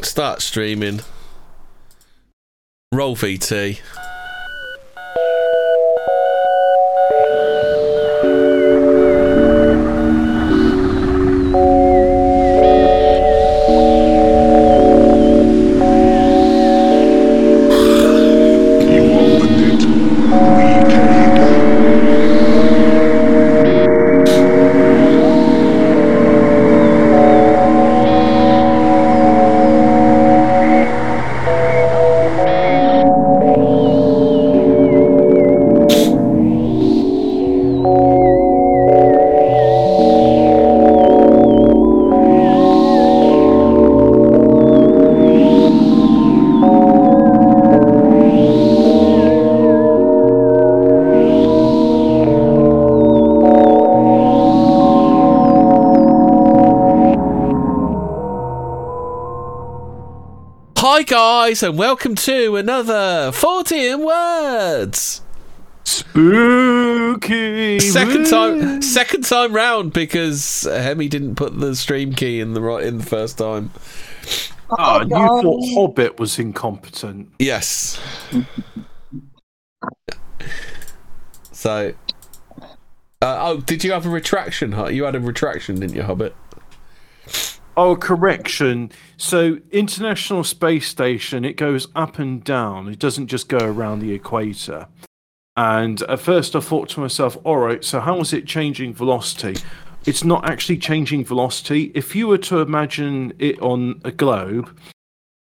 Start streaming. Roll VT. Guys, and welcome to another 14 words. Spooky. Second time, second time round because Hemi didn't put the stream key in the right in the first time. Ah, you thought Hobbit was incompetent. Yes. so, uh, oh, did you have a retraction? Huh? You had a retraction, didn't you, Hobbit? Oh, correction. So, International Space Station, it goes up and down. It doesn't just go around the equator. And at first, I thought to myself, all right, so how is it changing velocity? It's not actually changing velocity. If you were to imagine it on a globe,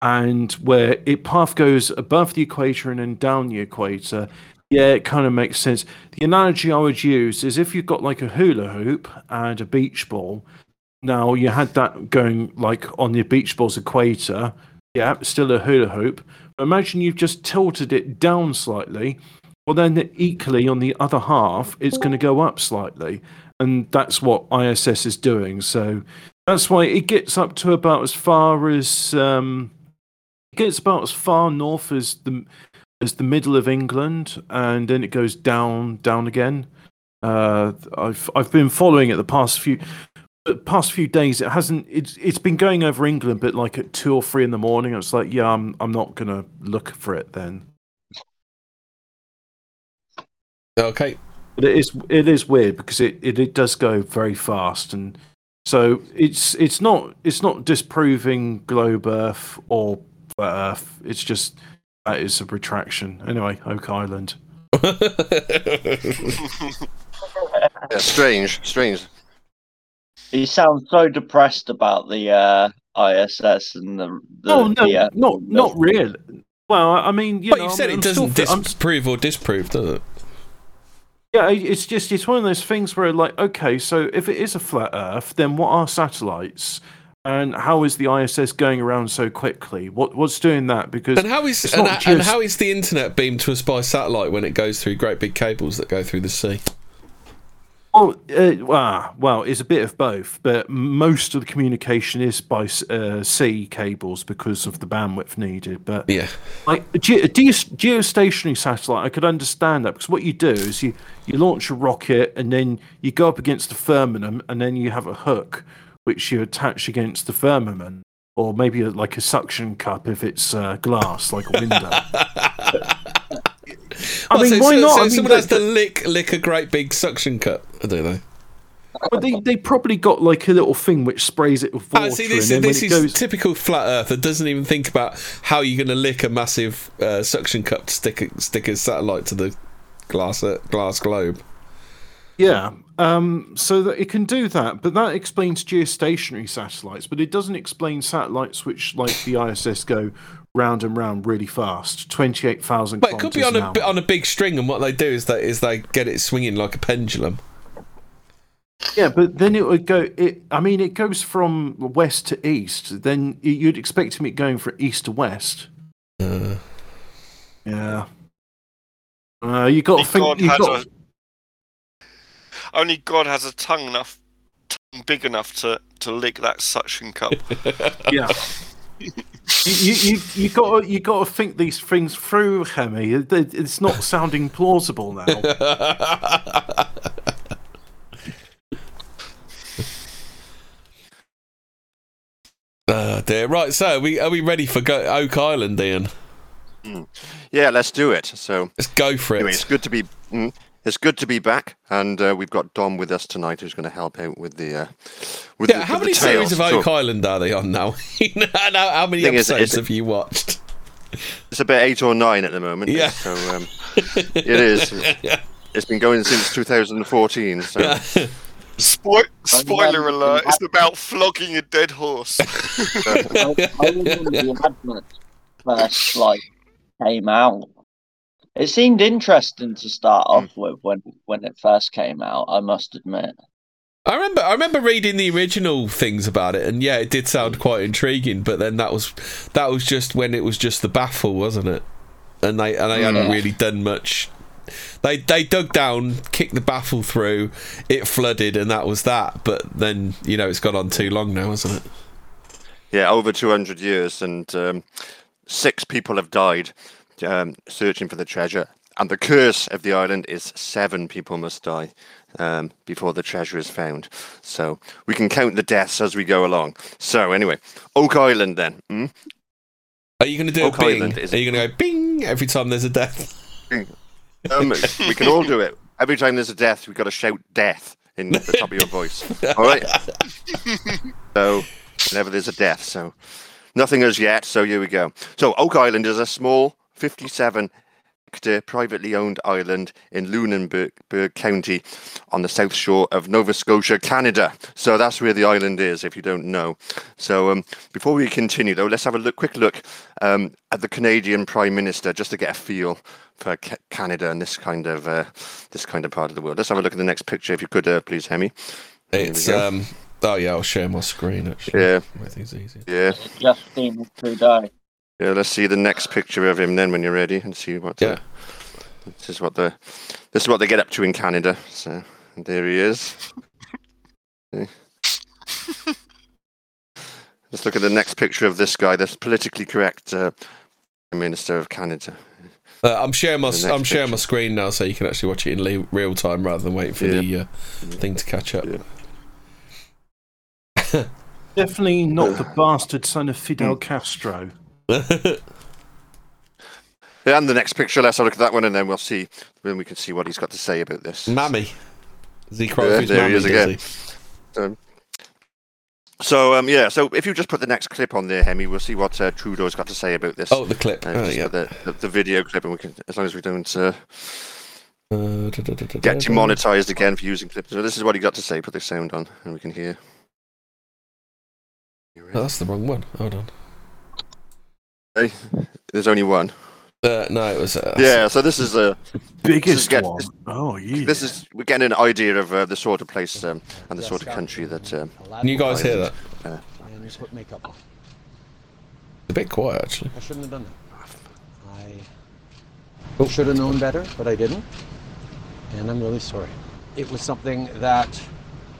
and where it path goes above the equator and then down the equator, yeah, it kind of makes sense. The analogy I would use is if you've got like a hula hoop and a beach ball, now you had that going like on the beach ball's equator, yeah, still a hula hoop. Imagine you've just tilted it down slightly. Well, then equally on the other half, it's going to go up slightly, and that's what ISS is doing. So that's why it gets up to about as far as um, it gets about as far north as the as the middle of England, and then it goes down down again. Uh, I've I've been following it the past few past few days. It hasn't. It's it's been going over England, but like at two or three in the morning. I was like, yeah, I'm I'm not gonna look for it then. Okay. But it is it is weird because it, it, it does go very fast, and so it's it's not it's not disproving globe Earth or flat Earth. It's just that is a retraction. Anyway, Oak Island. Yeah, strange, strange. You sounds so depressed about the uh, ISS and the. the No, no, the, uh, not not really. Well, I mean, you but know, you said I'm- it I'm still doesn't I'm disprove or disprove, does it? Yeah, it's just it's one of those things where like, okay, so if it is a flat Earth, then what are satellites? And how is the ISS going around so quickly? What what's doing that? Because And how is and, not and how is the internet beamed to us by satellite when it goes through great big cables that go through the sea? Well, uh, well, it's a bit of both, but most of the communication is by uh, sea cables because of the bandwidth needed. But Yeah. like a, ge- a ge- geostationary satellite, I could understand that because what you do is you you launch a rocket and then you go up against the firmament and then you have a hook which you attach against the firmament, or maybe a, like a suction cup if it's uh, glass, like a window. I mean, so, why so- not? so I mean, someone has to lick lick a great big suction cup, do they? but they they probably got like a little thing which sprays it with water, Ah, see, this, this is goes, typical flat Earth that doesn't even think about how you're going to lick a massive uh, suction cup to stick a, stick a satellite to the glass uh, glass globe. Yeah, um, so that it can do that, but that explains geostationary satellites, but it doesn't explain satellites which, like the ISS, go round and round really fast, twenty-eight thousand. But it could be on a bi- on a big string, and what they do is that is they get it swinging like a pendulum. Yeah, but then it would go. It, I mean, it goes from west to east. Then you'd expect it going from east to west. Uh, Yeah. Uh, you got to think. God You got. a, only God has a tongue enough, tongue big enough to, to lick that suction cup. Yeah. you, you, you, you got to, you got to think these things through, Hemi. It- it- It's not sounding plausible now. uh, dear. Right, so are we are we ready for go- Oak Island, Ian? Yeah, let's do it. So Let's go for it. anyway, it's good to be. Mm, it's good to be back, and uh, we've got Dom with us tonight, who's going to help out with the. Uh, with yeah, the, how with many the series of Oak So, Island are they on now? how, how many Thing is, episodes it's- have you watched? it's about eight or nine at the moment. Yeah. So um, it is. It's been going since 2014. So Spoi- spoiler alert! It's about flogging a dead horse. I, I remember the advert first like came out. It seemed interesting to start hmm. off with when when it first came out. I must admit. I remember I remember reading the original things about it, and yeah, it did sound hmm. quite intriguing. But then that was that was just when it was just the baffle, wasn't it? And they and they hadn't hmm. really done much. They they dug down, kicked the baffle through, it flooded, and that was that. But then you know it's gone on too long now, hasn't it? yeah, over 200 years, and um, six people have died um, searching for the treasure. And the curse of the island is seven people must die um, before the treasure is found. So we can count the deaths as we go along. So anyway, Oak Island then. Hmm? Are you going to do Oak a bing? Island is- Are you going to go bing every time there's a death? Um, we can all do it. Every time there's a death, we've got to shout death in the top of your voice. All right? so, whenever there's a death. So, nothing as yet. So, here we go. So, Oak Island is a small 57 hectare privately owned island in Lunenburg County on the south shore of Nova Scotia, Canada. So, that's where the island is, if you don't know. So, um, before we continue, though, let's have a look, quick look um, at the Canadian Prime Minister just to get a feel for Ca- Canada and this kind of uh, this kind of part of the world. Let's have a look at the next picture, if you could, uh, please, Hemi. There It's um. Oh yeah, I'll share my screen actually. Yeah. Make things easier. Yeah, just Justin Trudeau. Yeah. Let's see the next picture of him then when you're ready, and see what. Yeah. The, this is what the this is what they get up to in Canada. So and there he is. Let's look at the next picture of this guy, the politically correct uh, Minister of Canada. Uh, I'm sharing my I'm sharing my screen now, so you can actually watch it in real time rather than waiting for Yeah. the uh, thing to catch up. Yeah. Definitely not the bastard son of Fidel Castro. Yeah, and the next picture, let's have a look at that one, and then we'll see. Then we can see what he's got to say about this. Mammy. Does he Yeah, there mammy, he is again. So um, yeah, so if you just put the next clip on there, Hemi, we'll see what uh, Trudeau's got to say about this. Oh, the clip. Uh, oh, yeah. the, the, the video clip, and we can, as long as we don't uh, Uh, da- da- da- da- get demonetized again for using clips. So this is what he got to say. Put the sound on, and we can hear. Oh, that's the wrong one. Hold on. Hey, There's only one. Uh, no, it was. Uh, Yeah, so this is a Biggest get- one. Oh, yeah. this is we're getting an idea of uh, the sort of place um, and the sort of country that. Um, Can you guys hear that? And just put makeup on. A bit quiet actually. I shouldn't have done that. I should have known better, but I didn't. And I'm really sorry. It was something that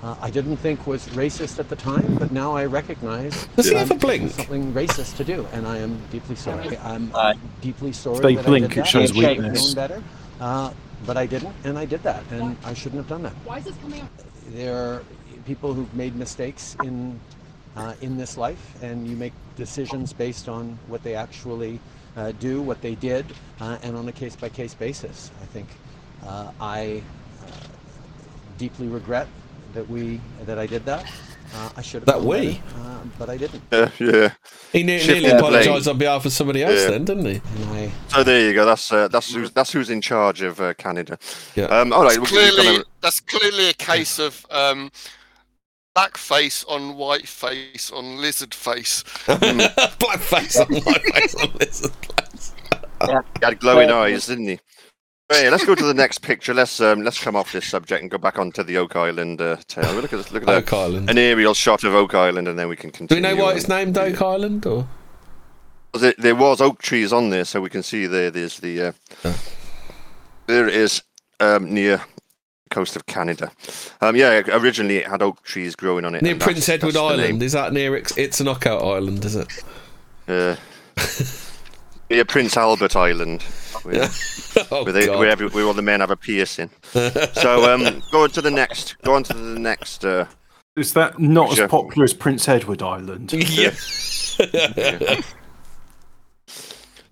uh, I didn't think was racist at the time, but now I recognize Does he ever blink? something racist to do, and I am deeply sorry. I'm Aye. deeply sorry. they that blink, I did it that. shows I should have weakness. known better, uh, but I didn't, and I did that, and I shouldn't have done that. Why is this coming up? there are people who've made mistakes in uh, in this life, and you make decisions based on what they actually uh, do, what they did, uh, and on a case-by-case basis. I think uh, I uh, deeply regret that we that I did that. Uh, I should have That we? better, uh, but I didn't, yeah, yeah. He ne- nearly apologised on behalf of somebody else, Yeah. then, didn't he? I So there you go. That's uh, that's who's that's who's in charge of uh, Canada. Yeah. Um, all right. we're- we're clearly, gonna- that's clearly a case of um, black face on white face on lizard face. Black face on white face on lizard face. He had glowing eyes, didn't he? Right, let's go to the next picture. Let's um, let's come off this subject and go back onto the Oak Island uh, tale. Look at look at Oak that. Island. An aerial shot of Oak Island, and then we can continue. Do we know why it's named Oak Island? Or Was it- there was oak trees on there, so we can see there. There's the uh, Oh. there it is um, near the coast of Canada. Um, yeah, originally it had oak trees growing on it. near and that's- Prince Edward that's Island? Is that near? It's, it's a knockout island, is it? Uh, near Prince Albert Island, where, oh where, they, where, every, where all the men have a piercing. so um, go on to the next. Go on to the next. Uh, Is that not Sure. as popular as Prince Edward Island? yeah.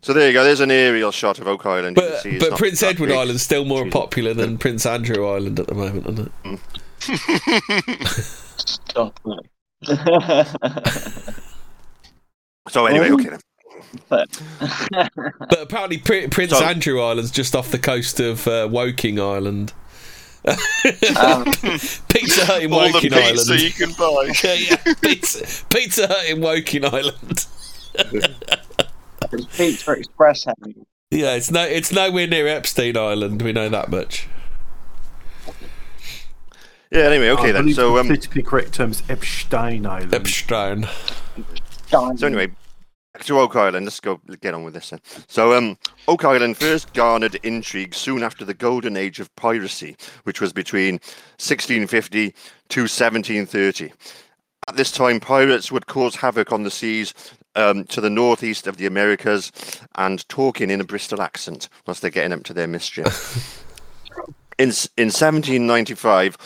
So there you go. There's an aerial shot of Oak Island. You can But see but Prince Edward big. Island's still more Jeez. popular than Prince Andrew Island at the moment, isn't it? Stop. So anyway, okay then. But But apparently, Pri- Prince So- Andrew Island's just off the coast of uh, Woking Island. um, Pizza Hut in All the Woking pizza Island. you can buy. yeah, yeah. Pizza, Pizza Hut in Woking Island. it's Pizza Express heavy. Yeah, it's no, it's nowhere near Epstein Island. We know that much. Yeah. Anyway, okay I then. So um. politically correct terms: Epstein Island. Epstein. So anyway, back to Oak Island. Let's go get on with this then. So um, Oak Island first garnered intrigue soon after the golden age of piracy, which was between 1650 to 1730. At this time, pirates would cause havoc on the seas um, to the northeast of the Americas and talking in a Bristol accent whilst they're getting up to their mischief. in, in 1795,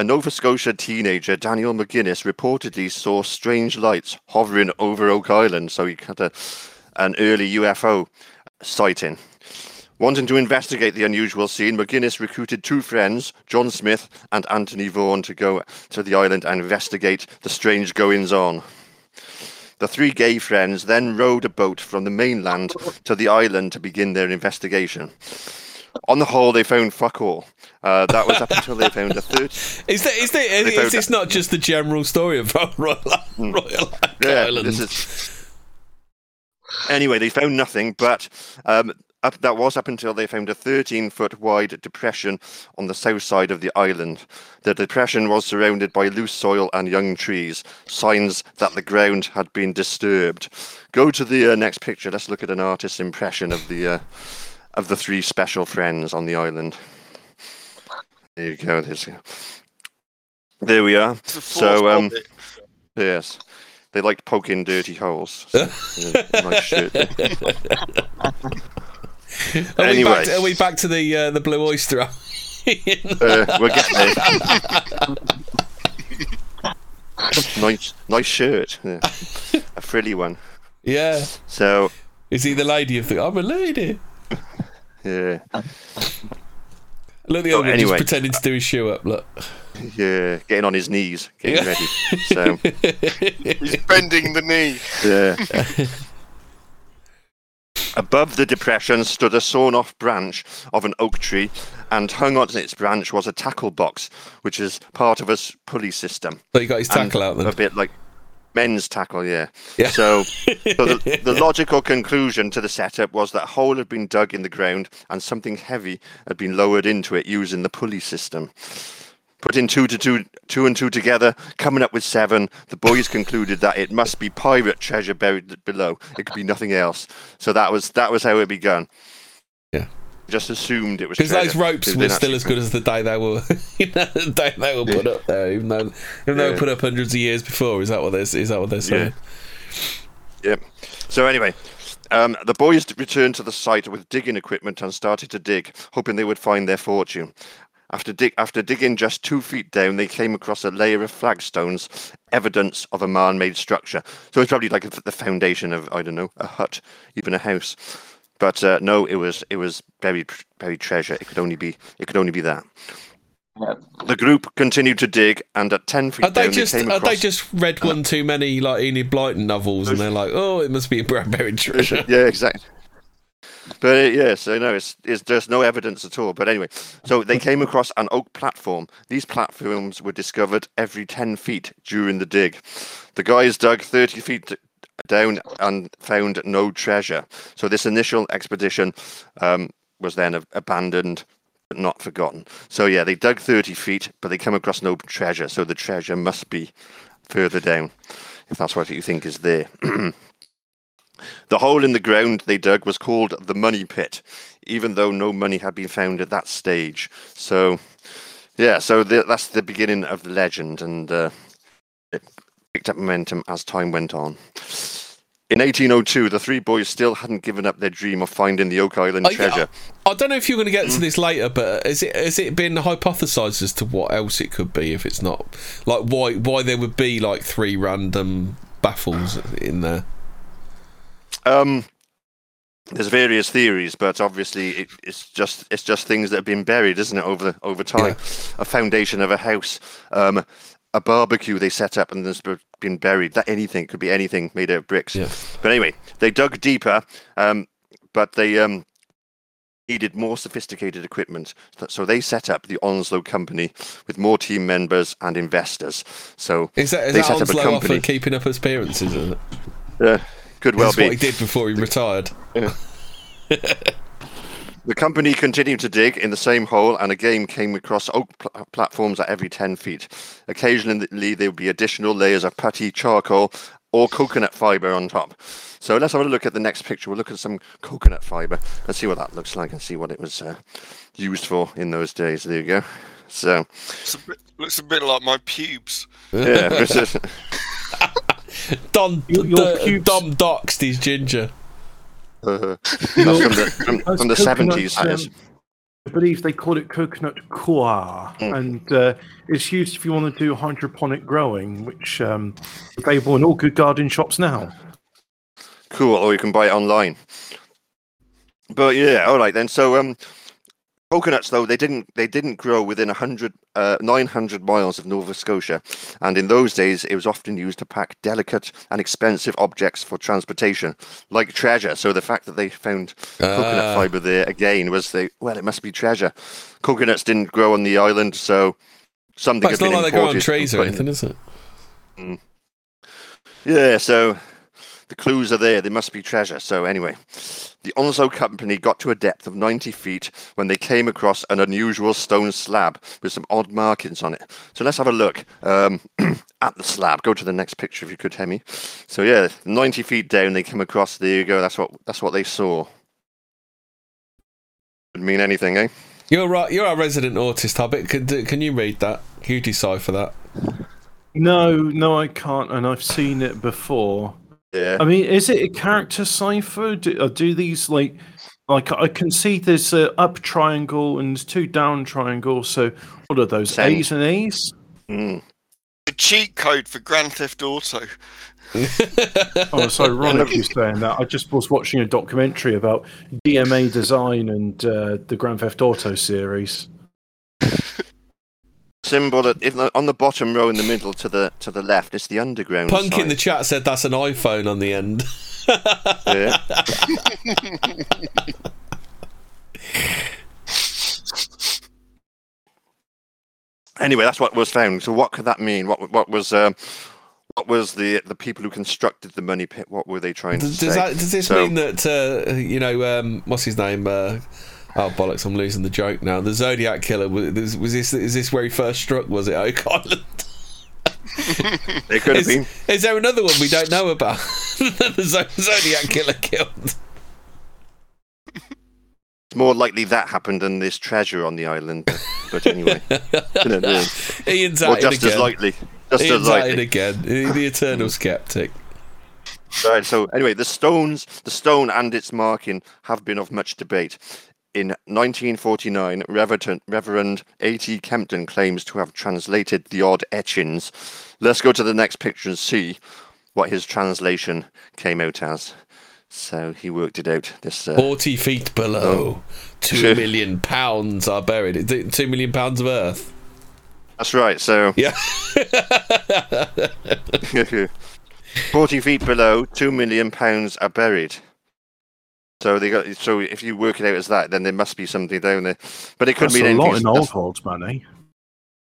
a Nova Scotia teenager, Daniel McGinnis, reportedly saw strange lights hovering over Oak Island. So he had a, an early UFO sighting. Wanting to investigate the unusual scene, McGinnis recruited two friends, John Smith and Anthony Vaughan, to go to the island and investigate the strange goings on. The three gay friends then rowed a boat from the mainland to the island to begin their investigation. On the whole, they found fuck all. Uh, that was up until they found a third. Is that is, that, is this not just the general story of Royal, Royal Yeah, Island? this is. Anyway, they found nothing, but um, up, that was up until they found a 13 foot wide depression on the south side of the island. The depression was surrounded by loose soil and young trees, signs that the ground had been disturbed. Go to the uh, next picture. Let's look at an artist's impression of the uh, of the three special friends on the island. There you go. There's, there we are. So, um. Yes. They liked poking dirty holes. So, yeah, nice shirt. Are, we back Anyway. to, are we back to the uh, the Blue Oyster? Uh, we're getting there. nice, nice shirt. Yeah. A frilly one. yeah. So, Is he the lady of the? I'm a lady. Yeah, Look, the Oh, other one anyway. just pretending to do his shoe up. Look. yeah, getting on his knees, getting Yeah. ready. So, He's bending the knee. yeah. Above the depression stood a sawn-off branch of an oak tree, and hung on its branch was a tackle box, which is part of a pulley system. So he got his and tackle out then. A bit like men's tackle, yeah. Yeah. So, so the, the logical conclusion to the setup was that a hole had been dug in the ground and something heavy had been lowered into it using the pulley system. Putting two to two, two and two together, coming up with seven, the boys concluded that it must be pirate treasure buried below. It could be nothing else. So that was that was how it began. Yeah. Just assumed it was Because those ropes were still as good as the day they were, you know, the day they were put up there, even though, even though they were put up hundreds of years before. Is that what they're? Is that what they're saying? Yep. So anyway, um, the boys returned to the site with digging equipment and started to dig, hoping they would find their fortune. After, dig- after digging just two feet down, they came across a layer of flagstones, evidence of a man-made structure. So it's probably like the foundation of I don't know a hut, even a house. But uh, no, it was it was buried buried treasure. It could only be it could only be that. Yeah. The group continued to dig, and at ten feet Are they down, just? they came Are across. they just read one too many like Enid Blyton novels, and they're like, oh, it must be a buried treasure. yeah, exactly. But uh, yeah, so no, it's, it's there's no evidence at all. But anyway, so they came across an oak platform. These platforms were discovered every ten feet during the dig. The guys dug thirty feet d- down and found no treasure. So this initial expedition um, was then abandoned but not forgotten. So yeah, they dug thirty feet, but they come across no treasure. So the treasure must be further down, if that's what you think is there. The hole in the ground they dug was called the money pit, even though no money had been found at that stage. So, yeah, so the, that's the beginning of the legend, and uh, picked up momentum as time went on. In 1802, the three boys still hadn't given up their dream of finding the Oak Island Oh, yeah. treasure. I don't know if you're going to get Mm. to this later, but has it has it been hypothesized as to what else it could be if it's not like why why there would be like three random baffles in there? Um, there's various theories, but obviously it, it's just it's just things that have been buried, isn't it, over over time? A foundation of a house, um, a barbecue they set up and there's been buried. That anything could be anything made out of bricks. Yeah. But anyway, they dug deeper, um, but they um, needed more sophisticated equipment. So- they set up the Onslow Company with more team members and investors. So Is that, is They that set up a Onslow off for keeping up appearances? Is it? uh, could well That's be. what he did before he retired. The company continued to dig in the same hole, and again came across oak pl- platforms at every 10 feet. Occasionally, there would be additional layers of putty, charcoal, or coconut fiber on top. So let's have a look at the next picture. We'll look at some coconut fiber. Let's see what that looks like and see what it was uh, used for in those days. There you go. So, It's a bit, looks a bit like my pubes. yeah. this is- Don, Your- your the- pubes- Dom doxed his ginger. Uh, from the, from, from the 70s. that is. um, I believe they call it coconut coir, Mm. and uh, it's used if you want to do hydroponic growing, which um, available in all good garden shops now. Cool, or you can buy it online. But yeah, all right then. So um, coconuts though they didn't they didn't grow within 100 uh, 900 miles of Nova Scotia, and in those days it was often used to pack delicate and expensive objects for transportation, like treasure. So the fact that they found coconut Ah. fiber there again was they well it must be treasure. Coconuts didn't grow on the island, so something But it's not like they grow on trees or in- anything, is it? Yeah, so the clues are there. There must be treasure. So anyway, the Onslow Company got to a depth of 90 feet when they came across an unusual stone slab with some odd markings on it. So let's have a look um, at the slab. Go to the next picture if you could, Hemi. So yeah, 90 feet down, they came across. There you go. That's what that's what they saw. Could mean anything, eh? You're right. You're our resident artist, Hobbit. Can, can you read that? Can you decipher that? No, no, I can't, and I've seen it before. Yeah. I mean, is it a character cipher? Do, do these like, like I can see there's a up triangle and there's two down triangles. So what are those? Same. A's and A's? Mm. The cheat code for Grand Theft Auto. Oh, it's ironic you saying that. I just was watching a documentary about DMA design and uh, the Grand Theft Auto series. Symbol at, if, on the bottom row in the middle to the to the left. It's the underground. Punk in the chat said that's an iPhone on the end. Anyway, that's what was found. So, what could that mean? What what was um, what was the the people who constructed the money pit? What were they trying to Does, say? does, that, does this So- mean that uh, you know um, what's his name? Uh, oh bollocks! I'm losing the joke now. The Zodiac killer was, was this? Is this where he first struck? Was it Oak Island? They could have Is, been. is there another one we don't know about? that the Zodiac killer killed. It's more likely that happened than this treasure on the island. But, anyway, Ian's or it just as likely. Just as Ian's it likely. again. The the eternal skeptic. Right. So anyway, the stones, the stone and its marking have been of much debate. In 1949, Reverend, Reverend A.T. Kempton claims to have translated the odd etchings. Let's go to the next picture and see what his translation came out as. So he worked it out. This uh, Forty feet below, two Sure. million pounds are buried. Two million pounds of earth. that's right. So Yeah. 40 feet below, two million pounds are buried. So they got. So if you work it out as that, then there must be something down there. But it could That's mean a lot in That's- old world money.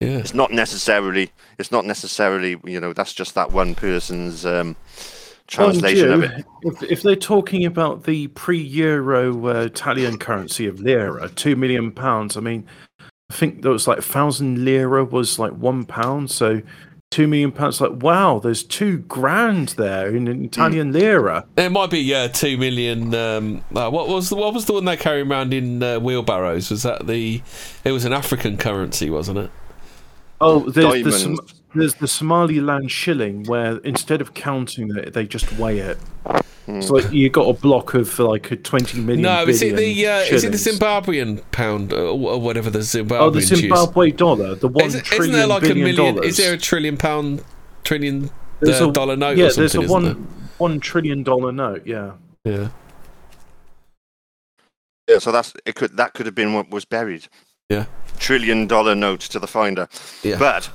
yeah. it's not necessarily it's not necessarily you know that's just that one person's um translation of it If, if they're talking about the pre-euro uh, Italian currency of lira, two million pounds. I mean, I think there was like thousand lira was like one pound, so two million pounds. Like wow, there's two grand there in an Italian lira. It might be yeah, two million. Um, uh, what was the what was the one they carry around in uh, wheelbarrows? Was that the? It was an African currency, wasn't it? Oh, there's the, Diamonds. Som- there's the Somaliland shilling where instead of counting it, they just weigh it. So like, you got a block of like a twenty million. No, is it the uh, is it the. Zimbabwean pound or, or whatever the Zimbabwean? Oh, the juice? Zimbabwe dollar, the one Is, isn't there like a million, million? dollars. Is there a trillion pound, trillion There's uh, a- dollar note yeah, or something? there's a one there? one trillion dollar note. Yeah, Yeah. Yeah, so that's it. Could that could have been what was buried? Yeah. Trillion dollar note to the finder. Yeah. But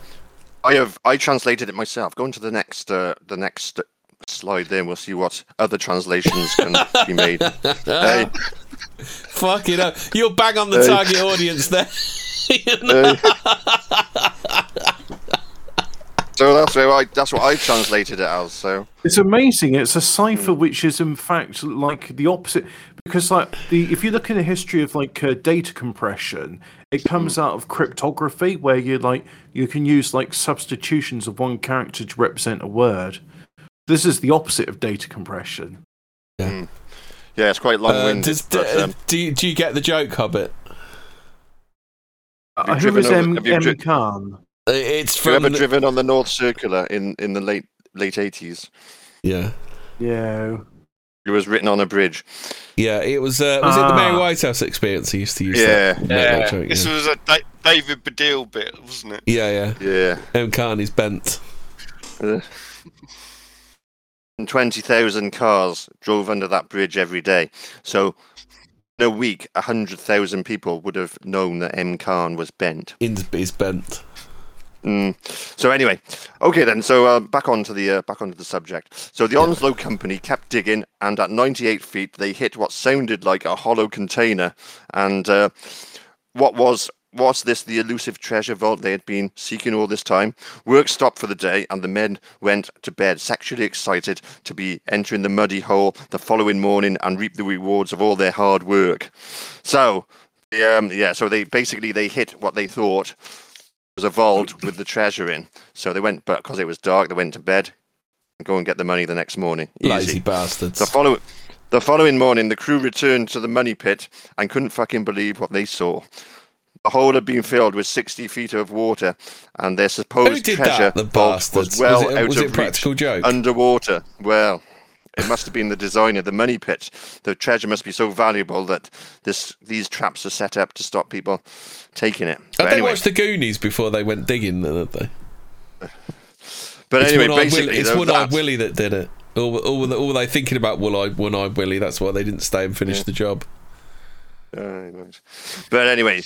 I have I translated it myself. Go into the next uh, the next slide there. We'll see what other translations can be made. Hey, Fuck it up. You're bang on the Hey. target audience there. hey. so that's where I that's what I translated it as. So It's amazing. It's a cipher which is in fact like the opposite because like the if you look in the history of like uh, data compression, it comes out of cryptography where you like you can use like substitutions of one character to represent a word. This is the opposite of data compression. yeah, yeah, it's quite long Uh, winded. does, but, um, do, you, do you get the joke, Hobbit? Have you Uh, who driven is over- M, have M dri- Khan? Uh, It's have you ever the- driven on the North Circular in in the late late eighties? yeah, Yeah. It was written on a bridge. yeah. It was uh, was it the Mary Ah. Whitehouse experience? He used to use Yeah. that. make that Yeah, joke, this yeah. was a da- David Baddiel bit, wasn't it? yeah, yeah. Yeah. M. Khan is bent. And 20,000 cars drove under that bridge every day. So, in a week, 100,000 people would have known that M. Khan was bent. In, is bent. Mm. So anyway, okay then. So uh, back onto the uh, back onto the subject. So the Onslow company kept digging, and at 98 feet, they hit what sounded like a hollow container. And uh, what was was this the elusive treasure vault they had been seeking all this time? Work stopped for the day, and the men went to bed, sexually excited to be entering the muddy hole the following morning and reap the rewards of all their hard work. So, um, yeah. So they basically they hit what they thought was a vault with the treasure in. So they went, but because it was dark, they went to bed and go and get the money the next morning. Easy. Lazy bastards. The following the following morning, the crew returned to the money pit and couldn't fucking believe what they saw. The hole had been filled with 60 feet of water, and their supposed treasure that? The vault bastards. was well was it, out was of it practical reach, joke? underwater. Well, it must have been the designer, the money pit. The treasure must be so valuable that this these traps are set up to stop people taking it. But they anyway, watched the Goonies before they went digging? Had they? but It's anyway, basically, Willie, it's One-Eyed that- Willie that did it. All, all, all they thinking about One-Eyed, One-Eyed Willie. That's why they didn't stay and finish Yeah. the job. Right. But anyway,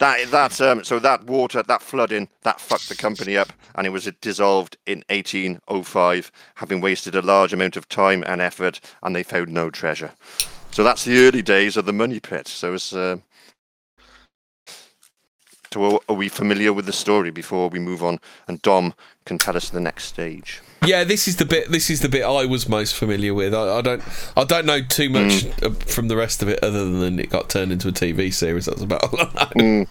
that that um, so that water, that flooding, that fucked the company up, and it was dissolved in 1805, having wasted a large amount of time and effort, and they found no treasure. So that's the early days of the money pit. So it's. Uh, so are we familiar with the story before we move on? And Dom can tell us the next stage. Yeah, this is the bit. This is the bit I was most familiar with. I, I don't. I don't know too much Mm. from the rest of it, other than it got turned into a TV series. That's about all I know. Mm.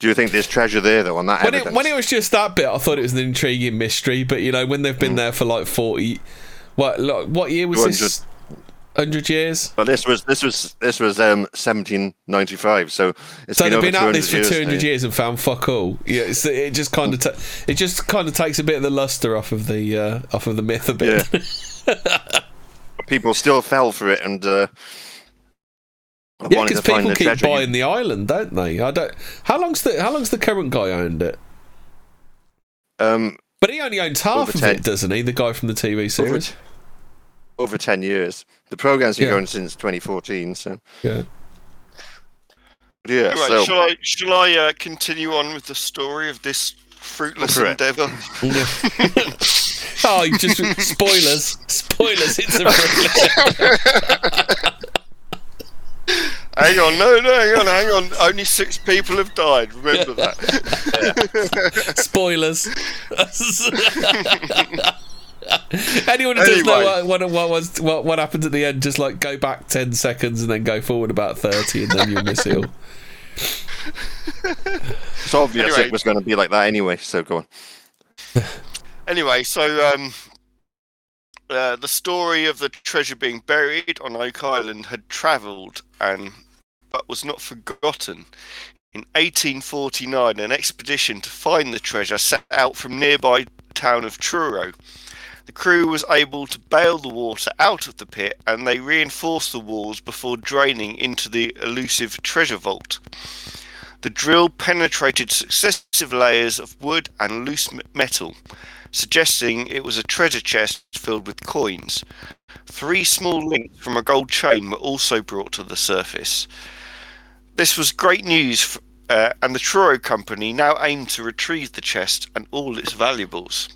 Do you think there's treasure there though on that When it, when it was just that bit, I thought it was an intriguing mystery. But you know, when they've Mm. been there for like forty, what like, what year was this? Hundred years. Well, this was this was this was um 1795, so it's So been they've been at 200 this for two hundred now. years and found fuck all. Yeah, it's, it just kind of ta- it just kind of takes a bit of the luster off of the uh, off of the myth a bit. People still fell for it and uh, Yeah, because people keep treasure. buying the island, don't they? I don't. How long's the How long's the current guy owned it? Um, But he only owns half of 10. it, doesn't he? The guy from the TV series. t- over 10 years. The program's been Yeah. going since 2014, so Yeah. but yeah. Anyway, so shall I shall I uh, continue on with the story of this fruitless Go for it. endeavour? oh, you just spoilers. Spoilers. It's a thriller. hang on, no, no, hang on, hang on. Only six people have died. Remember that. spoilers. Anyone who doesn't know what, what, what, was, what, what happened at the end, just like go back 10 seconds and then go forward about 30 and then you'll miss it all. it's obvious Anyway. it was going to be like that anyway. So go on. Anyway, so um, uh, the story of the treasure being buried on Oak Island had travelled and but was not forgotten. In 1849, an expedition to find the treasure set out from nearby town of Truro. The crew was able to bail the water out of the pit and they reinforced the walls before draining into the elusive treasure vault. The drill penetrated successive layers of wood and loose metal. suggesting it was a treasure chest filled with coins. Three small links from a gold chain were also brought to the surface. This was great news, uh, and the Truro Company now aimed to retrieve the chest and all its valuables.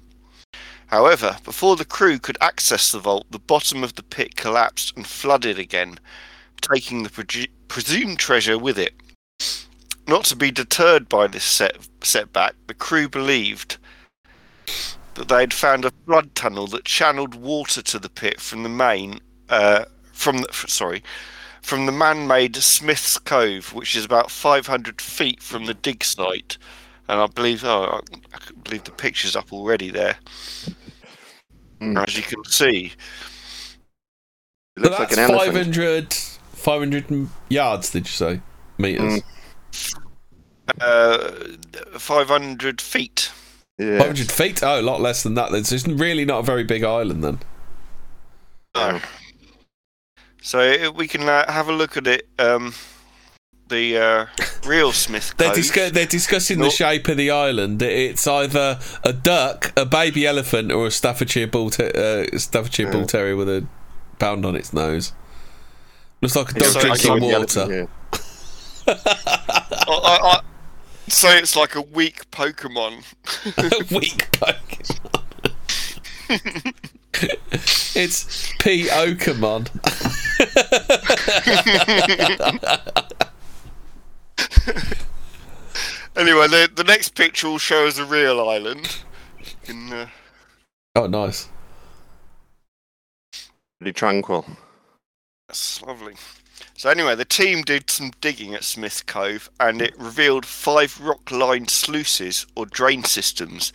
However, before the crew could access the vault, the bottom of the pit collapsed and flooded again, taking the preju- presumed treasure with it. Not to be deterred by this set- setback, the crew believed that they had found a flood tunnel that channeled water to the pit from the main, uh, from the, sorry, from the man-made Smith's Cove, which is about 500 feet from the dig site. And I believe, oh, I I believe the picture's up already there, Mm. as you can see. It So looks like an elephant. 500, 500 yards, did you say? Meters. Mm. Uh, 500 feet. Yeah. 500 feet? Oh, a lot less than that. then. So it's really not a very big island then. No. So we can uh, have a look at it. Um, the uh, real Smith They're, discu- they're discussing the shape of the island. It's either a duck, a baby elephant, or a Staffordshire bull, ter- uh, Staffordshire bull terrier with a pound on its nose. Looks like a It's dog So- drinking the water. elephant, I, I, I say it's like a weak Pokemon. A weak Pokemon. it's P. Okamon. Anyway, the, the next picture will show us a real island. You can, uh, Oh, nice. Pretty tranquil. That's lovely. So anyway, the team did some digging at Smith Cove, and it revealed five rock-lined sluices or drain systems.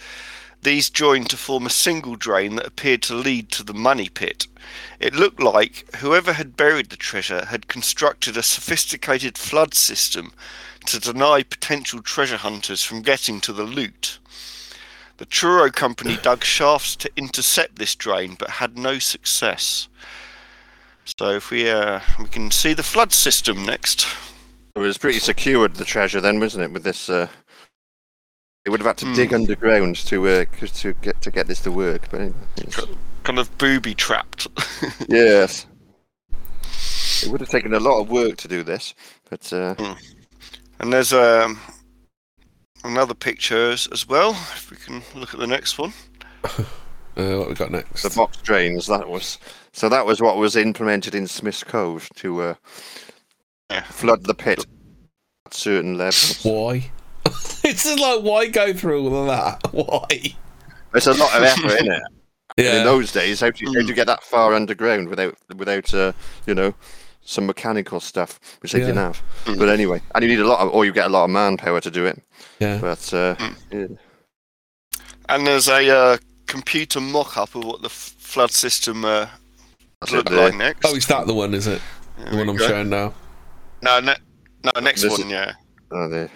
These joined to form a single drain that appeared to lead to the money pit. It looked like whoever had buried the treasure had constructed a sophisticated flood system to deny potential treasure hunters from getting to the loot. The Truro Company dug shafts to intercept this drain, but had no success. So if we uh, we can see the flood system next. It was pretty secured, the treasure, then, wasn't it? With this, uh, they would have had to Hmm. dig underground to uh, to get to get this to work. But it's- Kind of booby trapped. yes, it would have taken a lot of work to do this. But uh, and there's um, another picture as, as well. If we can look at the next one. Uh, what we got next? the box drains, that was so. That was what was implemented in Smith's Cove to uh, Yeah. flood the pit at certain levels. Why? it's just like, why go through all of that? Why? It's a lot of effort in it. And in those days, how do you, how do you get that far underground without without uh, you know some mechanical stuff which they didn't have? But anyway, and you need a lot of, or you get a lot of manpower to do it. Yeah. But uh, yeah. And there's a uh, computer mock-up of what the f- flood system uh, that's look it there. like next. Oh, is that the one, is it? There The one I'm go. showing now. No, ne- no, next This one. is- Yeah. Oh, there.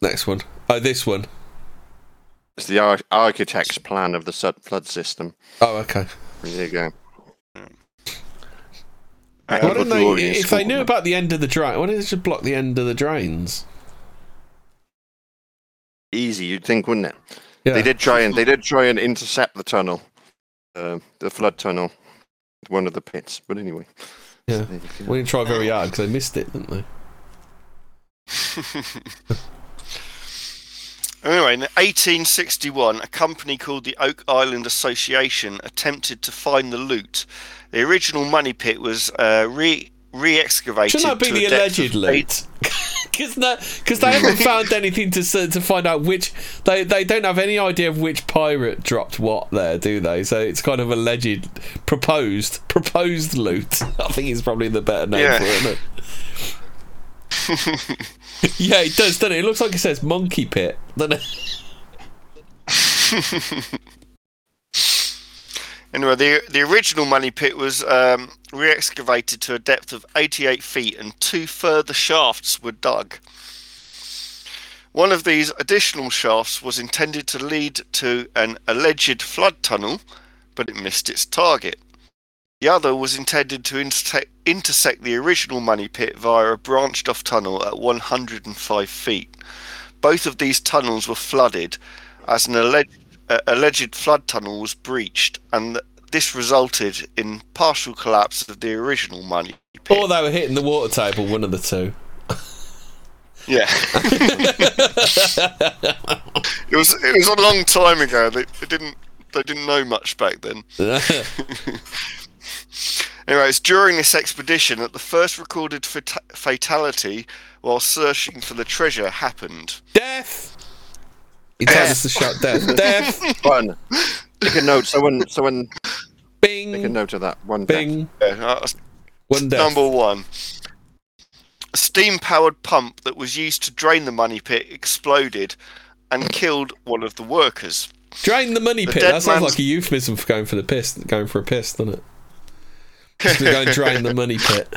Next one. Oh, this one. It's the ar- architect's plan of the flood system. Oh, okay. There you go. Why don't they, if they School. knew about the end of the drain, why didn't they just block the end of the drains? Easy, you'd think, wouldn't it? Yeah. They did try and they did try and intercept the tunnel, uh, the flood tunnel, one of the pits. But anyway, Yeah. there you. We didn't try very hard because they missed it, didn't they? Anyway, in 1861, a company called the Oak Island Association attempted to find the loot. The original money pit was uh, re re-excavated. Shouldn't that be the alleged loot? Because they haven't found anything to to find out which they they don't have any idea of which pirate dropped what there, do they? So it's kind of alleged, proposed, proposed loot. I think is probably the better name Yeah. for it. Yeah, it does, doesn't it? It looks like it says monkey pit. doesn't it? Anyway, the the original money pit was um, re-excavated to a depth of 88 feet, and two further shafts were dug. One of these additional shafts was intended to lead to an alleged flood tunnel, but it missed its target. The other was intended to intersect, intersect the original money pit via a branched off tunnel at 105 feet. Both of these tunnels were flooded, as an alleged uh, alleged flood tunnel was breached, and th- this resulted in partial collapse of the original money pit. Or they were hitting the water table, one of the two. Yeah. it was it was a long time ago. They, they didn't they didn't know much back then. Anyway, it's during this expedition that the first recorded fata- fatality while searching for the treasure happened. death! He tells us to shout death. Death! One. Take a note. Someone, someone, take a note of that. One. death. Bing! Yeah, uh, One death. number one. A steam-powered pump that was used to drain the money pit exploded and killed one of the workers. Drain the money The pit. That sounds man's- like a euphemism for going for the piss. Going for a piss, doesn't it? Just to go and drain the money pit.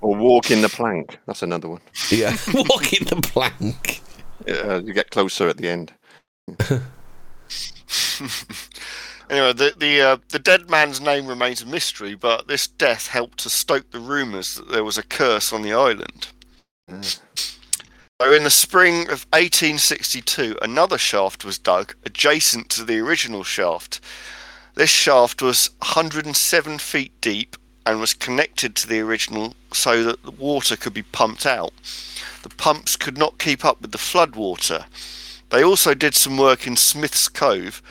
Or walk in the plank. That's another one. Yeah. Walking the plank. Yeah, you get closer at the end. Anyway, the the uh, the dead man's name remains a mystery, but this death helped to stoke the rumours that there was a curse on the island. So, in the spring of 1862, another shaft was dug adjacent to the original shaft. This shaft was 107 feet deep and was connected to the original so that the water could be pumped out. The pumps could not keep up with the flood water. They also did some work in Smith's Cove,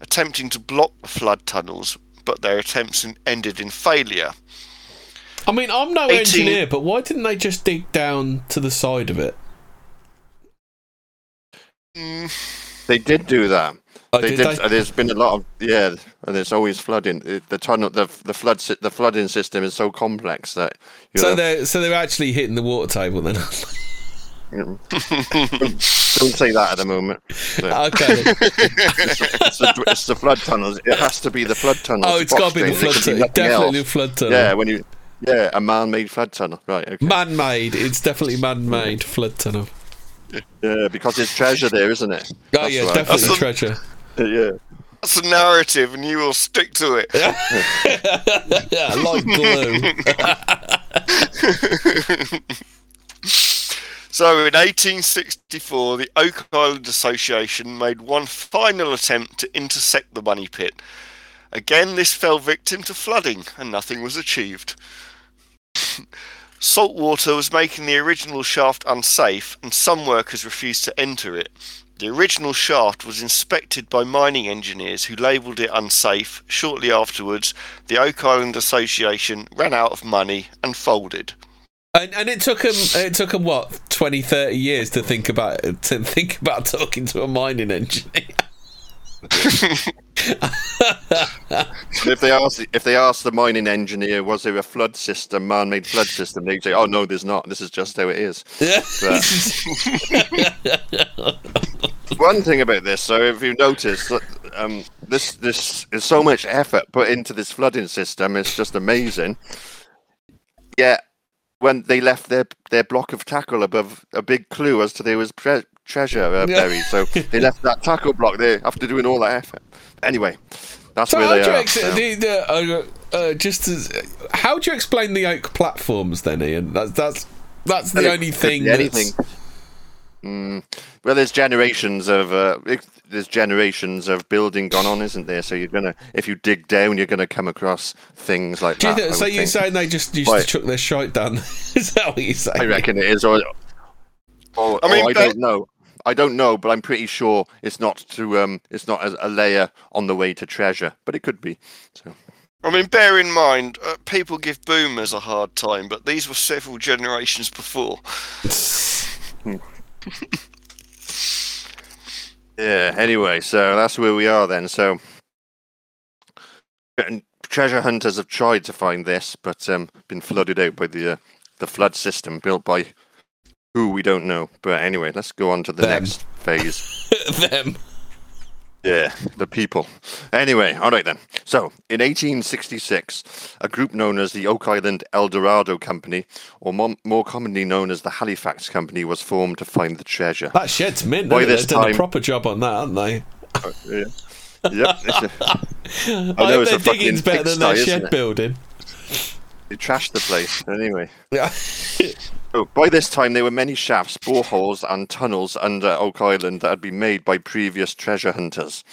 attempting to block the flood tunnels, but their attempts ended in failure. I mean, I'm no 18 engineer, but why didn't they just dig down to the side of it? Mm, They did do that. Oh, they did did. they? There's been a lot of yeah, and there's always flooding. It- The tunnel, the the flood, the flooding system is so complex that you So know, they're so they're actually hitting the water table then. Mm. you know, don't say that at the moment. Yeah. okay. it's, the, it's the flood tunnels. It has to be the flood tunnels. Oh, it's got to be the flood drains. Tunnel. could Definitely the else. flood tunnel. Yeah, when you yeah, a man-made flood tunnel. Right. Okay. Man-made. It's definitely man-made flood tunnel. Yeah, because there's treasure there, isn't it? Oh That's yeah, right. definitely That's the- treasure. Yeah. that's a narrative, and you will stick to it. yeah, like glue. So in 1864, the Oak Island Association made one final attempt to intersect the money pit. Again, this fell victim to flooding, and nothing was achieved. Salt water was making the original shaft unsafe, and some workers refused to enter it. The original shaft was inspected by mining engineers who labelled it unsafe. Shortly afterwards, the Oak Island Association ran out of money and folded. And, and it took them it took him what 20 30 years to think about to think about talking to a mining engineer. If they ask if they ask the mining engineer, was there a flood system, man-made flood system? They'd say, "Oh no, there's not. This is just how it is." One thing about this, so if you notice, that, um, this this is so much effort put into this flooding system. It's just amazing. Yeah, when they left their their block of tackle above a big clue as to there was tre- treasure uh, buried, so they left that tackle block there after doing all that effort. Anyway, that's so where how they do you are. ex- the, the, uh, uh, just as, how do you explain the oak platforms then, Ian? That's that's that's the only thing. anything. Mm, well, there's generations of uh, there's generations of building gone on, isn't there? So you're gonna, if you dig down, you're gonna come across things like Do you that. think, so you're think. saying they just used Right. to chuck their shite down? Is that what you're saying? I reckon it is, or, or, I mean, or I but- don't know. I don't know, but I'm pretty sure it's not to um, it's not a, a layer on the way to treasure, but it could be. So I mean, bear in mind, uh, people give boomers a hard time, but these were several generations before. yeah. Anyway, so that's where we are then. So treasure hunters have tried to find this, but um, been flooded out by the uh, the flood system built by who we don't know. But anyway, let's go on to the Them. next phase. Them. Yeah, the people. Anyway, all right then. So, in 1866, a group known as the Oak Island El Dorado Company, or more, more commonly known as the Halifax Company, was formed to find the treasure. That shed's mint. By this They've done a time- proper job on that, haven't they? Uh, yeah. Yep. It's a, I, know hope it's their a fucking digging's better than pigsty, isn't shed it? building. they trashed the place. Anyway. Oh, by this time, there were many shafts, boreholes, and tunnels under Oak Island that had been made by previous treasure hunters.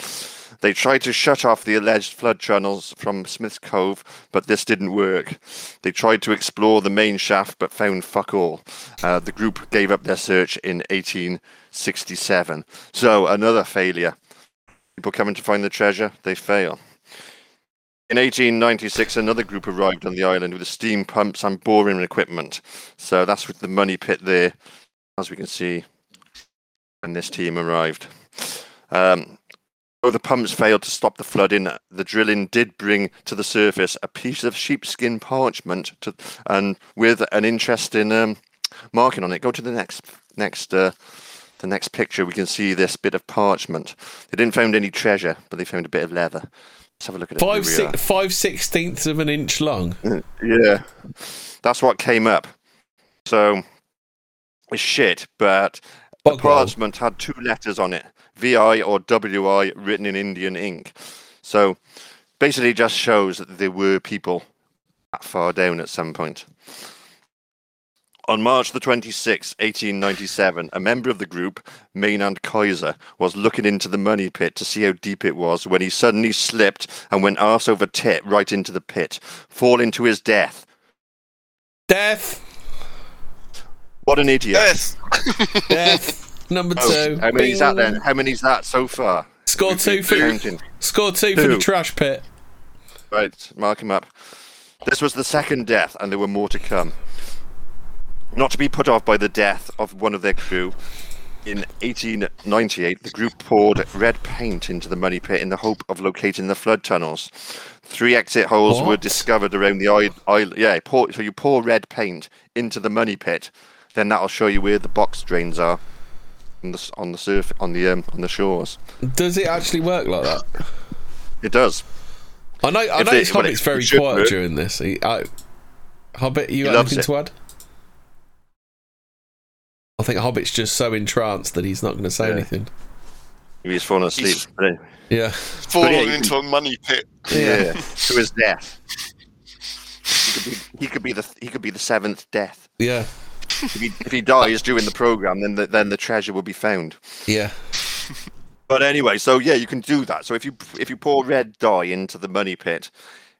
They tried to shut off the alleged flood channels from Smith's Cove, but this didn't work. They tried to explore the main shaft, but found fuck all. Uh, the group gave up their search in 1867. So, another failure. People coming to find the treasure, they fail. In 1896, another group arrived on the island with steam pumps and boring equipment. So that's with the money pit there, as we can see, when this team arrived. Um, though the pumps failed to stop the flooding, the drilling did bring to the surface a piece of sheepskin parchment to, and with an interesting um, marking on it. Go to the next next uh, the next picture. We can see this bit of parchment. They didn't find any treasure, but they found a bit of leather. Let's have a look at it. Five, Here we five sixteenths of an inch long. Yeah, that's what came up. So it's shit, but the roll. parchment had two letters on it, VI or WI, written in Indian ink. So basically, just shows that there were people that far down at some point. On March the 26th, 1897, a member of the group, Maynard Kaiser, was looking into the money pit to see how deep it was when he suddenly slipped and went arse over tit right into the pit, falling to his death. Death. What an idiot. Yes. Death. Number Oh, two. how many's that then? How many's that so far? Score two been for counting. score two for the trash pit. Right, mark him up. This was the second death, and there were more to come. Not to be put off by the death of one of their crew, in 1898, the group poured red paint into the money pit in the hope of locating the flood tunnels. Three exit holes were discovered around the island. Yeah, pour, so you pour red paint into the money pit, then that'll show you where the box drains are on the on the surf on the um, on the shores. Does it actually work like that? It does. I know. I If know. they- It's well, it- Hobbit's very it should quiet work. during this. He, I, Hobbit, you He got anything to add? I think Hobbit's just so entranced that he's not going to say Yeah. anything. He's fallen asleep. He's- Yeah. Falling yeah, into a money pit. Yeah, to his death. He could be. He could be the. He could be the seventh death. Yeah. If he, if he dies during the program, then the, then the treasure will be found. Yeah. But anyway, so yeah, you can do that. So if you if you pour red dye into the money pit,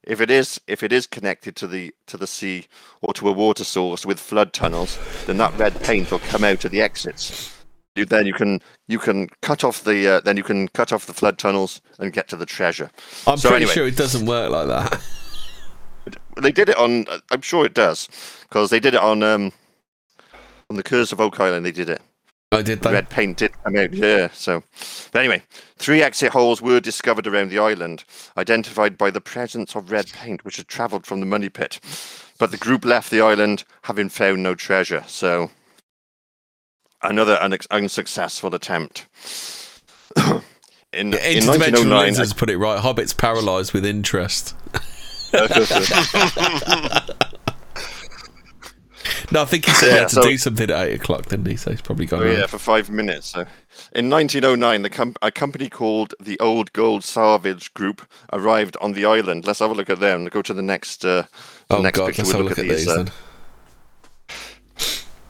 if it is if it is connected to the to the sea or to a water source with flood tunnels, then that red paint will come out of the exits. You, then you can you can cut off the uh, then you can cut off the flood tunnels and get to the treasure. I'm So pretty anyway. sure it doesn't work like that. They did it on. I'm sure it does because they did it on um on the Curse of Oak Island. They did it. Oh, I did that. Red paint did come out. Yeah. So, but anyway, three exit holes were discovered around the island, identified by the presence of red paint, which had travelled from the money pit. But the group left the island having found no treasure. So, another unex unsuccessful attempt. in, in 1909, lenses put it right. Hobbit's paralysed with interest. No, I think he said he Yeah, had to so- do something at eight o'clock, didn't he? So he's probably gone. Oh, yeah, for five minutes. So. In 1909, the com- a company called the Old Gold Salvage Group arrived on the island. Let's have a look at them. Go to the next. Uh, the Oh next god, picture. let's have We'll a look at these uh, then.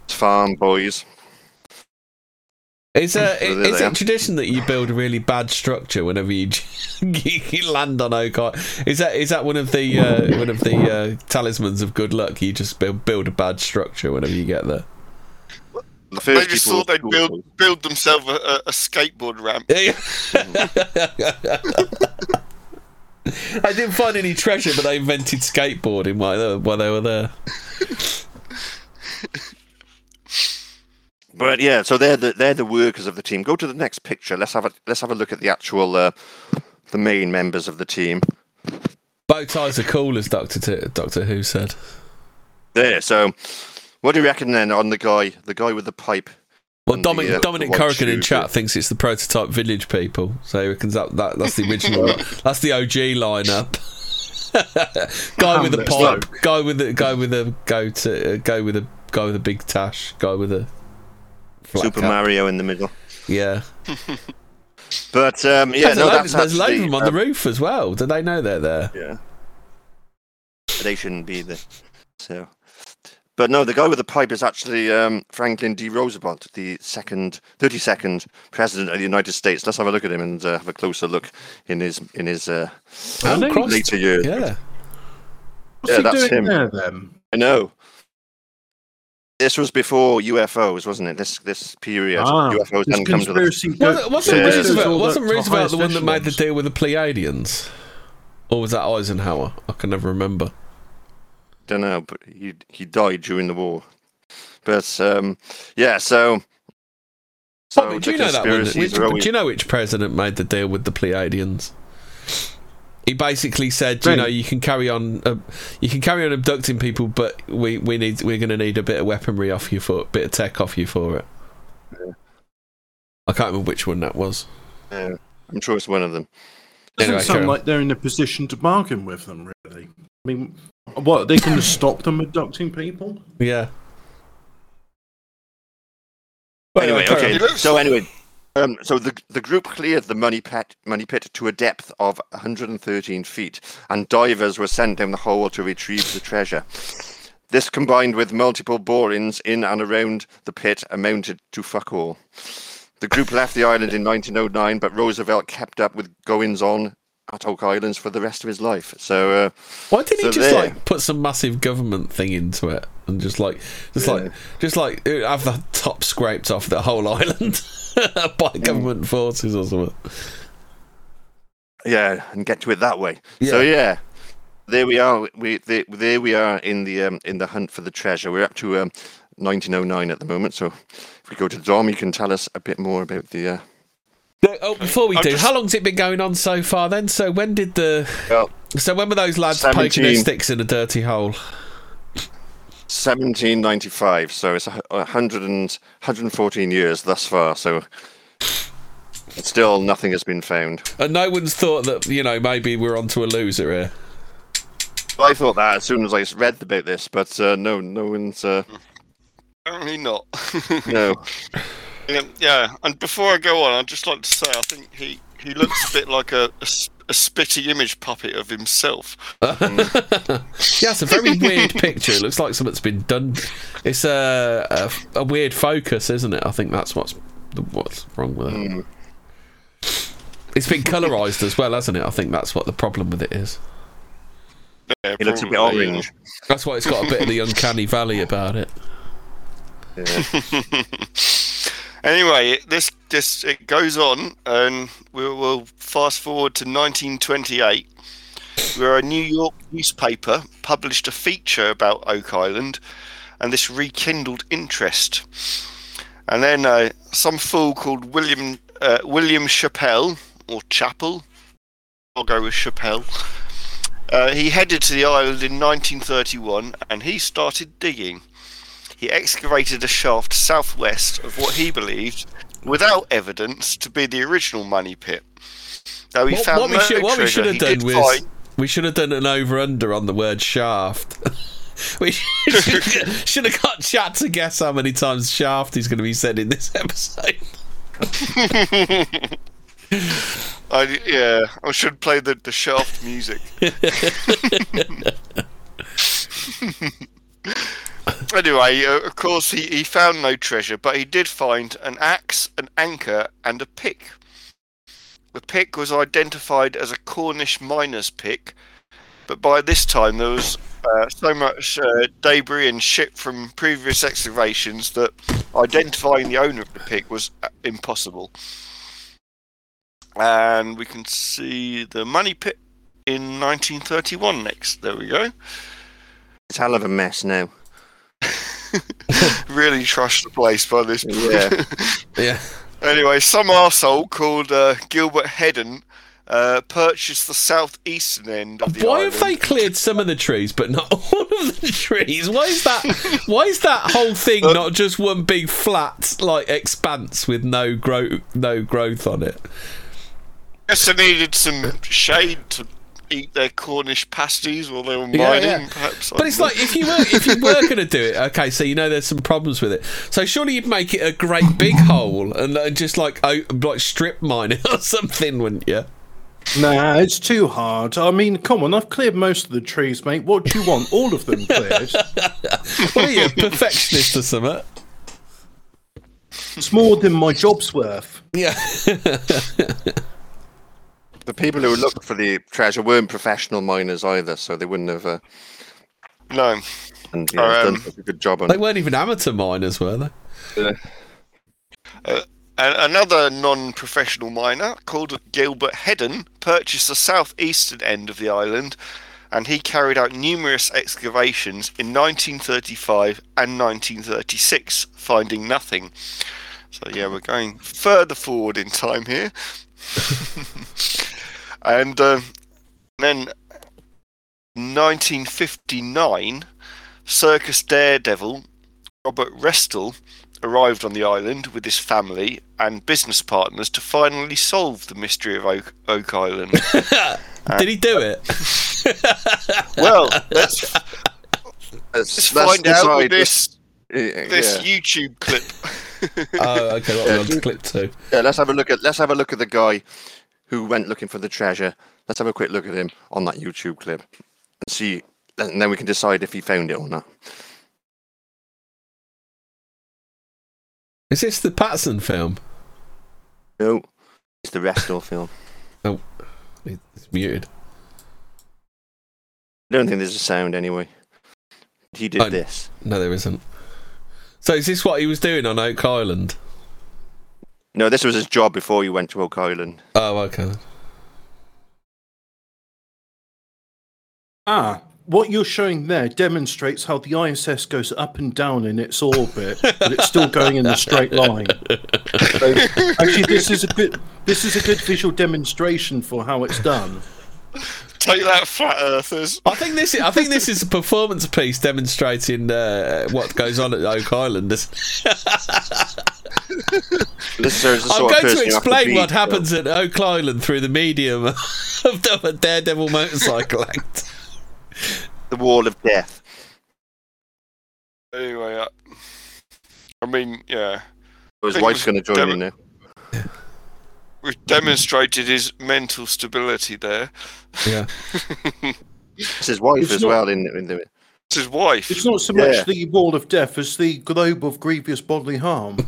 farm boys. Is, uh, So there is they it tradition that you build a really bad structure whenever you, you land on Oak Island? Is that is that one of the uh, one of the uh, talismans of good luck? You just build, build a bad structure whenever you get there. The They first just thought they'd build build themselves a, a, a skateboard ramp. I didn't find any treasure, but they invented skateboarding while they, while they were there. But yeah, so they're the they're the workers of the team. Go to the next picture. Let's have a let's have a look at the actual uh, the main members of the team. Bow ties are cool, as Doctor T- Doctor Who said. There. So, what do you reckon then on the guy the guy with the pipe? Well, And the, Dominic, uh, Dominic Corrigan in chat yeah. thinks it's the prototype Village People, so he reckons that, that that's the original. that's the OG lineup. guy with the pipe, guy with the guy with the go to uh, go with a guy with a big tash, guy with a Super cap. Mario in the middle. Yeah, But um, yeah, there's, no, a that's there's a load of them on um, the roof as well. Do they know they're there? Yeah. They shouldn't be there. So, But no, the guy with the pipe is actually um, Franklin D. Roosevelt, the second, thirty-second president of the United States. Let's have a look at him and uh, have a closer look in his in his uh, Oh, Christ. later years. Yeah. What's Yeah, he that's doing him. there then? I know. This was before UFOs, wasn't it? This this period, Ah, UFOs this hadn't come to the. go- Wasn't, wasn't Yeah. Roosevelt, wasn't the- Roosevelt highest the one that made the deal with the Pleiadians? Or was that Eisenhower? I can never remember. Don't know, but he he died during the war. But um, yeah, so. So Bobby, do you know that one? Which, always- do you know which president made the deal with the Pleiadians? He basically said, you know, you can carry on, uh, you can carry on abducting people, but we, we need we're going to need a bit of weaponry off you for, a bit of tech off you for it. I can't remember which one that was. Yeah, I'm sure it's one of them. Doesn't Anyway, sound like they're in a position to bargain with them, really. I mean, what, they can stop them abducting people? Yeah. Anyway, carry okay. So anyway, um, so the the group cleared the money pit money pit to a depth of 113 feet, and divers were sent down the hole to retrieve the treasure. This, combined with multiple borings in and around the pit, amounted to fuck all. The group left the island in 1909, but Roosevelt kept up with goings on at Oak Islands for the rest of his life. So, uh, Why didn't he just there. like put some massive government thing into it and just like, just like, just like have the top scraped off the whole island by government forces or something? yeah, and get to it that way. So yeah, there we are. We there, there we are in the um, in the hunt for the treasure. We're up to um, 1909 at the moment. So if we go to Dom, you can tell us a bit more about the. Uh, Oh, before we I'm do, just- how long's it been going on so far? Then, so when did the well, so when were those lads poking their sticks in a dirty hole? 1795. So it's a hu- a hundred and 114 years thus far. So still nothing has been found. And no one's thought that you know maybe we're onto a loser here. I thought that as soon as I read about this, but uh, no, no one's. Uh, Apparently not. no. Yeah, yeah, and before I go on, I'd just like to say I think he, he looks a bit like a, a, s- a spitty image puppet of himself. Yeah, it's a very weird picture. It looks like something's been done. It's a, a a weird focus, isn't it? I think that's what's what's wrong with it. Hmm. It's been colorized as well, hasn't it? I think that's what the problem with it is. Yeah, He looks a bit probably, yeah. orange. That's why it's got a bit of the uncanny valley about it. Anyway, this this it goes on, and we'll, we'll fast forward to 1928, where a New York newspaper published a feature about Oak Island, and this rekindled interest. And then uh, some fool called William uh, William Chappell or Chapel, I'll go with Chappell. Uh, he headed to the island in 1931, and he started digging he excavated a shaft southwest of what he believed, without evidence, to be the original money pit. Though he What, found what we should what we should have done was we should have done an over under on the word shaft. we should, should have got chat to guess how many times shaft is going to be said in this episode. I, yeah, I should play the, the shaft music. Anyway, uh, of course, he, he found no treasure, but he did find an axe, an anchor, and a pick. The pick was identified as a Cornish miner's pick, but by this time there was uh, so much uh, debris and shit from previous excavations that identifying the owner of the pick was uh, impossible. And we can see the money pit in 1931 next. There we go. It's hell of a mess now. Really trashed the place by this point. Yeah. Yeah. Anyway, some arsehole called uh, Gilbert Hedden uh, purchased the southeastern end of the Why island. have they cleared some of the trees but not all of the trees? Why is that? Why is that whole thing Uh, not just one big flat like expanse with no grow no growth on it? Guess they needed some shade to eat their Cornish pasties while they were mining, yeah. perhaps. I But it's don't like if you were if you were going to do it, okay, so you know there's some problems with it. So surely you'd make it a great big hole and uh, just like oh, like strip mine it or something, wouldn't you? Nah, it's too hard. I mean, come on, I've cleared most of the trees, mate. What do you want? All of them cleared. What are you, a perfectionist or something? It's more than my job's worth. Yeah. The people who looked for the treasure weren't professional miners either, so they wouldn't have uh, No. and, you know, Um, done such a good job on they weren't even amateur miners, were they? Uh, another non-professional miner called Gilbert Hedden purchased the southeastern end of the island, and he carried out numerous excavations in 1935 and 1936, finding nothing. So yeah, we're going further forward in time here. and uh, then 1959, circus daredevil Robert Restall arrived on the island with his family and business partners to finally solve the mystery of Oak, Oak Island. Did he do it? well, let's, Let's, let's find out with decide- this Yeah, this yeah. YouTube clip. Oh, okay. What we're on to clip two. Yeah, let's have a look at let's have a look at the guy who went looking for the treasure. Let's have a quick look at him on that YouTube clip and see, and then we can decide if he found it or not. Is this the Patterson film? No, it's the Restall film. Oh, it's muted. I don't think there's a sound anyway. He did I- this. No, there isn't. So is this what he was doing on Oak Island? No, this was his job before he went to Oak Island. Oh, okay. Ah, what you're showing there demonstrates how the ISS goes up and down in its orbit, but it's still going in a straight line. So, actually, this is a good this is a good visual demonstration for how it's done. Take that, flat earthers. I think this. Is, I think this is a performance piece demonstrating uh, what goes on at Oak Island. This- This serves the I'm going to you have explain be, what so- happens at Oak Island through the medium of the Daredevil motorcycle act. The wall of death. Anyway, uh, I mean, yeah, His wife's going to join Dem- in now. We've demonstrated his mental stability there. Yeah. It's his wife It's as not- well in, in the. It's his wife. It's not so Yeah. much the wall of death as the globe of grievous bodily harm.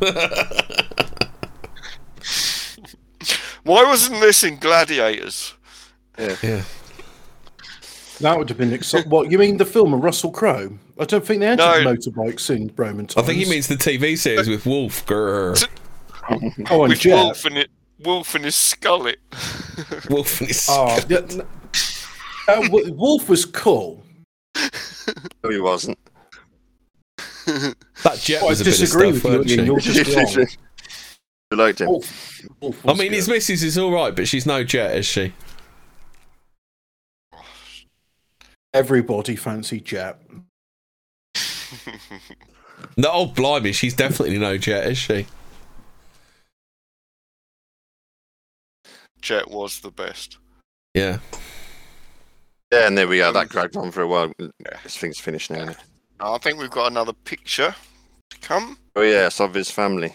Why wasn't this in Gladiators? Yeah. That would have been exciting. What you mean the film of Russell Crowe? I don't think they had No. motorbikes in Roman I think he means the TV series with Wolf. Grr. oh, and With Wolf and it, Wolf and his skullet. Wolf and his Oh, yeah, n- uh, W- Wolf was cool. No, he wasn't. That jet Well, I was a bit of disagree stuff, with you. weren't Ian. she? You're just wrong. you liked him. Wolf, Wolf I was mean, his good. missus is all right, but she's no jet, is she? everybody fancy Jet. No, oh blimey, she's definitely no jet, is she? Jet was the best. Yeah. Yeah, and there we are. That dragged on for a while. This thing's finished now. isn't? I think we've got another picture to come. Oh yes, of his family.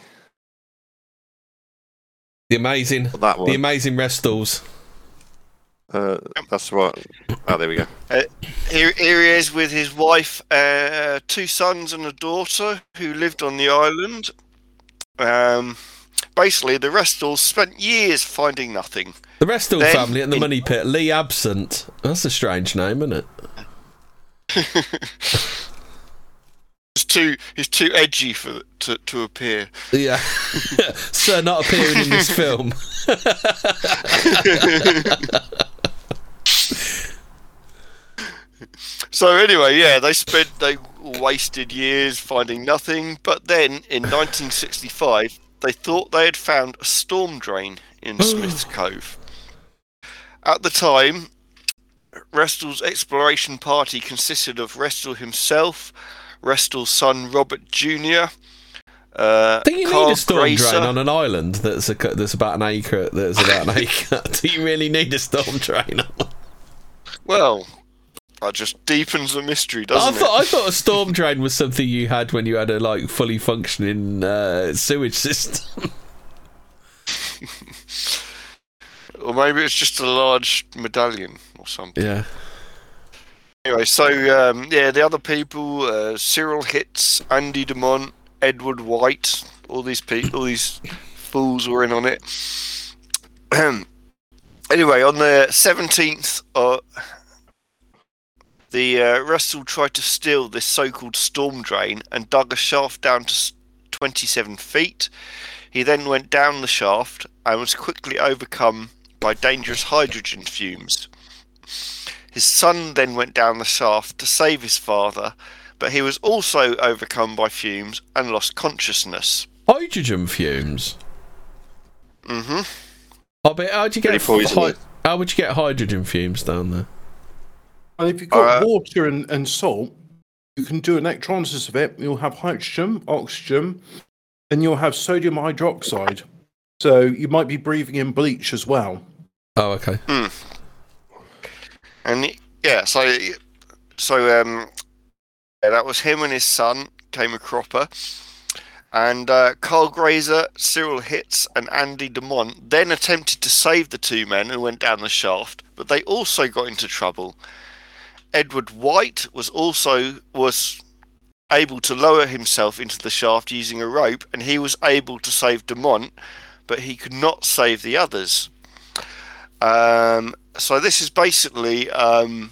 The amazing, Well, that the amazing Restalls. Uh, that's what. Oh, there we go. Here, here he is with his wife, uh, two sons, and a daughter who lived on the island. Um, basically, the rest all spent years finding nothing. The Restall Then- family and the Money Pit. Lee Absent. That's a strange name, isn't it? It's too, he's too edgy for to, to appear. Yeah. Sir not appearing in this film. So anyway, yeah, they spent they wasted years finding nothing, but then in 1965 they thought they had found a storm drain in Smith's Cove. At the time, Restall's exploration party consisted of Restall himself, Restall's son Robert Jr. Uh, Do you Carl need a storm Gracer. drain on an island that's a, that's about an acre? That's about an acre. Do you really need a storm drain? Well, that just deepens the mystery, I doesn't thought it? I thought a storm drain was something you had when you had a like fully functioning uh, sewage system. or maybe it's just a large medallion or something. Yeah. Anyway, so um, yeah, the other people: uh, Cyril Hiltz, Andy Demont, Edward White. All these people, all these fools were in on it. anyway, on the seventeenth, uh, the uh, Restall tried to steal this so-called storm drain and dug a shaft down to twenty-seven feet. He then went down the shaft and was quickly overcome by dangerous hydrogen fumes. His son then went down the shaft to save his father, but he was also overcome by fumes and lost consciousness. Hydrogen fumes. hmm I bet. How'd you get? Pretty hy- how would you get hydrogen fumes down there? And if you've got Uh, water and, and salt, you can do an electrolysis of it. You'll have hydrogen, oxygen, and you'll have sodium hydroxide. So you might be breathing in bleach as well. Oh, okay. And yeah, so so um, yeah, that was him and his son came a cropper, and uh, Karl Graeser, Cyril Hiltz, and Andy Demont then attempted to save the two men who went down the shaft, but they also got into trouble. Edward White was also was able to lower himself into the shaft using a rope, and he was able to save Demont, but he could not save the others. Um, so this is basically um,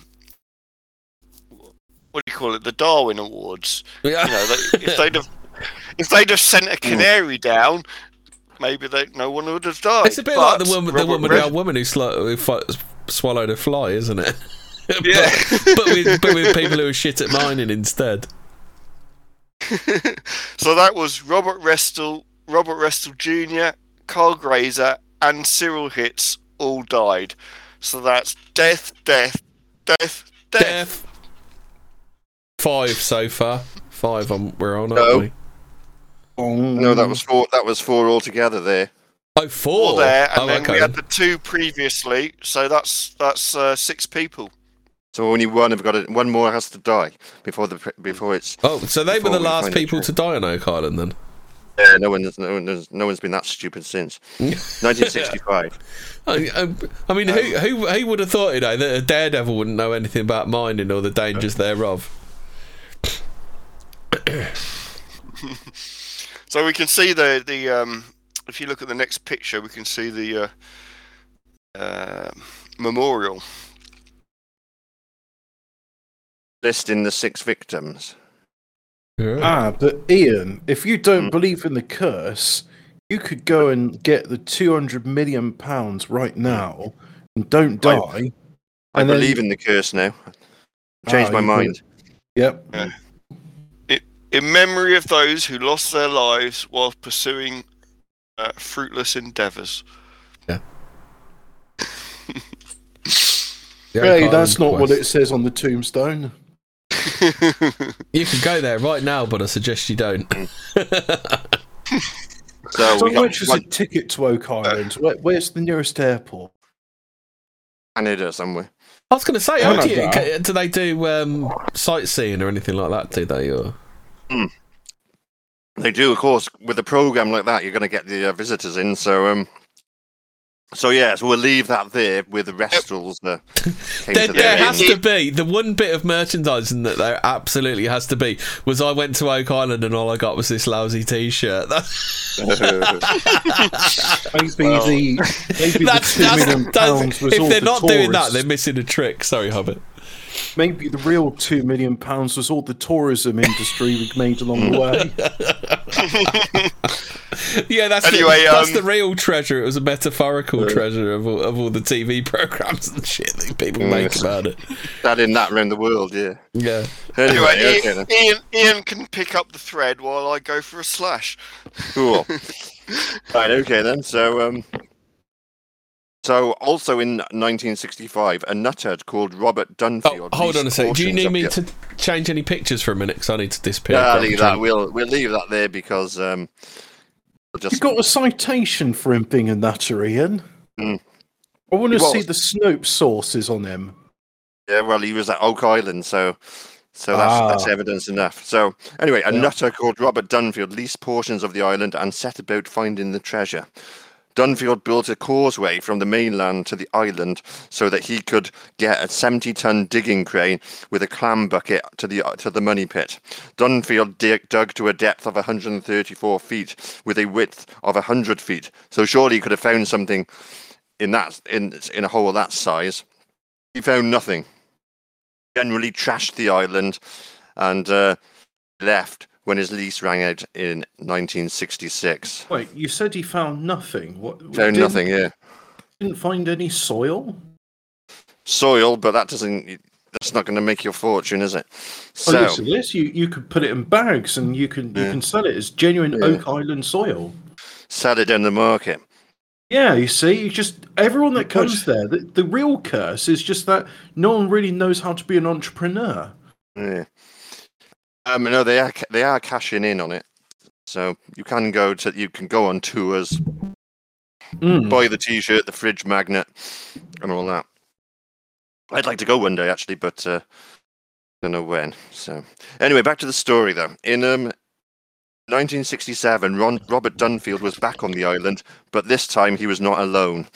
what do you call it? The Darwin Awards. Yeah. You know, they, if they'd have if they'd have sent a canary down, maybe they, no one would have died. It's a bit like the But woman, the woman, Red- woman who, sl- who swallowed a fly, isn't it? Yeah. but, but with but with people who are shit at mining instead. so that was Robert Restall, Robert Restall Jr., Karl Graeser, and Cyril Hiltz all died. So that's death, death, death, death. Death. Five so far. Five on, we're on, aren't No. we? No, that was four. That was four altogether there. Oh, four. There, and oh, then okay. we had the two previously. So that's that's uh, six people. So only one have got to, one more has to die before the before it's. Oh, so they were the we last people to die on Oak Island then? Yeah, no one, no one, there's- no one's been that stupid since 1965. I, I, I mean, who, who who would have thought, you know, that a daredevil wouldn't know anything about mining or the dangers thereof? So we can see the the um, if you look at the next picture, we can see the uh, uh, memorial. Listing the six victims. Ah, but Ian, if you don't Hmm. believe in the curse, you could go and get the two hundred million pounds right now and don't die. I And then- believe in the curse now. Changed Ah, my you mind. Yep. In memory of those who lost their lives while pursuing uh, fruitless endeavours. The Oak Hey, that's not what it says on the tombstone. You can go there right now, but I suggest you don't. So So we got much is a ticket to Oak Island? Where, where's the nearest airport? Canada somewhere. I was going to say, Oh, do, you- ca- do they do um, sightseeing or anything like that? Do they? Or They do, of course, with a program like that, you're going to get the uh, visitors in. So, um, so yeah, so we'll leave that there with the Restalls. Uh, came there, to there their has to be the one bit of merchandising that there absolutely has to be was I went to Oak Island and all I got was this lousy T-shirt. Maybe Well, the maybe That's, the two that's, million that's- pounds if they're the not doing that, they're missing a trick. Sorry, Hobbit. Maybe the real two million pounds was all the tourism industry we made along the way. Yeah, that's Anyway, the, that's um, the real treasure. It was a metaphorical treasure of all, of all the TV programs and shit that people make Yes. about it. that in that around the world, yeah. Yeah. anyway, Anyway, Ian, then. Ian, Ian can pick up the thread while I go for a slash. cool. right, okay then. So, um, so also in 1965, a nuthead called Robert Oh, Dunfield. hold on a leased sec. Do you need me the- to change any pictures for a minute? Because I need to disappear. Yeah, grab a leave that. We'll we'll leave that there because um, we'll You just got a citation for him being a nutter, Ian. Mm. I want to He see the Snopes sources on him. Yeah, well, he was at Oak Island, so so that's Ah. that's evidence enough. So anyway, a Yeah. nutter called Robert Dunfield leased portions of the island and set about finding the treasure. Dunfield built a causeway from the mainland to the island so that he could get a 70-ton digging crane with a clam bucket to the to the money pit. Dunfield dig, dug to a depth of 134 feet with a width of 100 feet. So surely he could have found something in that in in a hole that size. He found nothing. Generally trashed the island and uh, left when his lease ran out in 1966. Wait, you said he found nothing. What? Found didn't- nothing, yeah. Didn't find any soil. Soil, but that doesn't. That's not going to make your fortune, is it? Oh, So, yes, it is. You you could put it in bags and you can you Yeah. can sell it as genuine Yeah. Oak Island soil. sell it in the market. Yeah, you see, you just everyone that comes there. The, the real curse is just that no one really knows how to be an entrepreneur. Yeah. Um, no, they are they are cashing in on it. So you can go to you can go on tours, Mm. buy the T-shirt, the fridge magnet, and all that. I'd like to go one day actually, but uh, don't know when. So anyway, back to the story though. In um, 1967, Ron, Robert Dunfield was back on the island, but this time he was not alone.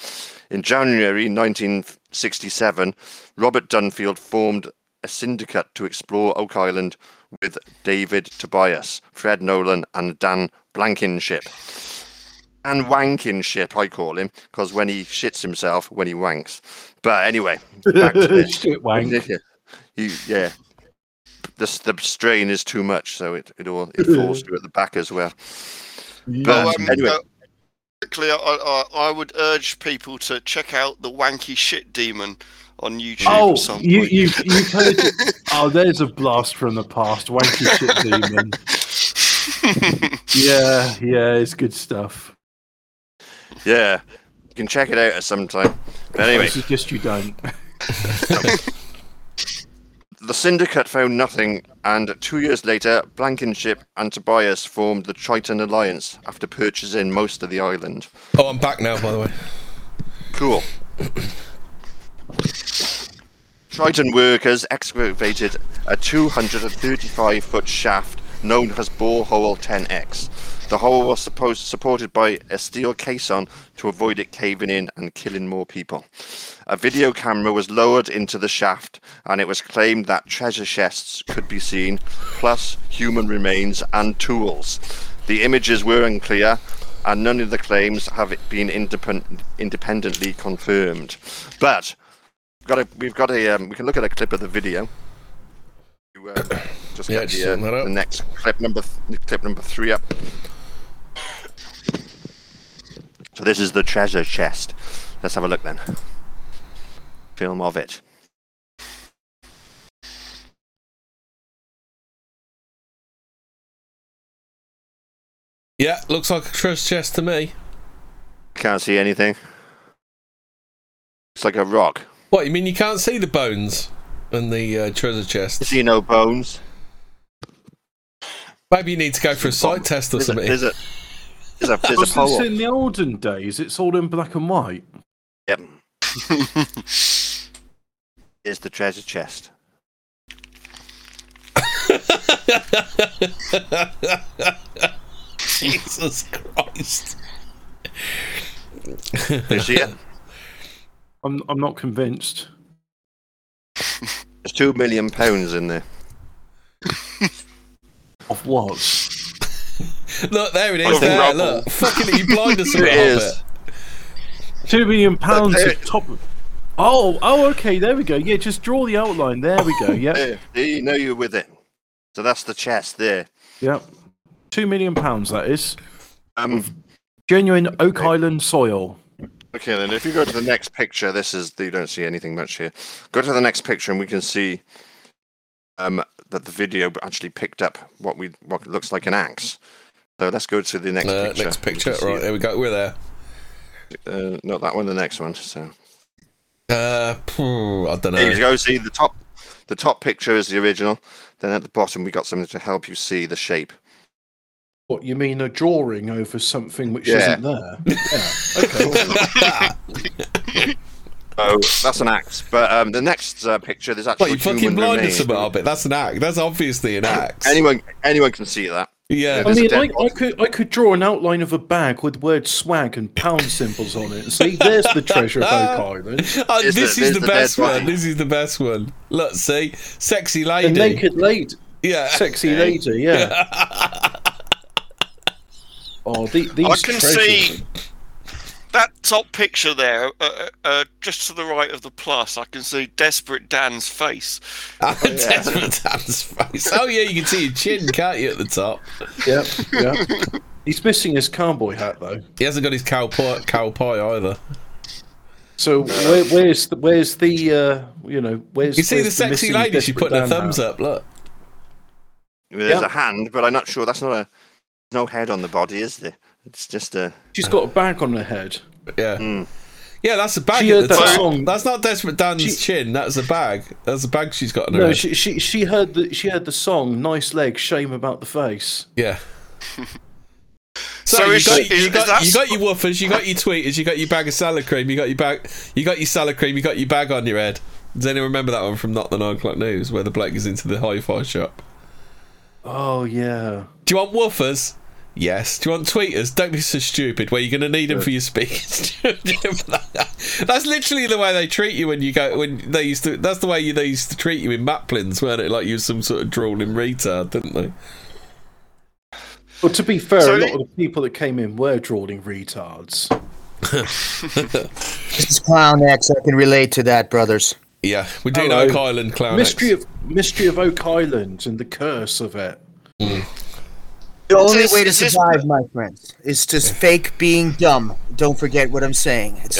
In January 1967, Robert Dunfield formed a syndicate to explore Oak Island with David Tobias, Fred Nolan, and Dan Blankenship. And Wankinship, I call him, because when he shits himself, when he wanks. But anyway, back to this. Shit wank. You, yeah. The, the strain is too much, so it, it all it falls through at the back as well. But Oh, um, anyway, uh, quickly, I, I, I would urge people to check out the Wanky Shit Demon on YouTube. Oh, at some you point. you you heard it. Oh, there's a blast from the past. Wanky shit demon. Yeah, yeah, it's good stuff. yeah, you can check it out at some time. But I anyway, suggest you don't. the syndicate found nothing, and two years later, Blankenship and Tobias formed the Triton Alliance after purchasing most of the island. Oh, I'm back now, by the way. Cool. Triton workers excavated a 235 foot shaft known as Borehole 10X. The hole was supposed supported by a steel caisson to avoid it caving in and killing more people. A video camera was lowered into the shaft, and it was claimed that treasure chests could be seen, plus human remains and tools. The images were unclear, and none of the claims have been independ- independently confirmed. But got a, we've got a, um, we can look at a clip of the video. You, uh, just Yeah, get just the, uh, up. the next clip number th- clip number three up. So this is the treasure chest. Let's have a look then. Film of it. Yeah, looks like a treasure chest to me. Can't see anything. It's like a rock. What, you mean you can't see the bones and the uh, treasure chest? See no bones. Maybe you need to go for a sight test or There's a, something. there's a, there's a, there's a Was this pole. in the olden days? It's all in black and white. Yep. Here's the treasure chest. Jesus Christ. You see it? I'm I'm not convinced. There's two million pounds in there. Of what? Look, there it I is. think There, look. Fucking you blind us a It bit. is. Two million pounds there- of top. Oh, oh, okay. There we go. Yeah, just draw the outline. There we go. Yeah, There, there you know you're with it. So that's the chest there. yeah. Two million pounds. That is Um, genuine Oak Island soil. Okay, then if you go to the next picture, this is you don't see anything much here. Go to the next picture, and we can see um, that the video actually picked up what we what looks like an axe. So let's go to the next Uh, picture. next picture. Right, there we go. We're there. Uh, not that one. The next one. So Uh, I don't there you know. go. See the top. The top picture is the original. Then at the bottom, we got something to help you see the shape. What you mean a drawing over something which Yeah. isn't there? Yeah. Okay. Oh, that's an act. But um, the next uh, picture, there's actually What, you fucking human blind us remains. a bit, That's an act. That's obviously an act. Anyone, anyone can see that. Yeah. I mean, I, I could I could draw an outline of a bag with word swag and pound symbols on it. See, there's the treasure of Oak Island. There's this the- is the, the best dead one. body. This is the best one. Look, see, sexy A lady. naked lady, Yeah. sexy lady, yeah. Oh, the, these I can treasures. see that top picture there, uh, uh, just to the right of the plus. I can see Desperate Dan's face. Desperate Dan's face. Oh yeah, you can see your chin, can't you, at the top? Yep, yep. He's missing his cowboy hat though. He hasn't got his cow pie, cow pie either. So where, where's the, where's the uh, you know where's You see the sexy missing lady? She Desperate put her thumbs hat? up. Look. There's Yeah. a hand, but I'm not sure. That's not a no head on the body, is there? It's just a. She's got a bag on her head. Yeah. Mm. Yeah, that's a bag She at heard the that song. That's not Desperate Dan's She- chin. That's a bag. That's a bag she's got on her No, head. she, she she heard the she heard the song "Nice Legs, Shame About the Face." Yeah. So, So you, got, she- you, got, is that you got your woofers, you got your tweeters, you got your bag of salad cream, you got your bag, you got your salad cream, you got your bag on your head. Does anyone remember that one from Not the Nine O'clock News, where the bloke is into the hi-fi shop? Oh yeah. Do you want woofers? Yes. Do you want tweeters? Don't be so stupid. Where you're going to need them for your speakers. that's literally the way they treat you when you go. When they used to. That's the way you, they used to treat you in Maplins, weren't it? Like you were some sort of drooling retard, didn't they? Well, to be fair, So- a lot of the people that came in were drawing retards. This is Clown X. I can relate to that, brothers. Yeah, we're doing Hello. Oak Island Clown. Mystery X. of Mystery of Oak Island and the curse of it. Hmm. The only this- way to is this- survive, my friends, is to fake being dumb. Don't forget what I'm saying. It's,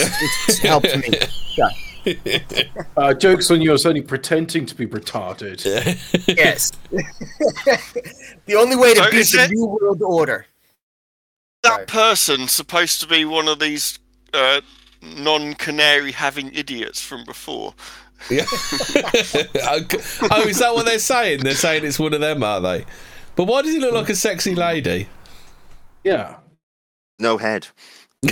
it's helped me. Yeah. Uh, jokes on you. I was only pretending to be retarded. Yes. the only way to So beat the it- New World Order. That person supposed to be one of these uh, non-canary having idiots from before. Yeah. Oh, is that what they're saying? They're saying it's one of them, are they? But why does he look like a sexy lady? Yeah. No head. oh,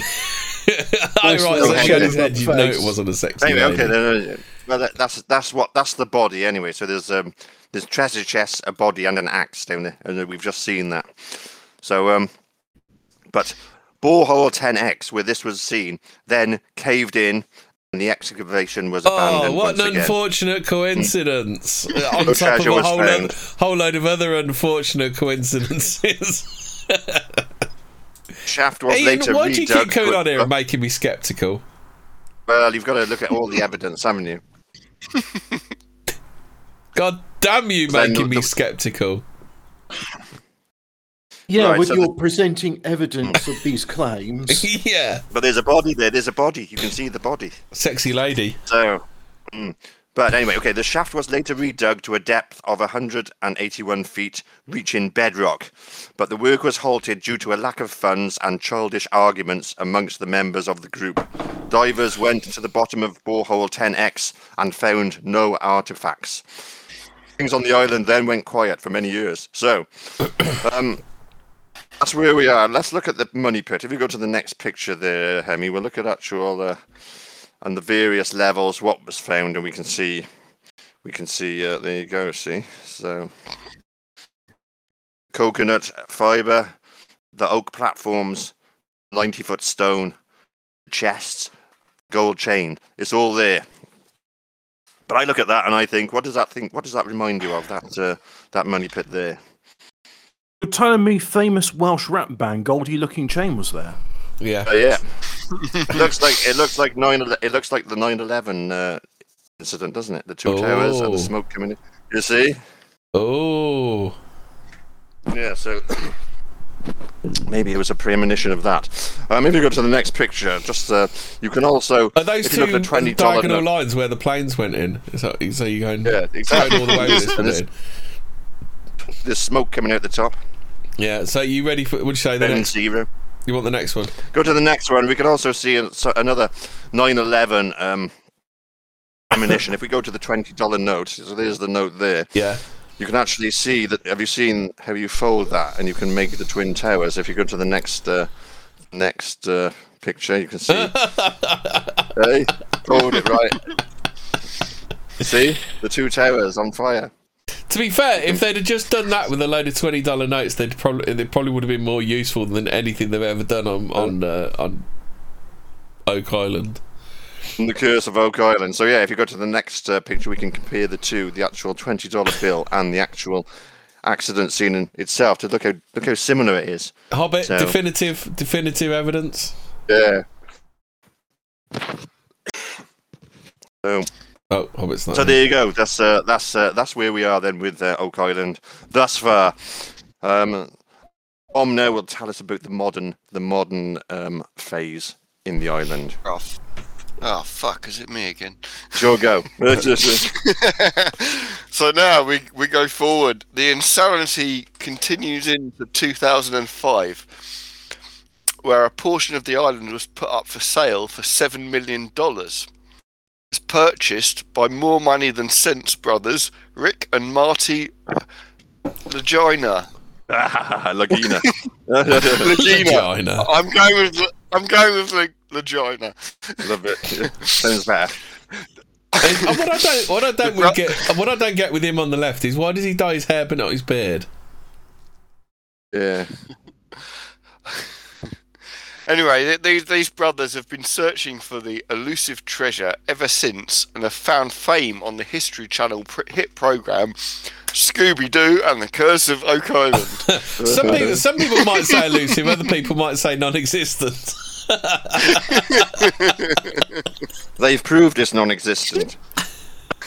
right. So little she had head his head. You know it wasn't a sexy Anyway, lady. okay. No, no, no. Well, that, that's that's what that's the body anyway. So there's um there's treasure chest, a body, and an axe down there, and we've just seen that. So um, but borehole 10x, where this was seen, then caved in, and the excavation was Oh, what once an again. unfortunate coincidence! On top of a whole load, whole load of other unfortunate coincidences. Shaft was Ian, later why do you keep coming on here and making me sceptical? Well, you've got to look at all the evidence, haven't you? God damn you, making me the- sceptical. Yeah, Right, when so you're the- presenting evidence of these claims. yeah, But there's a body there. There's a body. You can see the body. sexy lady. So, mm. but anyway, okay. The shaft was later redug to a depth of 181 feet, reaching bedrock. But the work was halted due to a lack of funds and childish arguments amongst the members of the group. Divers went to the bottom of borehole 10x and found no artifacts. Things on the island then went quiet for many years. So, um, that's where we are. Let's look at the money pit. If you go to the next picture there, Hemi, we'll look at actual uh, and the various levels, what was found, and we can see, we can see. Uh, there you go. See, so coconut fiber, the oak platforms, ninety foot stone, chests, gold chain. It's all there. But I look at that and I think, what does that think? What does that remind you of? That uh, that money pit there. You're telling me famous Welsh rap band Goldie Lookin Chain was there? Yeah. Oh yeah. it looks like it looks like nine. It looks like the 9/11 uh, incident, doesn't it? The two towers and Oh. the smoke coming in. You see? Oh. Yeah. So maybe it was a premonition of that. Uh, maybe go to the next picture. Just uh, you can also Are those if you look two the twenty dollar diagonal note. lines where the planes went in? So, so you're going, Yeah, going exactly. all the way with this And one there's, smoke coming out the top. Yeah. So you ready for? Would you say the next? zero. You want the next one? Go to the next one. We can also see another 9/11 um, ammunition. if we go to the twenty dollar note, so there's the note there. Yeah. You can actually see that. Have you seen how you fold that, and you can make the twin towers? If you go to the next uh, next uh, picture, you can see. hey, fold it right. See the two towers on fire. To be fair, if they'd have just done that with a load of twenty dollar notes, they'd probably they probably would have been more useful than anything they've ever done on on uh, on Oak Island. The Curse of Oak Island. So yeah, if you go to the next uh, picture, we can compare the two: the actual twenty dollar bill and the actual accident scene in itself to look how look how similar it is. Hobbit, So- definitive definitive evidence. Yeah. So, Oh, Hobbit's not. so there you go. That's uh, that's uh, that's where we are then with uh, Oak Island thus far. Um, Dom now will tell us about the modern the modern um, phase in the island. Oh, f- oh fuck! Is it me again? Sure, go. so now we we go forward. The insanity continues into 2005, where a portion of the island was put up for sale for seven million dollars. It's purchased by more money than sense brothers Rick and Marty Lagina. Lagina. Lagina. I'm going with I'm going with La- Lagina. Love it. Sounds bad. And what I don't, what I don't bro- get, what I don't get with him on the left is why does he dye his hair but not his beard? Yeah. Anyway, these these brothers have been searching for the elusive treasure ever since, and have found fame on the History Channel pr- hit program Scooby Doo and the Curse of Oak Island. Some people, some people might say elusive, other people might say non-existent. They've proved it's non-existent.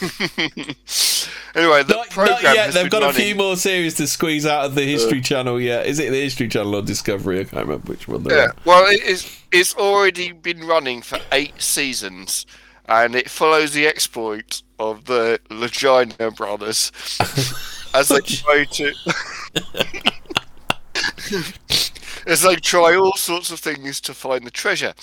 anyway, the Not, program not yet. They've got a few more series to squeeze out of the History uh. Channel. yet. is it the History Channel or Discovery? I can't remember which one. Yeah, well, it is, it's already been running for eight seasons, and it follows the exploit of the Lagina brothers as they try to. as they try all sorts of things to find the treasure.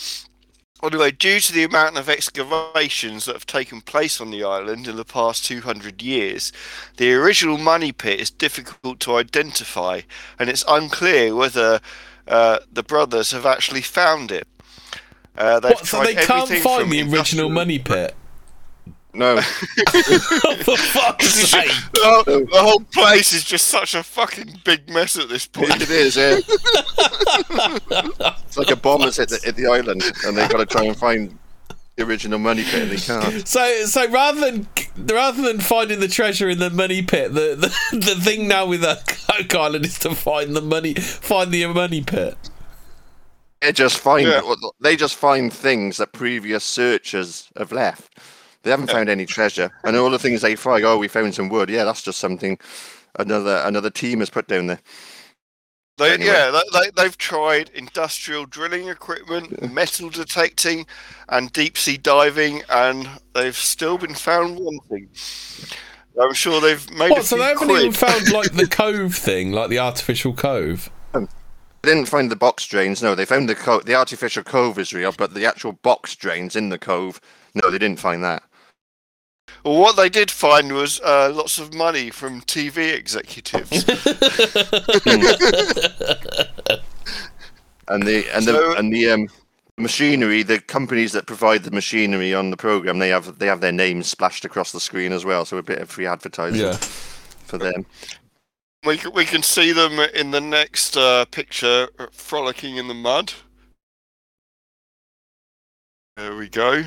Anyway, due to the amount of excavations that have taken place on the island in the past 200 years, the original money pit is difficult to identify, and it's unclear whether uh, the brothers have actually found it. Uh, What, so they can't find the original money pit. No. For fuck's sake! the, whole, the whole place is just such a fucking big mess at this point. it is, yeah. it's like a bomb that's hit the, hit the island, and they've got to try and find the original money pit, and they can't. So, so rather than rather than finding the treasure in the money pit, the the, the thing now with uh, Oak Island is to find the money, find the money pit. They just find Yeah. they just find things that previous searchers have left. They haven't found any treasure, and all the things they find. Oh, we found some wood. Yeah, that's just something another another team has put down there. They, Anyway. Yeah, they, they, they've tried industrial drilling equipment, metal detecting, and deep sea diving, and they've still been found wanting. I'm sure they've made a What? So few they haven't quid. even found like the cove thing, like the artificial cove. They didn't find the box drains. No, they found the co- the artificial cove is real, but the actual box drains in the cove. No, they didn't find that. Well, what they did find was uh, lots of money from TV executives. and the and So- the and the um machinery the companies that provide the machinery on the program they have they have their names splashed across the screen as well so a bit of free advertising Yeah. for them we, we can see them in the next uh, picture, uh, frolicking in the mud. There we go.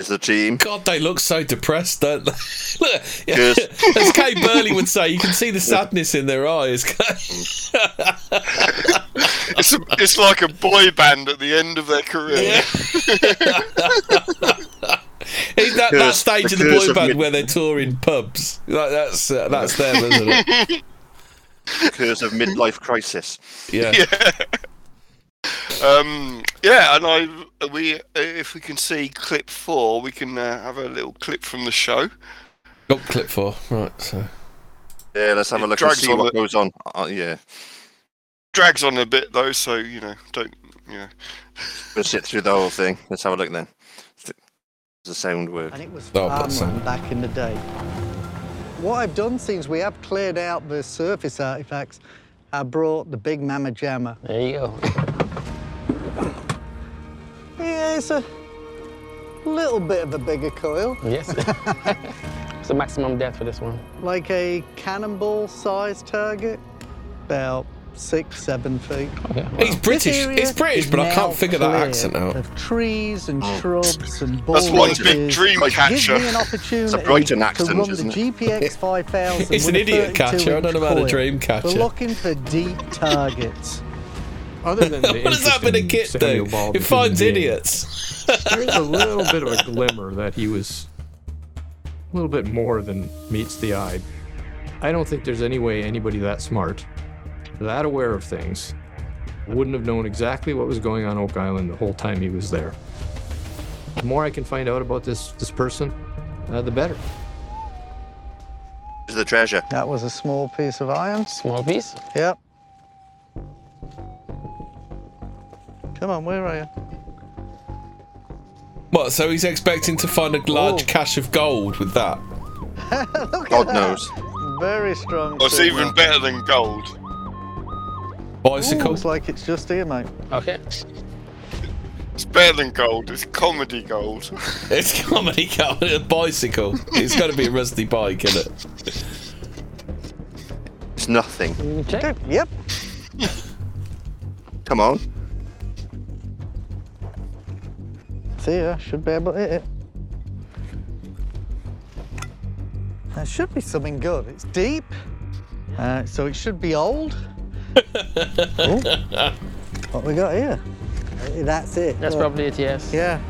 Is the team God, they look so depressed, don't they? Look, yeah, as Kay Burley would say, you can see the sadness in their eyes. It's, a, it's like a boy band at the end of their career. It's that, that stage the of the boy band mid- where they're touring pubs. Like that's uh, that's them, isn't it? curse of midlife crisis Yeah. yeah. Um, yeah, and I we if we can see clip four, we can uh, have a little clip from the show. Got clip four. Right. So yeah let's have a look and see what it. goes on uh, yeah Drags on a bit though, so you know, don't you know. we'll sit through the whole thing let's have a look then the sound work and it was Oh, farmland back in the day. What I've done since we have cleared out the surface artifacts, I brought the big mamma jammer. There you go. Yeah, it's a little bit of a bigger coil, Yes. it's the maximum depth for this one. like a cannonball-sized target, about six, seven feet. Okay. He's British. This area He's British, but I can't figure that accent out. Of trees and Oh. shrubs and That's one big bulrushes. dream Gives catcher. me an opportunity It's a Brighton to accent, run the isn't it? GPX 5000 It's an idiot catcher. I don't know about a dream catcher. We're looking for deep targets. Other than the What does that bit interest in kit Samuel do? Ball, It finds human idiots. There's a little bit of a glimmer that he was a little bit more than meets the eye. I don't think there's any way anybody that smart, that aware of things, wouldn't have known exactly what was going on Oak Island the whole time he was there. The more I can find out about this this person, uh, the better. Is the treasure? That was a small piece of iron. Small piece. Yep. Come on, where are you? What? So he's expecting to find a large Oh. cache of gold with that? Look God at that. knows. Very strong. Well, it's signal. even better than gold. Ooh, Bicycle. looks like it's just here, mate. Okay. It's better than gold. It's comedy gold. It's comedy gold. A bicycle. It's got to be a rusty bike, isn't it? It's nothing. You can. Yep. Come on. See ya. Should be able to hit it. That should be something good. It's deep, uh, so it should be old. What we got here? Uh, That's it. That's Look. probably it, yes. Yeah,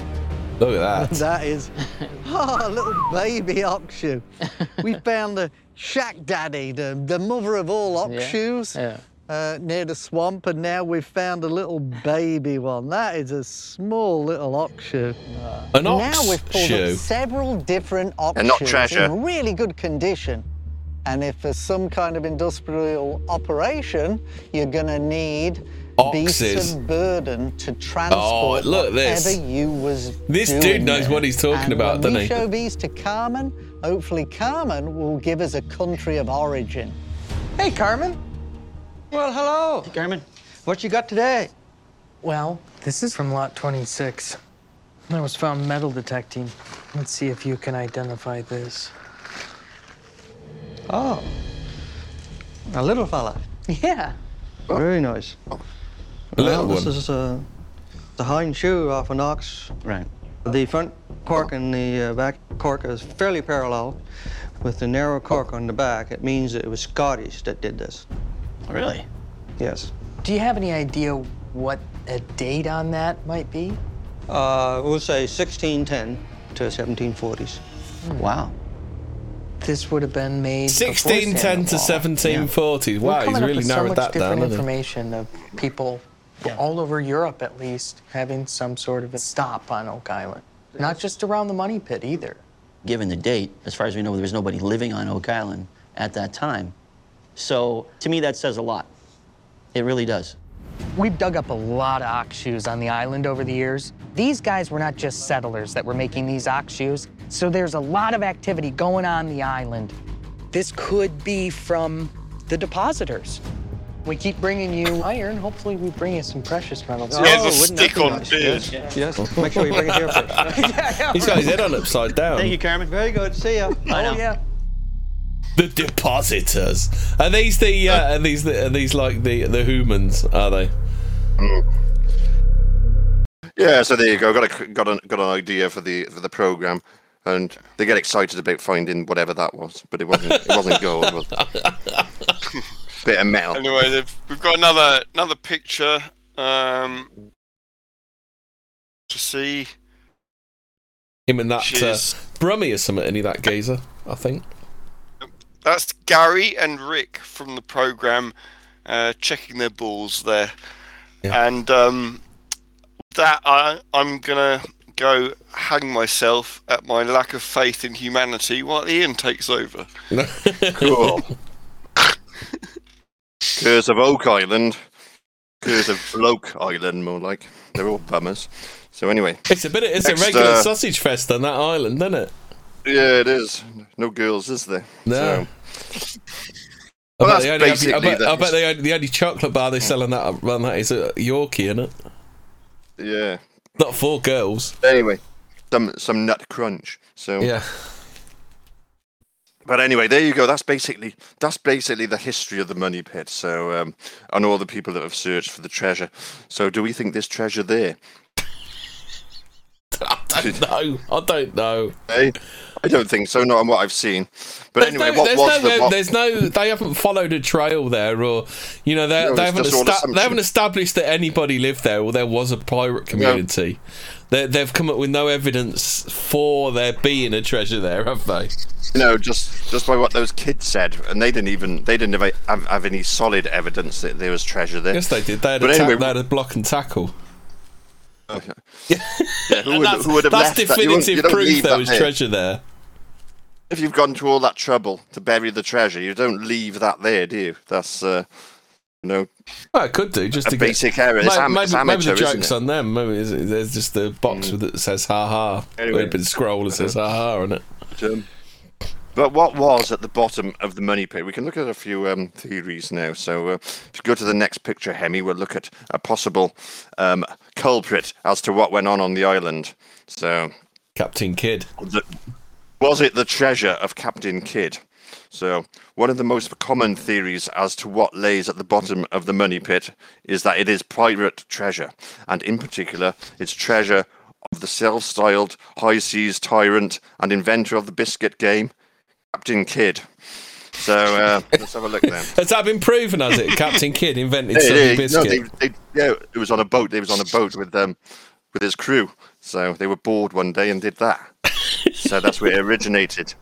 Look at that. that is. Oh, a little baby ox shoe. We found the shack daddy, the, the mother of all ox Yeah. shoes, Yeah. Uh, near the swamp, and now we've found a little baby one. That is a small little ox shoe. An now ox we've pulled shoe. up several different ox And not shoes treasure. in really good condition. And if there's some kind of industrial operation, you're gonna need beasts Oxes. of burden to transport Oh, look at this. whatever you was This doing dude knows there. what he's talking And about, when doesn't we he? show these to Carmen, hopefully Carmen will give us a country of origin. Hey, Carmen. Well, hello. Carmen, what you got today? Well, this is from lot 26. I was found metal detecting. Let's see if you can identify this. Oh, a little fella. Yeah. Very nice. A little well, this one. is uh, the hind shoe off an ox. Right. The front cork and the uh, back cork is fairly parallel. With the narrow cork on the back, it means that it was Scottish that did this. Really? Yes. Do you have any idea what a date on that might be? Uh, we'll say 1610 to 1740s. Wow. This would have been made. 1610 to Samuel Ball. 1740s. We're Wow, he's coming up really with narrowed so much that down. different hasn't information of people all over Europe, at least, having some sort of a stop on Oak Island. Not just around the money pit either. given the date, as far as we know, there was nobody living on Oak Island at that time. So to me, that says a lot. It really does. We've dug up a lot of ox shoes on the island over the years. These guys were not just settlers that were making these ox shoes, so there's a lot of activity going on the island. This could be from the depositors. We keep bringing you iron. Hopefully, we bring you some precious metals. He has a stick on beard. Yes. Make sure you bring it here first. He's got his head on upside down. Thank you, Carmen. Very good. See ya. Bye now. Oh, yeah. The depositors. Are these the? Uh, are these the? Are these like the the humans? Are they? Yeah, so there you go. Got a got an got an idea for the for the program, and they get excited about finding whatever that was, but it wasn't it wasn't gold. Was it? Bit of metal. Anyway, we've got another another picture um, to see. Him and that Which uh, Brummy or something. Any that gazer, I think. That's Gary and Rick from the program, uh, checking their balls there. And um, that I, I'm gonna go hang myself at my lack of faith in humanity while Ian takes over. Cool. Curse of Oak Island. Curse of Bloke Island, more like. They're all bummers. So anyway. It's a bit. It's Next, a regular uh, sausage fest on that island, isn't it? Yeah, it is. No girls, is there? No. So, I Well, bet, that's only have, I basically bet, I the- bet only, the only chocolate bar they sell on that on that is a Yorkie, isn't it? yeah. Not for girls. Anyway, some some nut crunch. So Yeah. But anyway, there you go. That's basically that's basically the history of the money pit. So um, and all the people that have searched for the treasure. So do we think there's treasure there? I don't know. I don't know. Eh? I don't think so. Not on what I've seen. But There's anyway, no, what there's, was no, the what, there's no, they haven't followed a trail there, or you know, they, No, they haven't esta- they haven't established that anybody lived there or there was a pirate community. They, they've come up with no evidence for there being a treasure there, have they? you know, just just by what those kids said, and they didn't even they didn't have, have, have any solid evidence that there was treasure there. Yes, they did. They had, But a, ta- anyway- they had a block and tackle. Yeah, who would, that's who would have that's left that? You definitive you proof there was there. treasure there. If you've gone to all that trouble to bury the treasure, you don't leave that there, do you? That's uh, you know, Well, it could do just a to basic get. error. It's, Maybe, am- maybe, it's maybe amateur, the joke's on them. Maybe there's just the box with that says "ha ha." Anyway. Anyway, a bit of scroll that says "ha ha" on it. But, um, but what was at the bottom of the money pit? We can look at a few um, theories now. So uh, if you go to the next picture, Hemi, we'll look at a possible um, culprit as to what went on on the island. So Captain Kidd. the, was it the treasure of Captain Kidd? So, one of the most common theories as to what lays at the bottom of the money pit is that it is pirate treasure, and in particular, it's treasure of the self styled high seas tyrant and inventor of the biscuit game, Captain Kidd. So, uh, let's have a look then. Has that been proven? Has it? Captain Kidd invented Yeah, yeah, Biscuit. No, they, they, yeah, it was on a boat. They was on a boat with um, with his crew. So they were bored one day and did that. So that's where it originated.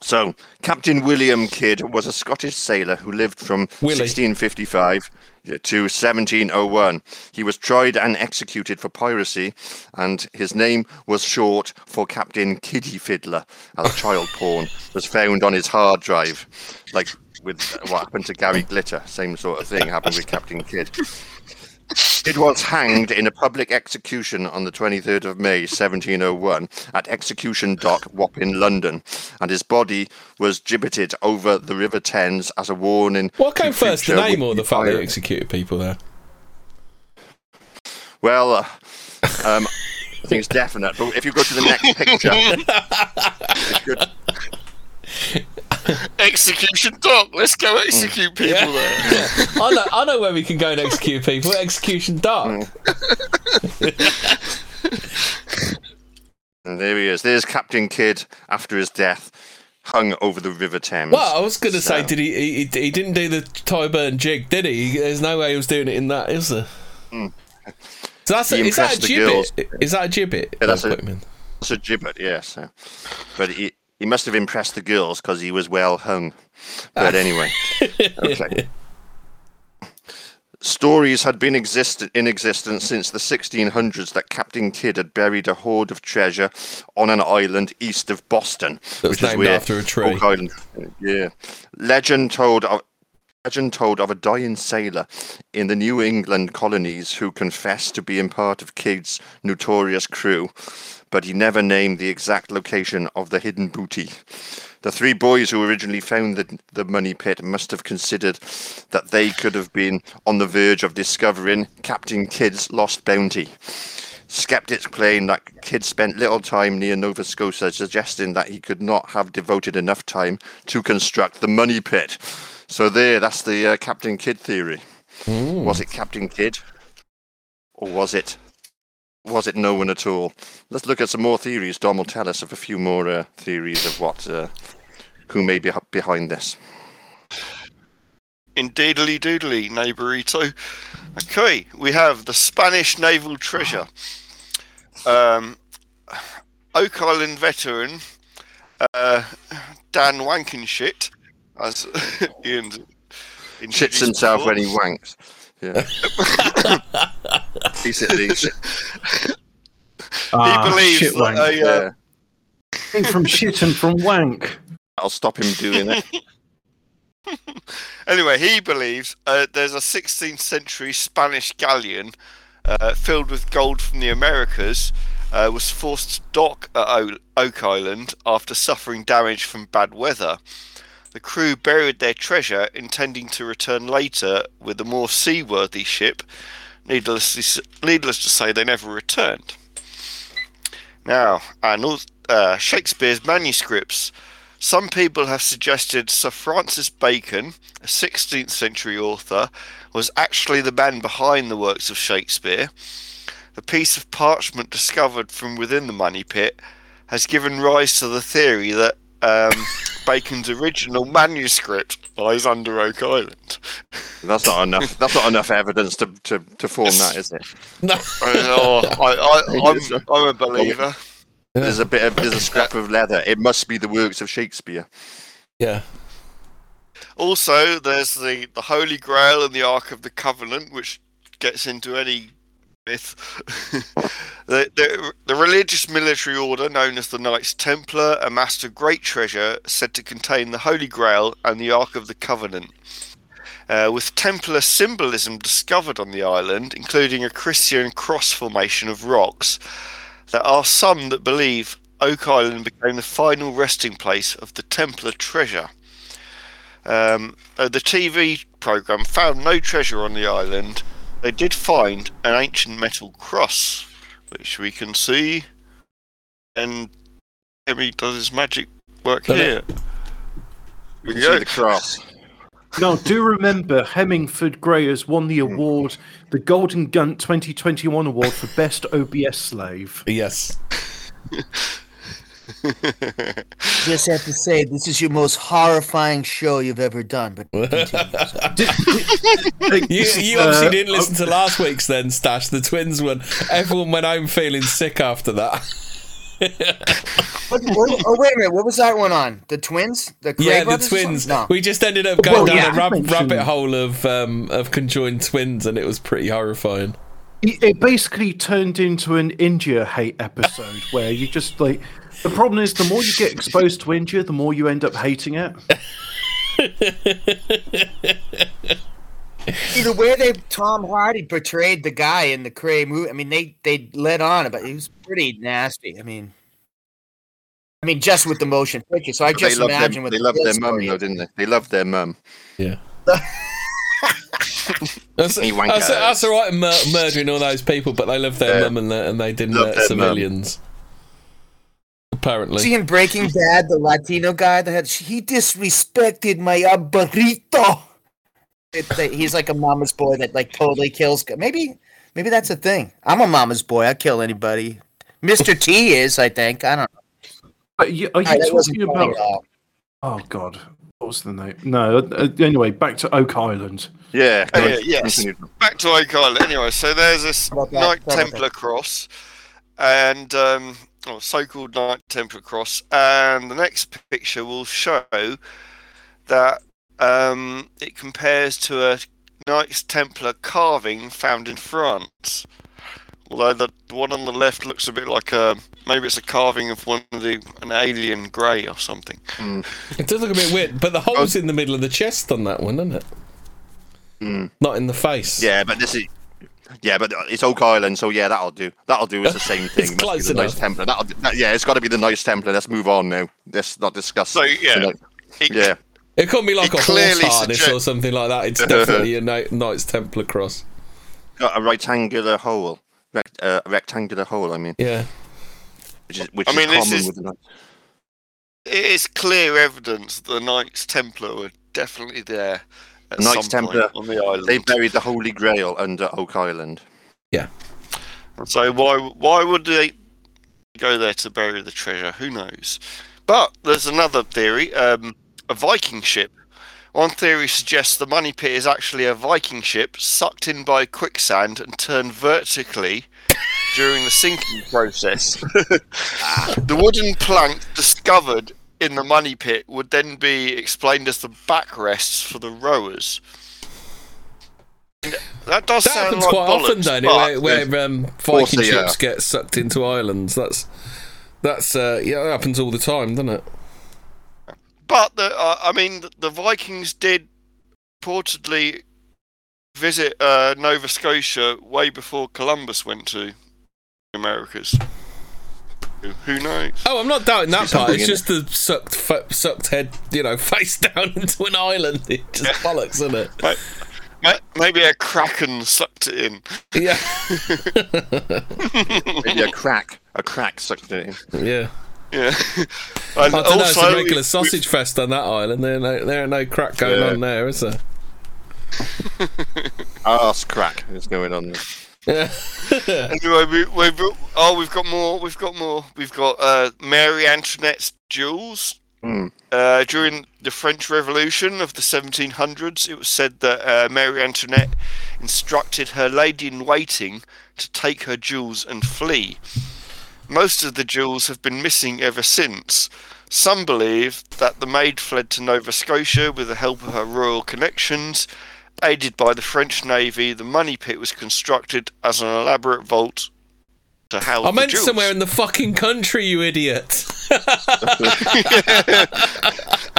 So Captain William Kidd was a Scottish sailor who lived from Willie. 1655 to 1701. He was tried and executed for piracy, and his name was short for Captain Kiddy Fiddler, as child porn was found on his hard drive, like with what happened to Gary Glitter. Same sort of thing happened with Captain Kidd. It was hanged in a public execution on the 23rd of May 1701 at Execution Dock, Wapping, in London, and his body was gibbeted over the River Thames as a warning. What came first, the name or the fact they executed people there? Well, uh, um, I think it's definite. But if you go to the next picture. Execution dock. Let's go execute people Yeah. there. I know, I know where we can go and execute people. Execution Dark. And there he is. There's Captain Kidd after his death, hung over the River Thames. Well, I was going to say, did he, he? He didn't do the Tyburn jig, did he? There's no way he was doing it in that, is there? Hmm. So that's a, is that a impressed gibbet? girls. Is that a gibbet? Yeah, that's a- put him in? It's a gibbet, yes. But he, he must have impressed the girls because he was well hung. But ah. anyway, okay. Stories had been exist- in existence since the 1600s that Captain Kidd had buried a hoard of treasure on an island east of Boston, which is named where after a tree. Island. Yeah, legend told of. Legend told of a dying sailor in the New England colonies who confessed to being part of Kidd's notorious crew, but he never named the exact location of the hidden booty. The three boys who originally found the, the money pit must have considered that they could have been on the verge of discovering Captain Kidd's lost bounty. Skeptics claim that Kidd spent little time near Nova Scotia, suggesting that he could not have devoted enough time to construct the money pit. So there, that's the uh, Captain Kidd theory. Was it Captain Kidd, or was it was it no one at all? Let's look at some more theories. Dom will tell us of a few more uh, theories of what uh, who may be behind this. Indeedly doodly, neighbourito. Okay, we have the Spanish naval treasure. Um, Oak Island veteran uh, Dan Wankenshit, as Ian Shits himself when he wanks. Yeah. Basically, Ah, believes shit that wank. a, uh, from shit and from wank. I'll stop him doing it. Anyway, he believes uh, there's a 16th century Spanish galleon uh, filled with gold from the Americas uh, was forced to dock at o- Oak Island after suffering damage from bad weather. The crew buried their treasure, intending to return later with a more seaworthy ship. Needless needless to say, they never returned. Now, all, uh, Shakespeare's manuscripts. Some people have suggested Sir Francis Bacon, a 16th century author, was actually the man behind the works of Shakespeare. The piece of parchment discovered from within the money pit has given rise to the theory that um, Bacon's original manuscript lies under Oak Island. That's not enough. That's not enough evidence to, to, to form that, is it? No. I, I, I, I'm, I'm a believer. There's a bit of there's a scrap of leather. It must be the works of Shakespeare. Yeah. Also, there's the, the Holy Grail and the Ark of the Covenant, which gets into any the, the, the religious military order known as the Knights Templar amassed a great treasure said to contain the Holy Grail and the Ark of the Covenant. Uh, with Templar symbolism discovered on the island, including a Christian cross formation of rocks, there are some that believe Oak Island became the final resting place of the Templar treasure. Um, uh, the TV program found no treasure on the island. They did find an ancient metal cross, which we can see. And Emmy does his magic work Does here. it? We can see the cross. Now, do remember Hemmingford Gray has won the award, the Golden Gun 2021 award for Best OBS Slave. Yes. Just have to say, this is your most horrifying show you've ever done. But you, you Uh, obviously didn't listen to last week's then, Stash. The twins one. Everyone went home feeling sick after that. What- what- oh wait a minute, what was that one on? The twins? The Kray yeah, the brothers or something? twins. No. We just ended up going Well, down yeah, a rab- rabbit hole of um, of conjoined twins, and it was pretty horrifying. It it basically turned into an India hate episode where you just like. The problem is, the more you get exposed to India, the more you end up hating it. See, the way they Tom Hardy portrayed the guy in the Kray movie, I mean, they they led on, but he was pretty nasty. I mean, I mean, just with the motion picture. So I But just imagine their, what they the loved their mum, though, didn't they? They loved their mum. Yeah. That's, You that's, that's all right, mur- murdering all those people, but they love their Yeah. mum and, they- and they didn't Love hurt their mum. Civilians. Apparently. See in Breaking Bad, the Latino guy that had he disrespected my abuelito. It, that- he's like a mama's boy that like totally kills. Maybe maybe that's a thing. I'm a mama's boy. I kill anybody. Mr. T is, I think. I don't know. But you, are you Alright, talking about? Oh God, what was the name? No. Uh, anyway, back to Oak Island. Yeah. Oh, yeah, yes. continue. Back to Oak Island. Anyway, so there's this How about that? Knight Templar cross, and um, or so-called Knight Templar cross, and the next picture will show that um, it compares to a Knights Templar carving found in France. Although the the one on the left looks a bit like a maybe it's a carving of one of the an alien grey or something. It does look a bit weird, but the hole's in the middle of the chest on that one, isn't it? Mm. Not in the face. Yeah, but this is. Yeah, but it's Oak Island, so yeah, that'll do. That'll do. It's the same thing. It's close the Nice enough. Templar. That'll, do- that, yeah, it's got to be the Nice Templar. Let's move on now. Let's not discuss. So, yeah. tonight. It- yeah. It could be like It a horse clearly harness sugge- or something like that. It's definitely a Knight- Knights Templar cross. Got a rectangular hole. Rect, uh, a rectangular hole. I mean, Yeah. which is which I mean, is this common is- with the Knights. It is clear evidence the Knights Templar were definitely there at The Knights some Templar. point on the island. They buried the Holy Grail under Oak Island. Yeah. So why why would they go there to bury the treasure? Who knows? But there's another theory: um, a Viking ship. One theory suggests the money pit is actually a Viking ship sucked in by quicksand and turned vertically during the sinking process. the wooden plank discovered in the money pit would then be explained as the backrests for the rowers. And That does That sound happens like quite often, bollocks, don't it? Where, where um, Viking ships are. get sucked into islands. That's that's uh, yeah, that happens all the time, doesn't it? But the, uh, I mean, the, the Vikings did reportedly visit uh, Nova Scotia way before Columbus went to the Americas. Who- Who knows? Oh, I'm not doubting that part. It's in just the sucked fa- sucked head, you know, face down into an island. It's just bollocks, isn't it? Ma- ma- Maybe a kraken sucked it in. Yeah. Maybe a crack. a crack sucked it in. Yeah. Yeah. I don't know. It's a also, regular we- sausage fest on that island. There, no, there ain't no crack going Yeah. on there, is there? Arse crack is going on. There. Yeah. anyway, we, we've oh, we've got more. We've got more. We've got uh, Mary Antoinette's jewels. Hmm. Uh, during the French Revolution of the 1700s, it was said that uh, Mary Antoinette instructed her lady in waiting to take her jewels and flee. Most of the jewels have been missing ever since. Some believe that the maid fled to Nova Scotia with the help of her royal connections. Aided by the French Navy, the money pit was constructed as an elaborate vault to house I the meant jewels. somewhere in the fucking country, you idiot.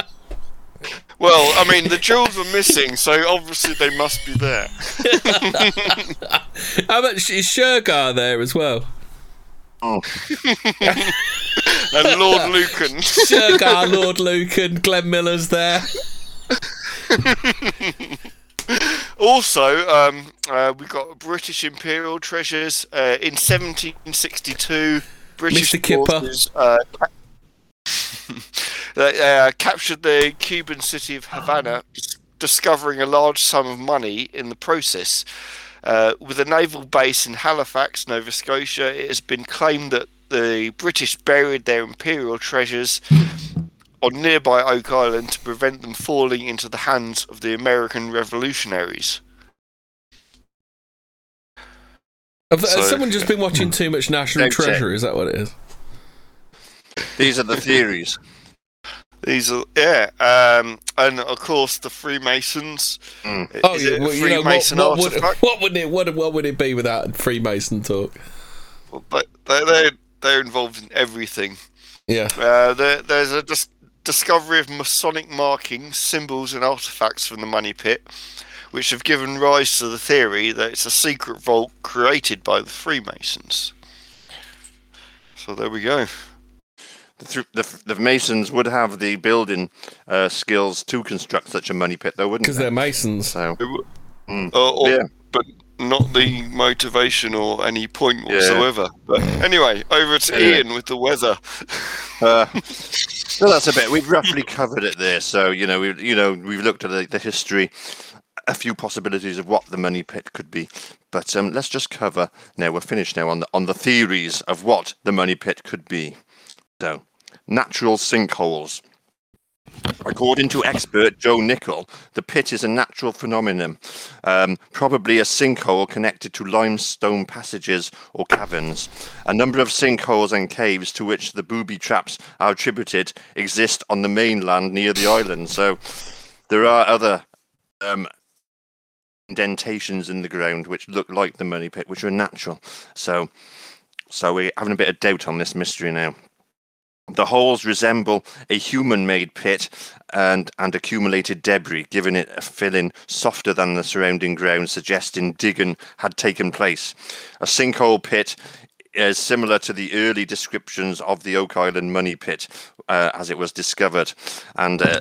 Well, I mean, the jewels were missing, so obviously they must be there. How much is Shergar there as well? Oh. and Lord Lucan. Shergar, Lord Lucan, Glenn Miller's there. Also, um, uh, we got British Imperial treasures uh, in 1762. British Mr. Forces uh, they, uh, captured the Cuban city of Havana, dis- discovering a large sum of money in the process. Uh, with a naval base in Halifax, Nova Scotia, it has been claimed that the British buried their imperial treasures on nearby Oak Island to prevent them falling into the hands of the American revolutionaries. Have, has So- someone just been watching too much National Don't. Treasure? Is that what it is? These are the theories. These are yeah, um, and of course the Freemasons. Mm. Oh, yeah. it a Well, you know, what, Freemason what, would, what would it what, what would it be without Freemason talk? But they they they're involved in everything. Yeah. Uh, there, there's a dis- discovery of Masonic markings, symbols, and artifacts from the Money Pit, which have given rise to the theory that it's a secret vault created by the Freemasons. So there we go. The, th- the, the Masons would have the building uh, skills to construct such a money pit, though, wouldn't they? Because they? they're Masons. So, mm. Uh, or, Yeah. But not the motivation or any point Yeah. whatsoever. But anyway, over to Anyway. Ian with the weather. Uh, well, that's a bit. We've roughly covered it there. So you know, we you know we've looked at the, the history, a few possibilities of what the money pit could be. But um, let's just cover now. We're finished now on the on the theories of what the money pit could be. So, natural sinkholes. According to expert Joe Nickell, the pit is a natural phenomenon, um, probably a sinkhole connected to limestone passages or caverns. A number of sinkholes and caves to which the booby traps are attributed exist on the mainland near the island. So there are other um, indentations in the ground which look like the money pit, which are natural. So, so we're having a bit of doubt on this mystery now. The holes resemble a human-made pit and, and accumulated debris, giving it a filling softer than the surrounding ground, suggesting digging had taken place. A sinkhole pit is similar to the early descriptions of the Oak Island money pit uh, as it was discovered. And uh,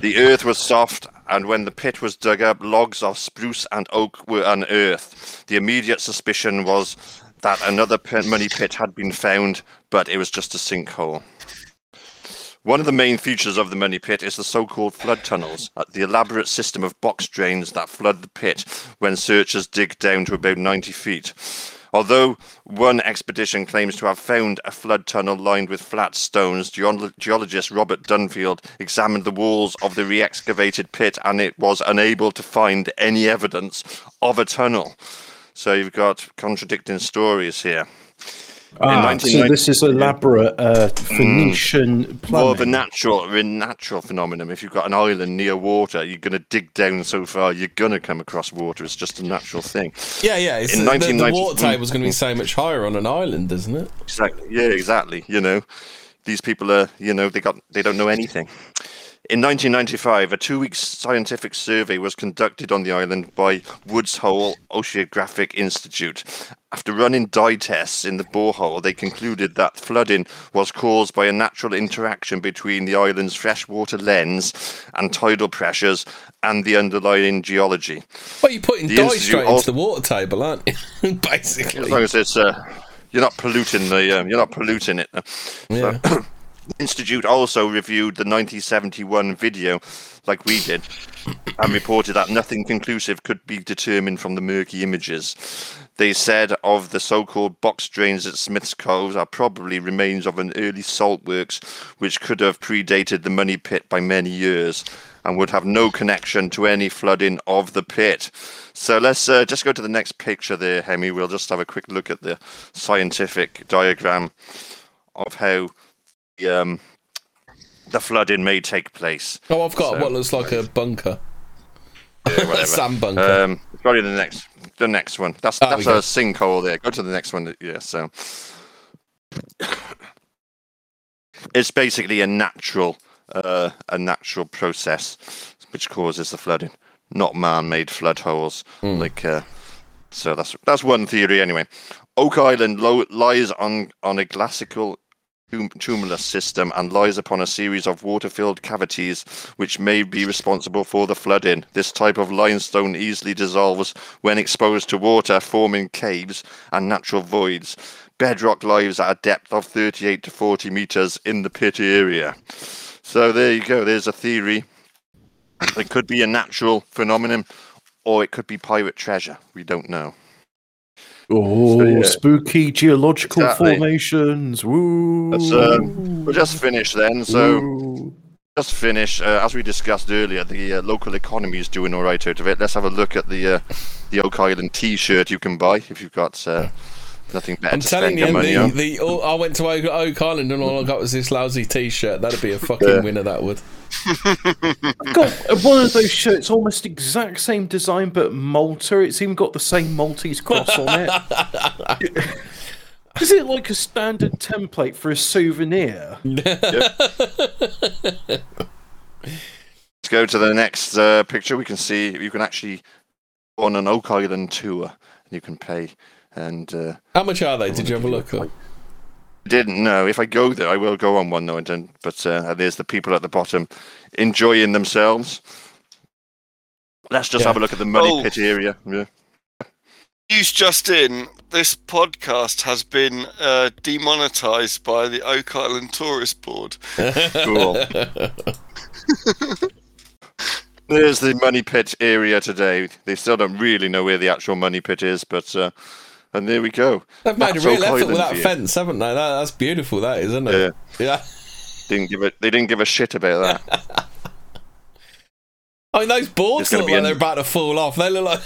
the earth was soft, and when the pit was dug up, logs of spruce and oak were unearthed. The immediate suspicion was that another money pit had been found, but it was just a sinkhole. One of the main features of the money pit is the so-called flood tunnels, uh, the elaborate system of box drains that flood the pit when searchers dig down to about 90 feet. Although one expedition claims to have found a flood tunnel lined with flat stones, geolo- geologist Robert Dunfield examined the walls of the re-excavated pit and it was unable to find any evidence of a tunnel. So you've got contradicting stories here. In Ah, so this is elaborate uh, Phoenician Mm. more of a natural, a natural phenomenon. If you've got an island near water, you're going to dig down so far, you're going to come across water. It's just a natural thing. Yeah, yeah. It's, In the, the, the 1990 water table's going to be so much higher on an island, isn't it? Exactly. Yeah, exactly. You know, these people are, you know, they got, they don't know anything. In 1995, a two-week scientific survey was conducted on the island by Woods Hole Oceanographic Institute. After running dye tests in the borehole, they concluded that flooding was caused by a natural interaction between the island's freshwater lens and tidal pressures and the underlying geology. Well, you're putting The dye institute straight also- into the water table, aren't you? Basically. As long as it's, uh, you're not polluting the um, you're not polluting it. Yeah. So, Institute also reviewed the 1971 video, like we did, and reported that nothing conclusive could be determined from the murky images. They said of the so-called box drains at Smith's Cove are probably remains of an early salt works, which could have predated the money pit by many years, and would have no connection to any flooding of the pit. So let's uh, just go to the next picture there, Hemi. We'll just have a quick look at the scientific diagram of how um, the flooding may take place. Oh, I've got So- what looks like a bunker. Yeah, sand bunker. Um, probably the next, the next one. That's Ah, that's a sinkhole there. Go to the next one. Yeah. So it's basically a natural, uh, a natural process which causes the flooding, not man-made flood holes. Hmm. Like, uh, so that's that's one theory anyway. Oak Island lo- lies on on a glacial tumulus system and lies upon a series of water-filled cavities which may be responsible for the flooding. This type of limestone easily dissolves when exposed to water, forming caves and natural voids. Bedrock lies at a depth of 38 to 40 meters in the pit area. So there you go. There's a theory. It could be a natural phenomenon, or it could be pirate treasure. We don't know. Oh, So, yeah. spooky geological Exactly. formations. Woo. Let's, um, we'll just finish then. So, just finish. Uh, as we discussed earlier, the uh, local economy is doing all right out of it. Let's have a look at the uh, the Oak Island T-shirt you can buy if you've got uh, nothing better I'm to telling spend your you, money the, on. the all, I went to Oak, Oak Island and all I got was this lousy T-shirt. That'd be a fucking Yeah. winner. That would. I've got one of those shirts, almost exact same design, but Malta. It's even got the same Maltese cross on it. Is it like a standard template for a souvenir? Let's go to the next uh, picture. We can see you can actually on an Oak Island tour, and you can pay. And uh, How much are they? Did you have a look? At? Didn't know if I go there, I will go on one though. I don't. But uh, there's the people at the bottom enjoying themselves. Let's just Yeah. have a look at the money Oh. pit area. Yeah. News just in: this podcast has been uh, demonetized by the Oak Island Tourist Board. Cool. There's the money pit area today. They still don't really know where the actual money pit is, but uh, and there we go. They've made That's a real effort with that fence, haven't they? That, that's beautiful. That is, isn't it? Yeah. Didn't give it. They didn't give a shit about that. I mean, those boards look be like an- they're about to fall off. They look like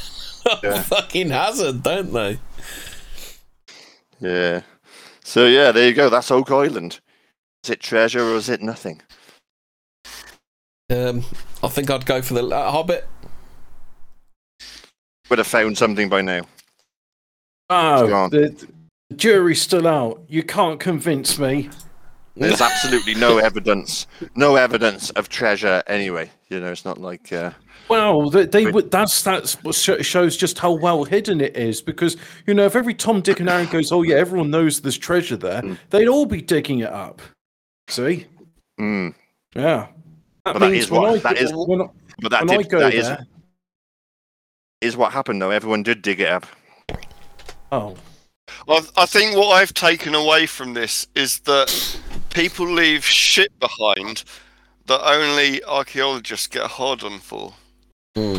a Yeah. fucking hazard, don't they? Yeah. So yeah, there you go. That's Oak Island. Is it treasure or is it nothing? Um, I think I'd go for the uh, Hobbit. Would have found something by now. Oh, the, the jury's still out. You can't convince me. There's absolutely no evidence, no evidence of treasure anyway. You know, it's not like uh, Well, they, they would. That's that's what shows just how well hidden it is. Because you know, if every Tom, Dick, and Harry goes, "Oh yeah, everyone knows there's treasure there," Hmm. they'd all be digging it up. See? mm, Yeah. That But that means is when what- I that go- is- when but that when I did go that is there- is what happened though. Everyone did dig it up. Oh. I, I think what I've taken away from this is that people leave shit behind that only archaeologists get hard on for. Hmm.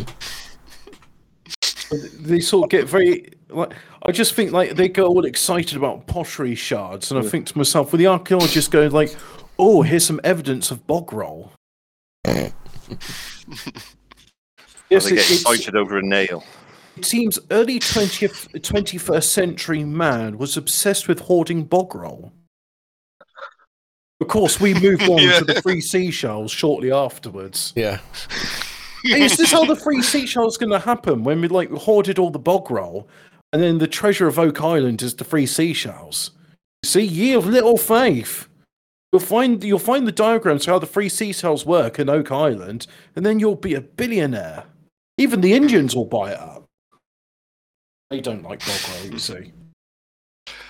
they sort of get very like I just think like they get all excited about pottery shards, and I think to myself, well, the archaeologists go like, "Oh, here's some evidence of bog roll." Or Yes, they it- get it's- excited over a nail. It seems early 20th, 21st century man was obsessed with hoarding bog roll. Of course, we moved on Yeah. to the free seashells shortly afterwards. Yeah. Is this how the free seashells going to happen when we like hoarded all the bog roll, and then the treasure of Oak Island is the free seashells? See, ye of little faith. You'll find you'll find the diagrams for how the free seashells work in Oak Island, and then you'll be a billionaire. Even the Indians will buy it up. They don't like bog roll, you see.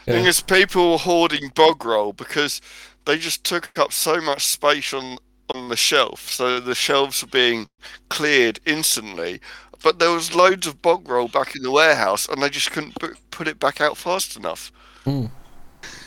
thing is, people were hoarding bog roll because they just took up so much space on on the shelf, so the shelves were being cleared instantly. But there was loads of bog roll back in the warehouse, and they just couldn't put, put it back out fast enough.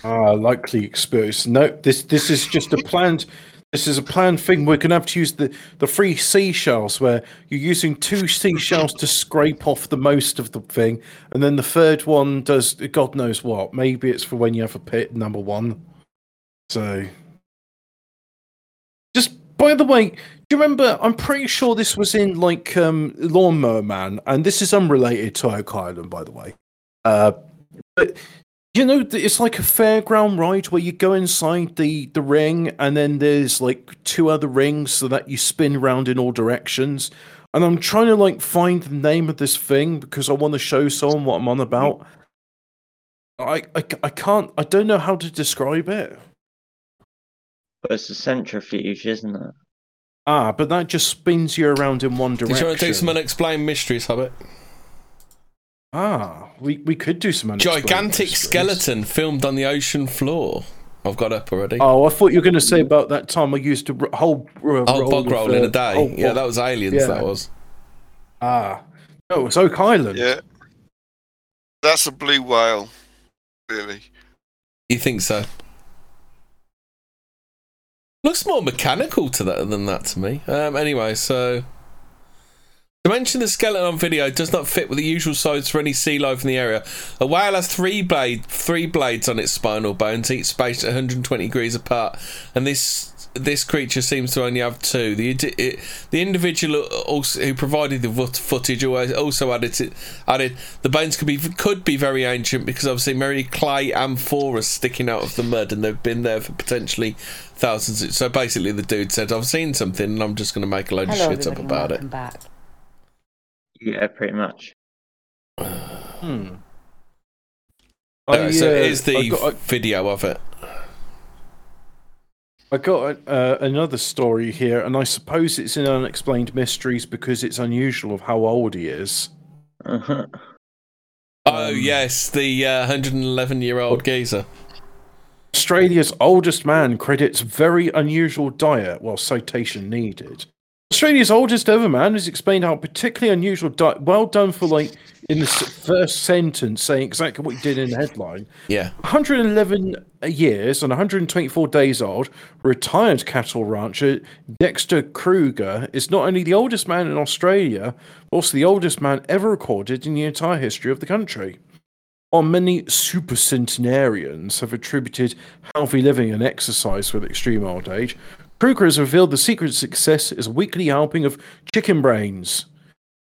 Ah, likely experience. No, this this is just a planned. This is a planned thing. We're gonna have to use the the three seashells, where you're using two seashells to scrape off the most of the thing, and then the third one does God knows what. Maybe it's for when you have a pit number one. So, just by the way, do you remember? I'm pretty sure this was in like um, Lawnmower Man, and this is unrelated to Oak Island, by the way. Uh, but you know, it's like a fairground ride where you go inside the the ring, and then there's like two other rings so that you spin around in all directions. And I'm trying to like find the name of this thing because I want to show someone what I'm on about. I, I I can't. I don't know how to describe it. But it's a centrifuge, isn't it? Ah, but that just spins you around in one Did direction. you want to do some unexplained mysteries, Hobbit? Ah, we, we could do some unexplained Gigantic mysteries. skeleton filmed on the ocean floor. I've got up already. Oh, I thought you were going to say about that time I used a r- whole uh, Oh, roll bog of, roll in a day. whole yeah, that was aliens. Yeah. That was. Ah, no, it was Oak Island. Yeah. That's a blue whale, really. You think so? Looks more mechanical to that than that to me. Um, anyway, so to mention the skeleton on video does not fit with the usual size for any sea life in the area. A whale has three blade, three blades on its spinal bones, each spaced at 120 degrees apart, and this this creature seems to only have two. The it, the individual also, who provided the footage also added it, added the bones could be could be very ancient because obviously many clay amphoras sticking out of the mud, and they've been there for potentially thousands. So basically, the dude said, "I've seen something, and I'm just going to make a load Hello, of shit up about it." back. Yeah, pretty much. Hmm. Anyway, so I, uh, here's the I got, I, video of it. I got uh, another story here, and I suppose it's in Unexplained Mysteries because it's unusual of how old he is. Uh-huh. Oh yes, the uh, 111 year old geezer. Australia's oldest man credits very unusual diet while citation needed. Australia's oldest ever man has explained how particularly unusual diet. Well done for like in the first sentence saying exactly what he did in the headline. Yeah. 111 years and 124 days old, retired cattle rancher Dexter Kruger is not only the oldest man in Australia, but also the oldest man ever recorded in the entire history of the country. While many supercentenarians have attributed healthy living and exercise with extreme old age, Kruger has revealed the secret to success is a weekly helping of chicken brains.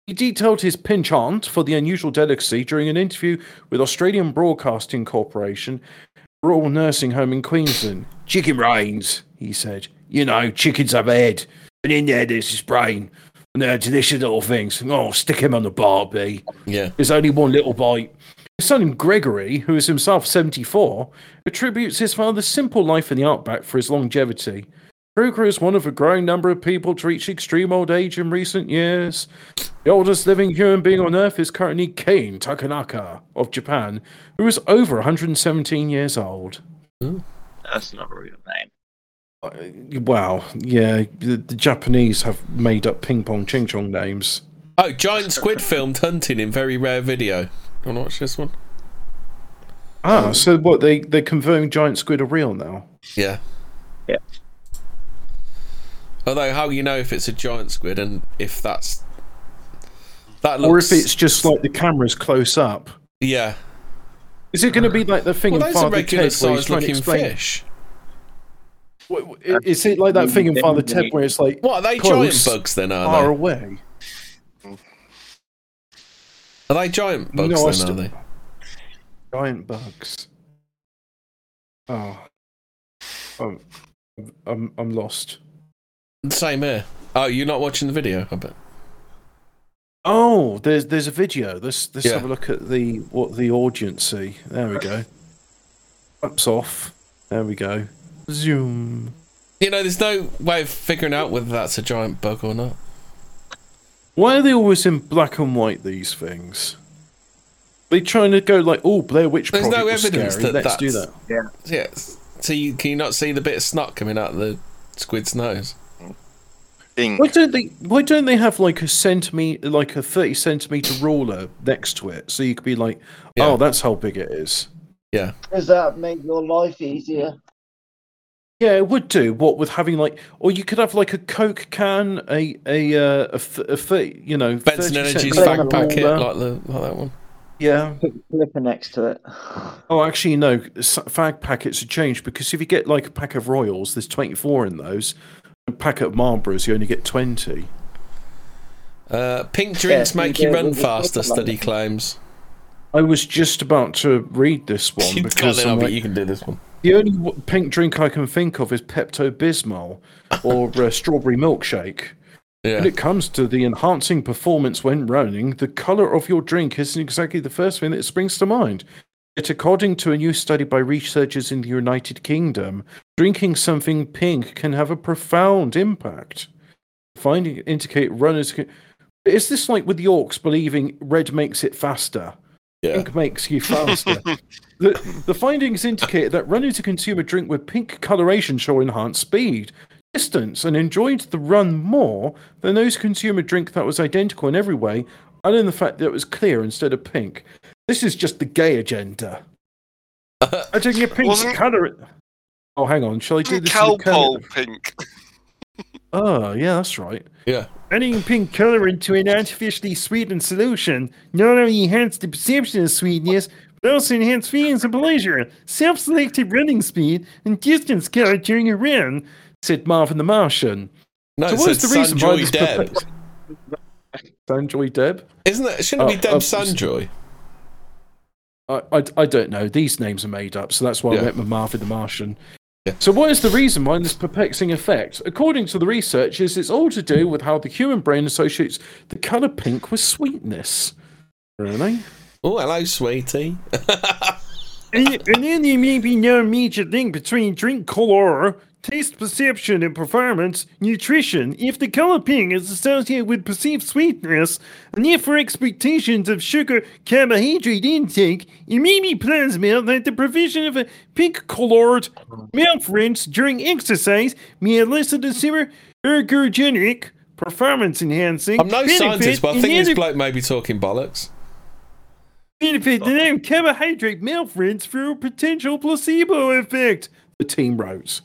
He detailed his penchant for the unusual delicacy during an interview with Australian Broadcasting Corporation, Royal Nursing Home in Queensland. Chicken brains, he said. You know, chickens have a head, and in there there's his brain. And they're delicious little things. Oh, stick him on the barbie. Yeah. There's only one little bite. His son Gregory, who is himself 74, attributes his father's simple life in the outback for his longevity. Kruger is one of a growing number of people to reach extreme old age in recent years. The oldest living human being on Earth is currently Kane Takanaka of Japan, who is over 117 years old. That's not a real name. Uh, Wow, yeah, the, the Japanese have made up ping pong ching chong names. Oh, giant squid filmed hunting in very rare video. Want to watch this one? Ah, so what, they, they're confirming giant squid are real now? Yeah. Yeah. Although, how you know if it's a giant squid and if that's that Or if it's just like the camera's close up. yeah. Is it going to be like the thing Well, in Father Ted where he's trying to explain? fish. Is it like that thing in Father Ted where it's like What are they giant bugs then? Are far they? away? Are they giant bugs No, then? st- Are they? Giant bugs. Oh, oh I'm, I'm, I'm lost. Same here. Oh, you're not watching the video? I bet. Oh, there's there's a video. Let's let's Yeah. have a look at the what the audience see. There we go. Ups off. There we go. Zoom. You know, there's no way of figuring out whether that's a giant bug or not. Why are they always in black and white? These things. They trying to go like, oh, Blair Witch There's Project no evidence scary. that Let's do that. Yeah. Yes. So you can you not see the bit of snot coming out of the squid's nose? Why don't they? Why don't they have like a centimeter, like a thirty centimeter ruler next to it, so you could be like, oh, that's how big it is. Yeah. Does that make your life easier? Yeah, it would do. What with having like, or you could have like a Coke can, a a uh, a, th- a th- you know, Benson 30 Energy's fag packet, like the like that one. Yeah. flipper next to it. Oh, actually, no. Fag packets have changed because if you get like a pack of Royals, there's 24 in those. A packet of Marlboros, you only get 20. Uh, pink drinks Yeah, make you run faster. Study like- claims. I was just about to read this one because got I'm like, you can do this one. the only pink drink I can think of is Pepto Bismol or uh, strawberry milkshake. Yeah. When it comes to the enhancing performance when running, the color of your drink isn't exactly the first thing that springs to mind. Yet, according to a new study by researchers in the United Kingdom, drinking something pink can have a profound impact. Findings indicate runners. Can... Is this like with the orcs believing red makes it faster? Pink makes you faster. the, the findings indicate that runners who consume a drink with pink coloration show enhanced speed, distance, and enjoyed the run more than those who consume a drink that was identical in every way, other than the fact that it was clear instead of pink. This is just the gay agenda. I didn't get pink Wasn't- colour. Oh, hang on. Shall I do this? in the colour? Calpol pink. Oh, yeah, that's right. Yeah. Adding pink color into an artificially sweetened solution not only enhances the perception of sweetness, but also enhances feelings of pleasure, self-selected running speed, and distance covered during a run, said Marvin the Martian. No, so what is said the reason why Sanjoy this Deb. perplex- Sanjoy Deb? Isn't it? Shouldn't it Oh, be uh, Deb oh, uh, Sanjoy? I, I, I don't know. These names are made up, so that's why Yeah. I went with Marvin the Martian. So, what is the reason behind this perplexing effect? According to the researchers, it's all to do with how the human brain associates the colour pink with sweetness. Really? Oh, hello, sweetie. and, and then there may be no major link between drink color, taste perception, and performance, nutrition, if the color pink is associated with perceived sweetness, and if therefore expectations of sugar carbohydrate intake, it may be plausible that the provision of a pink colored mouth rinse during exercise may elicit a similar ergogenic, performance enhancing. I'm no scientist, but I think this bloke may be talking bollocks. benefit the name carbohydrate mouth rinse through a potential placebo effect, the team wrote.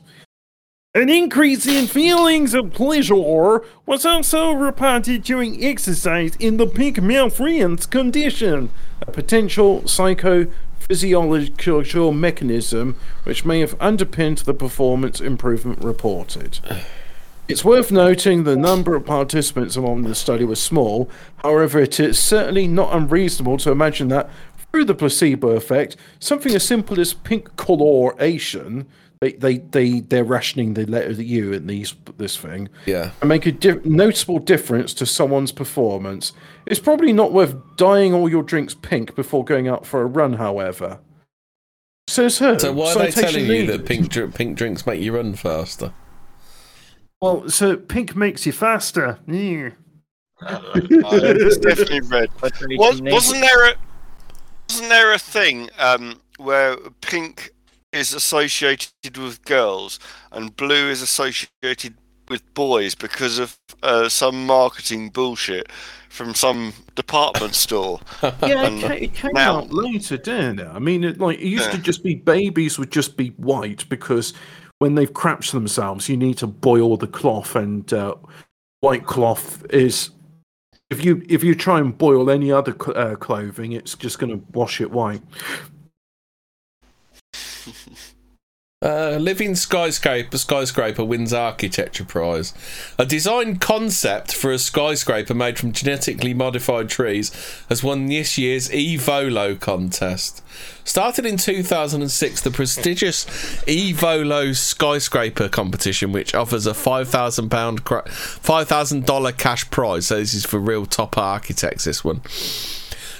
An increase in feelings of pleasure was also reported during exercise in the pink mouth rinse condition, a potential psychophysiological mechanism which may have underpinned the performance improvement reported. It's worth noting the number of participants among the study was small. However, it is certainly not unreasonable to imagine that through the placebo effect, something as simple as pink coloration, they, they, they, they're rationing the letter U in these, this thing, Yeah. and make a di- noticeable difference to someone's performance. It's probably not worth dyeing all your drinks pink before going out for a run, however. Says her. So why are they Citation telling you needed. that pink dr- pink drinks make you run faster? Well, so pink makes you faster. Yeah. it's definitely red. Was, wasn't there a wasn't there a thing um, where pink is associated with girls and blue is associated with boys because of uh, some marketing bullshit from some department store? Yeah, And it, came now- out later, didn't it? I mean, it, like it used to just be babies would just be white because when they've crapped themselves, you need to boil the cloth, and uh, white cloth is. If you if you try and boil any other cl- uh, clothing, it's just going to wash it white. Uh, living skyscraper skyscraper wins architecture prize. A design concept for a skyscraper made from genetically modified trees has won this year's eVolo contest. Started in 2006, the prestigious eVolo skyscraper competition, which offers a five thousand pound five thousand dollar cash prize. So this is for real top architects. This one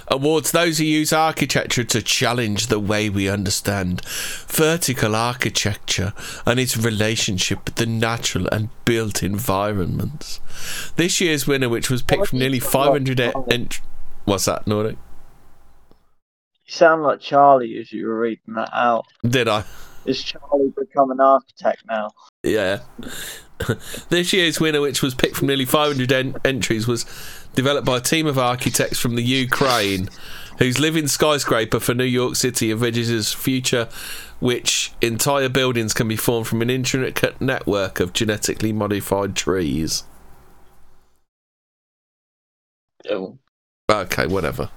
awards those who use architecture to challenge the way we understand vertical architecture and its relationship with the natural and built environments. This year's winner, which was picked from nearly 500 e- ent- What's that, Nordic? You sound like Charlie as you were reading that out. Did I? Is Charlie become an architect now? Yeah. this year's winner, which was picked from nearly 500 en- entries, was developed by a team of architects from the Ukraine whose living skyscraper for New York City envisages future which entire buildings can be formed from an intricate network of genetically modified trees. Oh. Okay, whatever.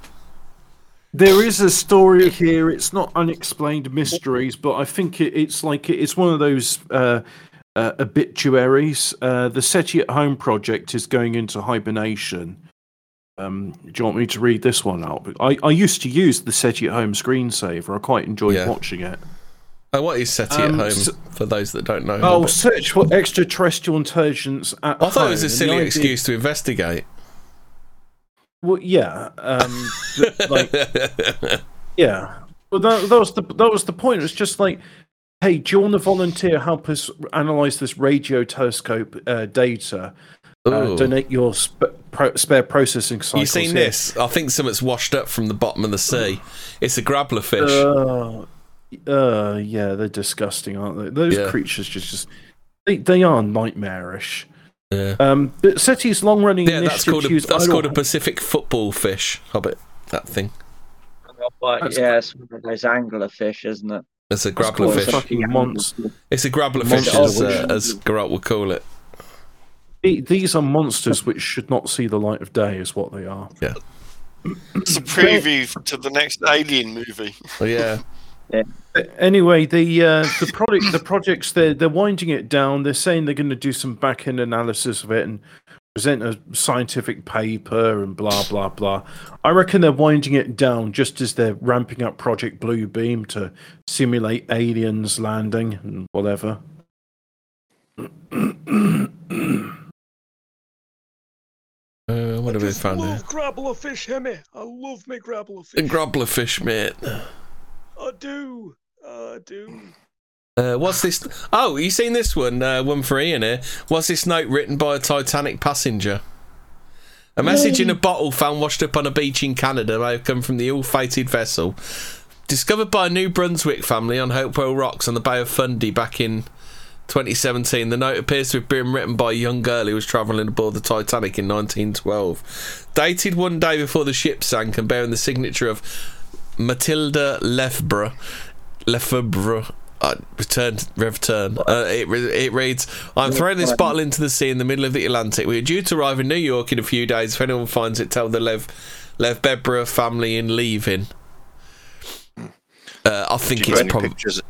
There is a story here. It's not unexplained mysteries, but I think it, it's like it's one of those uh, uh, obituaries. Uh, the SETI at Home project is going into hibernation. Um, do you want me to read this one out? I, I used to use the SETI at Home screensaver. I quite enjoyed Yeah. watching it. Oh, what is SETI Um, at home s- for those that don't know? Oh, search for extraterrestrial intelligence at I thought it was a and silly idea- excuse to investigate. Well, yeah, um, like, yeah. Well, that, that was the that was the point. It was just like, hey, do you want to volunteer help us analyze this radio telescope uh, data? Uh, donate your sp- pro- spare processing cycles. You seen here. this? I think something's washed up from the bottom of the sea. It's a grappler fish. Uh, uh, yeah, they're disgusting, aren't they? Those Yeah. creatures just, just they, they are nightmarish. Yeah. Um, but SETI's long running yeah, that's initiative called a, that's called a Pacific football fish. Hobbit, that thing. But That's- yeah, it's one of those anglerfish, isn't it? It's a That's grappler called a fish. fucking monster. It's a grappler fish, as, uh, as Garrett would call it. These are monsters which should not see the light of day, is what they are. Yeah. It's a preview to the next Alien movie. Oh, yeah. Anyway, the uh, the project the projects they're they're winding it down. They're saying they're going to do some back end analysis of it and present a scientific paper and blah blah blah. I reckon they're winding it down just as they're ramping up Project Blue Beam to simulate aliens landing and whatever. Uh, what have we found here? love grappler fish, Hemi. I love me grappler A fish. grappler fish, mate. I do. I do. Uh, what's this? Oh, you seen this one? Uh, one for Ian here. What's this note written by a Titanic passenger? A message in a bottle found washed up on a beach in Canada may have come from the ill-fated vessel. Discovered by a New Brunswick family on Hopewell Rocks on the Bay of Fundy back in 2017, the note appears to have been written by a young girl who was travelling aboard the Titanic in 1912. Dated one day before the ship sank and bearing the signature of Matilda Lefebvre. Lefebvre. Uh, return, return. Uh, it, it reads, I'm throwing this bottle into the sea in the middle of the Atlantic. We are due to arrive in New York in a few days. If anyone finds it, tell the Lev, Lefebvre family in leaving. Uh, I think it's probably. pictures-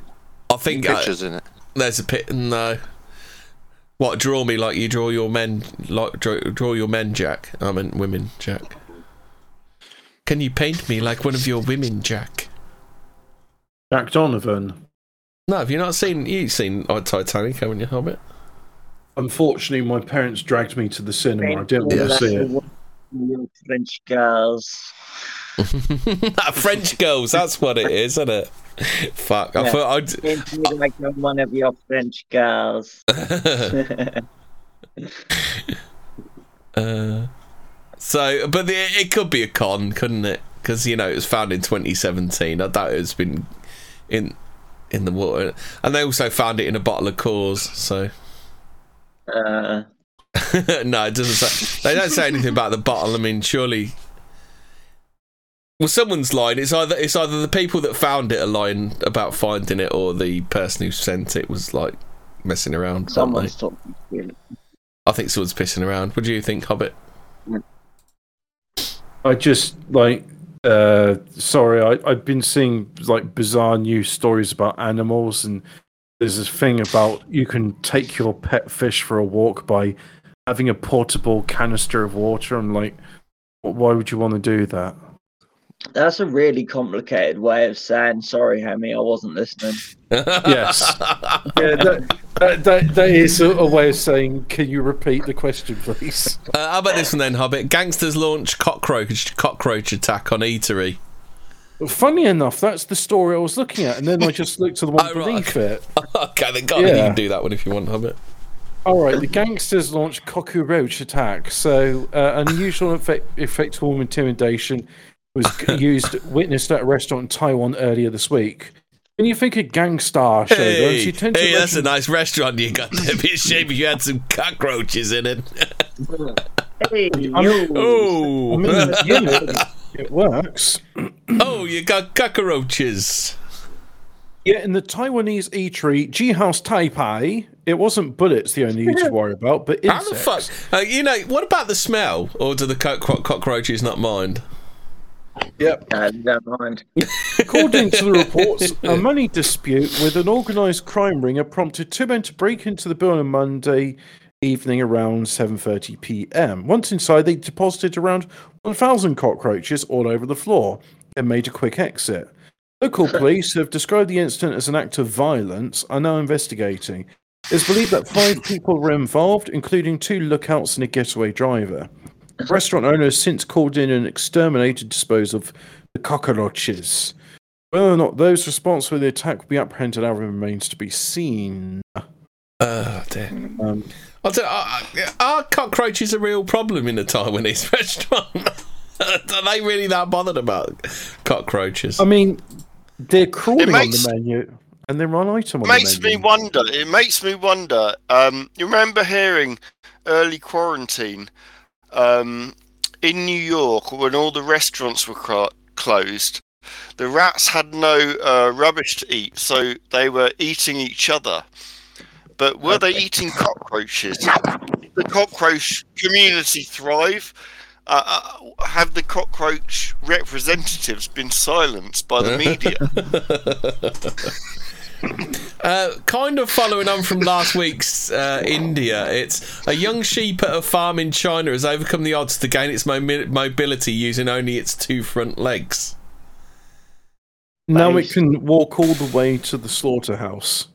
I think uh, in it? There's a pit. No. What? Draw me like you draw your men. Like draw, draw your men, Jack. I meant women, Jack. Can you paint me like one of your women, Jack? Jack Donovan. No, have you not seen? You've seen Titanic, haven't you, Hobbit? Unfortunately, my parents dragged me to the cinema. I didn't want to see it. French girls. French girls. That's what it is, isn't it? Fuck. I thought I'd. Paint me like I'm one of your French girls. Uh, so, but the, it could be a con, couldn't it? Because you know it was found in 2017. I doubt it's been in in the water, and they also found it in a bottle of Coors. So uh, no, it doesn't say. They don't say anything about the bottle. I mean, surely. Well, someone's lying. It's either it's either the people that found it are lying about finding it, or the person who sent it was like messing around. someone's talking. I think someone's pissing around. What do you think, Hobbit? I just like uh sorry, I, I've been seeing like bizarre news stories about animals and there's this thing about you can take your pet fish for a walk by having a portable canister of water. I'm like, why would you want to do that? That's a really complicated way of saying sorry, Hemi. I wasn't listening. Yes. yeah, that, that, that, that is a, a way of saying, can you repeat the question, please? Uh, how about this one then, Hobbit? Gangsters launch cockroach cockroach attack on eatery. Funny enough, that's the story I was looking at, and then I just looked to the one Oh, right, beneath it. okay, then go on, you can do that one if you want, Hobbit. All right, the gangsters launch cockroach attack. So, uh, unusual and effect- effective intimidation was used, witnessed at a restaurant in Taiwan earlier this week. When you think of Gangstar show, don't Hey, you tend to hey that's a nice restaurant you got. It'd be a shame if you had some cockroaches in it. Hey, oh, I mean, yeah, it works. oh, you got cockroaches. Yeah, in the Taiwanese eatery, G House Taipei, it wasn't bullets the only need to worry about, but How the insects. fuck? Uh, you know, what about the smell? Or do the co- co- cockroaches not mind? Yep. Uh, never mind. According to the reports, a money dispute with an organised crime ring had prompted two men to break into the building Monday evening around 7:30 p.m. Once inside, they deposited around 1,000 cockroaches all over the floor and made a quick exit. Local police have described the incident as an act of violence, are now investigating. It's believed that five people were involved, including two lookouts and a getaway driver. The restaurant owner has since called in and exterminated dispose of the cockroaches. Whether or not those responsible for the attack will be apprehended now remains to be seen. Oh, dear. Um, I'll tell, are, are cockroaches a real problem in a Taiwanese restaurant? are they really that bothered about cockroaches? I mean, they're crawling makes- on the menu, and they're on item on makes the me wonder. It makes me wonder. Um, you remember hearing early quarantine um, in New York when all the restaurants were closed? The rats had no uh, rubbish to eat, so they were eating each other. But were they eating cockroaches? Did the cockroach community thrive? Uh, uh, have the cockroach representatives been silenced by the media? Uh, kind of following on from last week's uh, India, it's a young sheep at a farm in China has overcome the odds to gain its momi- mobility using only its two front legs. Now it can walk all the way to the slaughterhouse.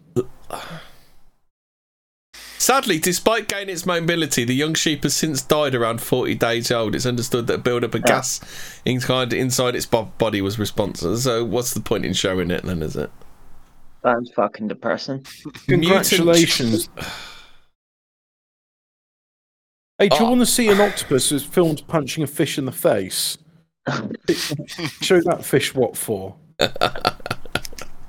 Sadly, despite gaining its mobility, the young sheep has since died around 40 days old. It's understood that a build-up of gas inside, inside its body was responsible. So, what's the point in showing it then, is it? Sounds fucking depressing. Congratulations. Hey, do you Oh. want to see an octopus who's filmed punching a fish in the face? Show that fish what for.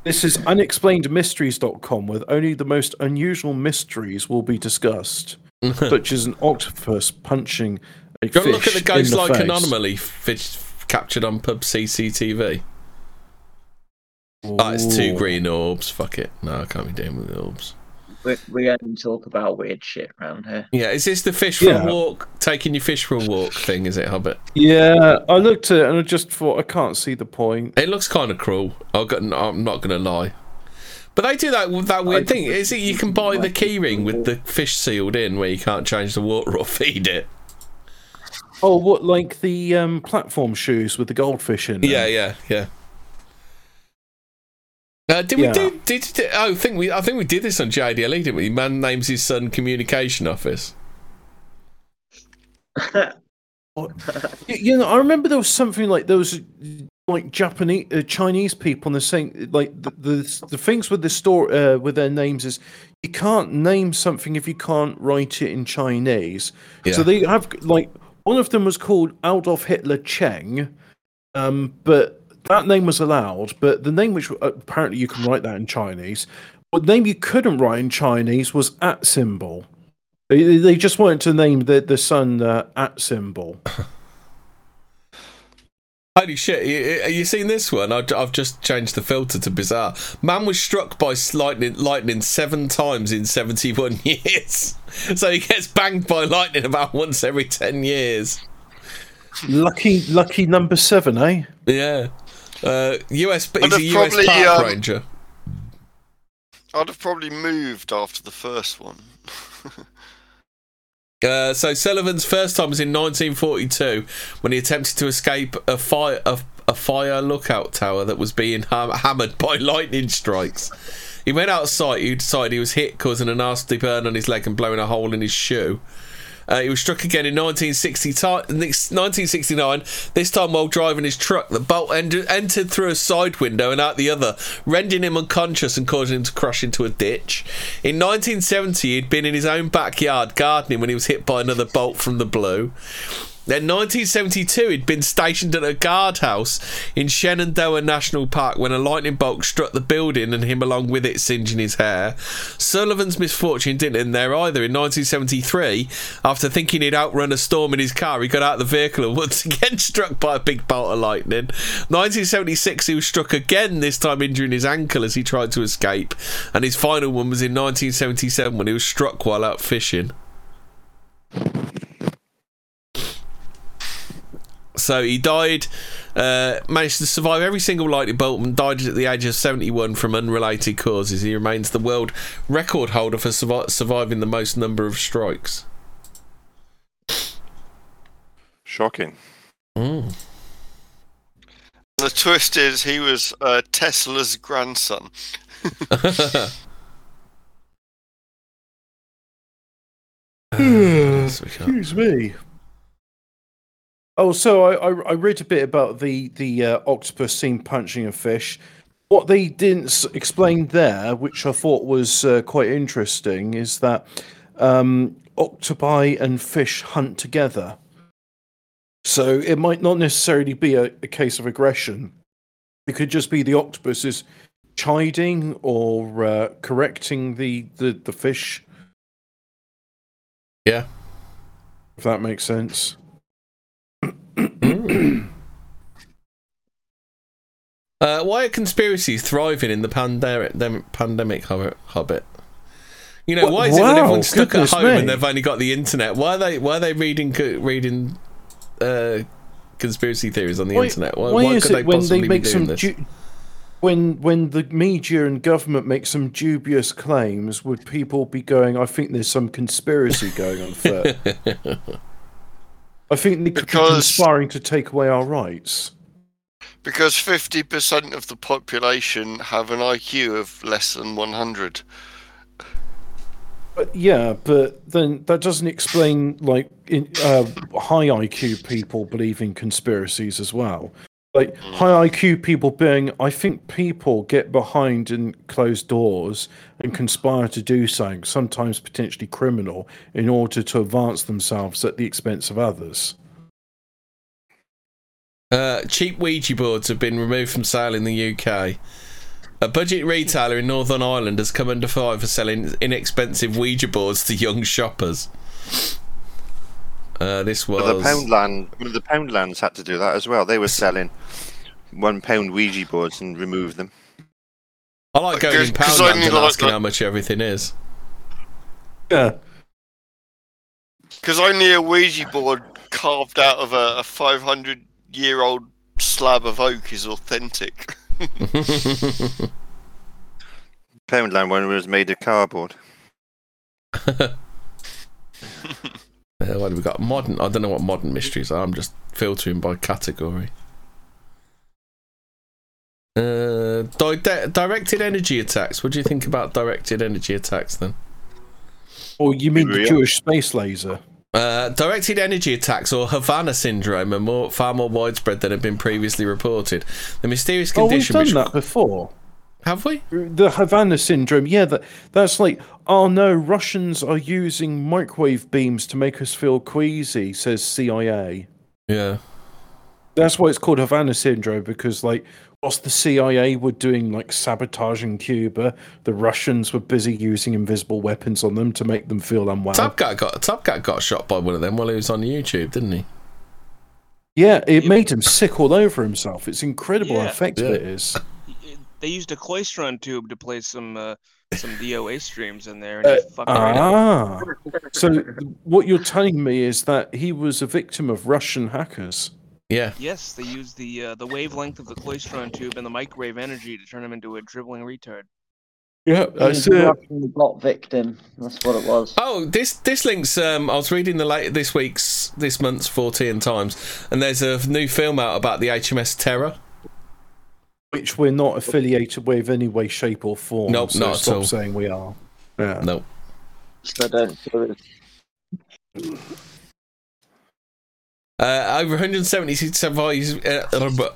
This is unexplainedmysteries.com, where only the most unusual mysteries will be discussed, such as an octopus punching a Go fish look at the in ghost the like face. anomaly fish captured on pub CCTV. Oh, it's two green orbs. Fuck it. No, I can't be dealing with the orbs. We, we only talk about weird shit around here. Yeah, is this the fish for Yeah. a walk, taking your fish for a walk thing? Is it, Hobbit? Yeah, I looked at it and I just thought I can't see the point. It looks kind of cruel. I've got, I'm not going to lie. But they do that with that weird thing. Is it you can buy the keyring with the fish sealed in, where you can't change the water or feed it? Oh, what like the um, platform shoes with the goldfish in? them? Yeah, yeah, yeah. Uh, did we do? Did, did oh, I think we? I think we did this on JDLE, didn't we? Man names his son communication office. You know, I remember there was something like there was like Japanese, uh, Chinese people, and they're saying like the the, the things with the store uh, with their names is you can't name something if you can't write it in Chinese. Yeah. So they have like one of them was called Adolf Hitler Cheng, um, but that name was allowed. But the name which uh, apparently you can write that in Chinese, but the name you couldn't write in Chinese was at symbol. They, they just wanted to name the the son uh, at symbol. Holy shit! You, you seen this one? I've just changed the filter to bizarre. Man was struck by lightning, lightning seven times in seventy-one years. So he gets banged by lightning about once every ten years. Lucky, lucky number seven, eh? Yeah. Uh, US, I'd he's a US probably, park um, ranger. I'd have probably moved after the first one. Uh, so Sullivan's first time was in 1942 when he attempted to escape a fire a, a fire lookout tower that was being ham- hammered by lightning strikes. He went out of sight. He decided he was hit, causing a nasty burn on his leg and blowing a hole in his shoe. Uh, he was struck again in 1960 ti- 1969, this time while driving his truck. The bolt en- entered through a side window and out the other, rendering him unconscious and causing him to crash into a ditch. In 1970, he'd been in his own backyard gardening when he was hit by another bolt from the blue. Then 1972, he'd been stationed at a guardhouse in Shenandoah National Park when a lightning bolt struck the building and him along with it, singeing his hair. Sullivan's misfortune didn't end there either. In 1973, after thinking he'd outrun a storm in his car, he got out of the vehicle and once again struck by a big bolt of lightning. 1976, he was struck again, this time injuring his ankle as he tried to escape. And his final one was in 1977 when he was struck while out fishing. So he died, uh, managed to survive every single lightning bolt and died at the age of 71 from unrelated causes. He remains the world record holder for survi- surviving the most number of strikes. Shocking. Mm. The twist is he was uh, Tesla's grandson. Excuse me. Oh, so I, I I read a bit about the the uh, octopus scene punching a fish. What they didn't s- explain there, which I thought was uh, quite interesting, is that um, octopi and fish hunt together. So it might not necessarily be a, a case of aggression. It could just be the octopus is chiding or uh, correcting the, the, the fish. Yeah. If that makes sense. Uh, why are conspiracies thriving in the pandemic, dem- pandemic hobbit? You know, why is it when wow, everyone's stuck at home me. and they've only got the internet? Why are they why are they reading reading uh, conspiracy theories on the Why- internet? Why, why why is could it they when possibly they be make doing some du- when when the media and government make some dubious claims, would people be going? I think there's some conspiracy going on. I think they could be Because- conspiring to take away our rights. Because 50% of the population have an IQ of less than 100. But yeah, but then that doesn't explain like in, uh, high IQ people believing conspiracies as well. Like high IQ people being, I think people get behind in closed doors and conspire to do something, sometimes potentially criminal, in order to advance themselves at the expense of others. Uh, cheap Ouija boards have been removed from sale in the UK. A budget retailer in Northern Ireland has come under fire for selling inexpensive Ouija boards to young shoppers. Uh, this was Well, the Poundland, the Poundlands had to do that as well. They were selling one pound Ouija boards and remove them. I like going in Because I Poundland need and like asking the- how much everything is. Yeah. Because only a Ouija board carved out of a, a 500 year old slab of oak is authentic. Poundland one was made of cardboard. Uh, what have we got? Modern. I don't know what modern mysteries are. I'm just filtering by category. Uh, di- directed energy attacks. What do you think about directed energy attacks then? Or you mean the Jewish space laser? Uh, directed energy attacks or Havana syndrome are more, far more widespread than have been previously reported. The mysterious condition. Oh, we've condition done which that before. Have we? The Havana syndrome, yeah, that that's like, oh no, Russians are using microwave beams to make us feel queasy, says CIA. Yeah. That's why it's called Havana syndrome because, like, whilst the CIA were doing like sabotaging Cuba, the Russians were busy using invisible weapons on them to make them feel unwell. Top Gun got Top got shot by one of them while he was on YouTube, didn't he? Yeah, it made him sick all over himself. It's incredible how effective Yeah. it is. They used a klystron tube to play some uh, some DOA streams in there, and Uh, he fucked right ah, so what you're telling me is that he was a victim of Russian hackers. Yeah. Yes, they used the uh, the wavelength of the klystron tube and the microwave energy to turn him into a dribbling retard. Yeah, He's a Russian bot victim. That's what it was. Oh, this this links. Um, I was reading the late this week's this month's Fortean Times, and there's a new film out about the HMS Terror. Which we're not affiliated with any way, shape, or form. Nope, so not at stop all. saying we are. Yeah. Uh, over 175 years, uh,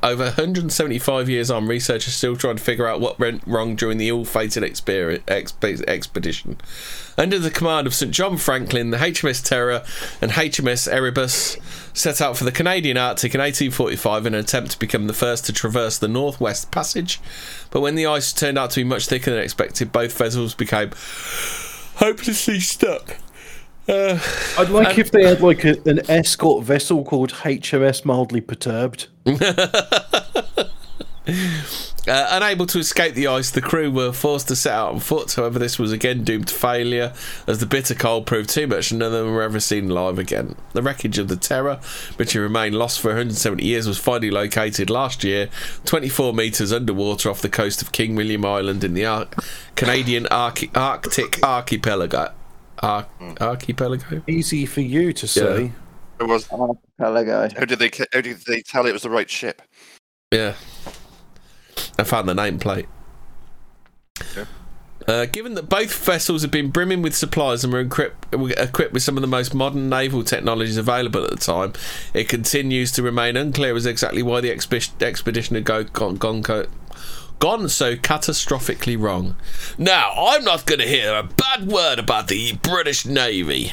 over 175 years on, researchers still trying to figure out what went wrong during the ill-fated expedition. Under the command of Sir John Franklin, the HMS Terror and HMS Erebus set out for the Canadian Arctic in 1845 in an attempt to become the first to traverse the Northwest Passage. But when the ice turned out to be much thicker than expected, both vessels became hopelessly stuck. Uh, I'd like if they had like a, an escort vessel called HMS Mildly Perturbed. Uh, unable to escape the ice, the crew were forced to set out on foot. However, this was again doomed to failure as the bitter cold proved too much and none of them were ever seen alive again. The wreckage of the Terror, which had remained lost for 170 years, was finally located last year, 24 metres underwater off the coast of King William Island in the Ar- Canadian Arch- Arctic archipelago. Ar- archipelago? Easy for you to say. It was. Archipelago. How did they? How did they tell it was the right ship? Yeah. I found the nameplate. Uh, given that both vessels have been brimming with supplies and were equipped, were equipped with some of the most modern naval technologies available at the time, it continues to remain unclear as exactly why the expi- expedition had go, gone, gone, co- gone so catastrophically wrong. Now, I'm not going to hear a bad word about the British Navy.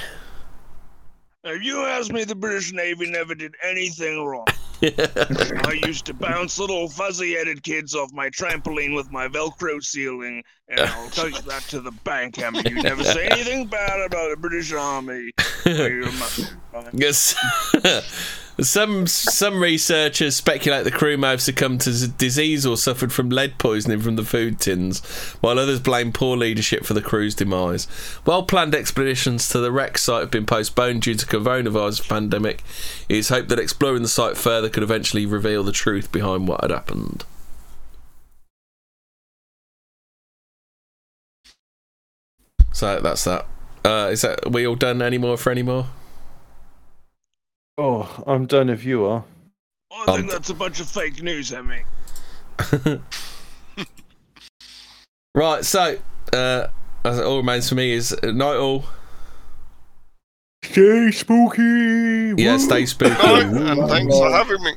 If you ask me, the British Navy never did anything wrong. I used to bounce little fuzzy-headed kids off my trampoline with my Velcro ceiling, and I'll take that to the bank, Hammer. You never say anything bad about the British Army. You must- Yes. some some researchers speculate the crew may have succumbed to disease or suffered from lead poisoning from the food tins, while others blame poor leadership for the crew's demise. Well-planned expeditions to the wreck site have been postponed due to coronavirus pandemic. It is hoped that exploring the site further could eventually reveal the truth behind what had happened. So that's that. Uh, is that we all done anymore for any more? Oh, I'm done if you are. I Um, think that's a bunch of fake news, Emmy. Right, so uh, as it all remains for me is uh, night all. Stay spooky. Yeah, stay spooky. And thanks for having me.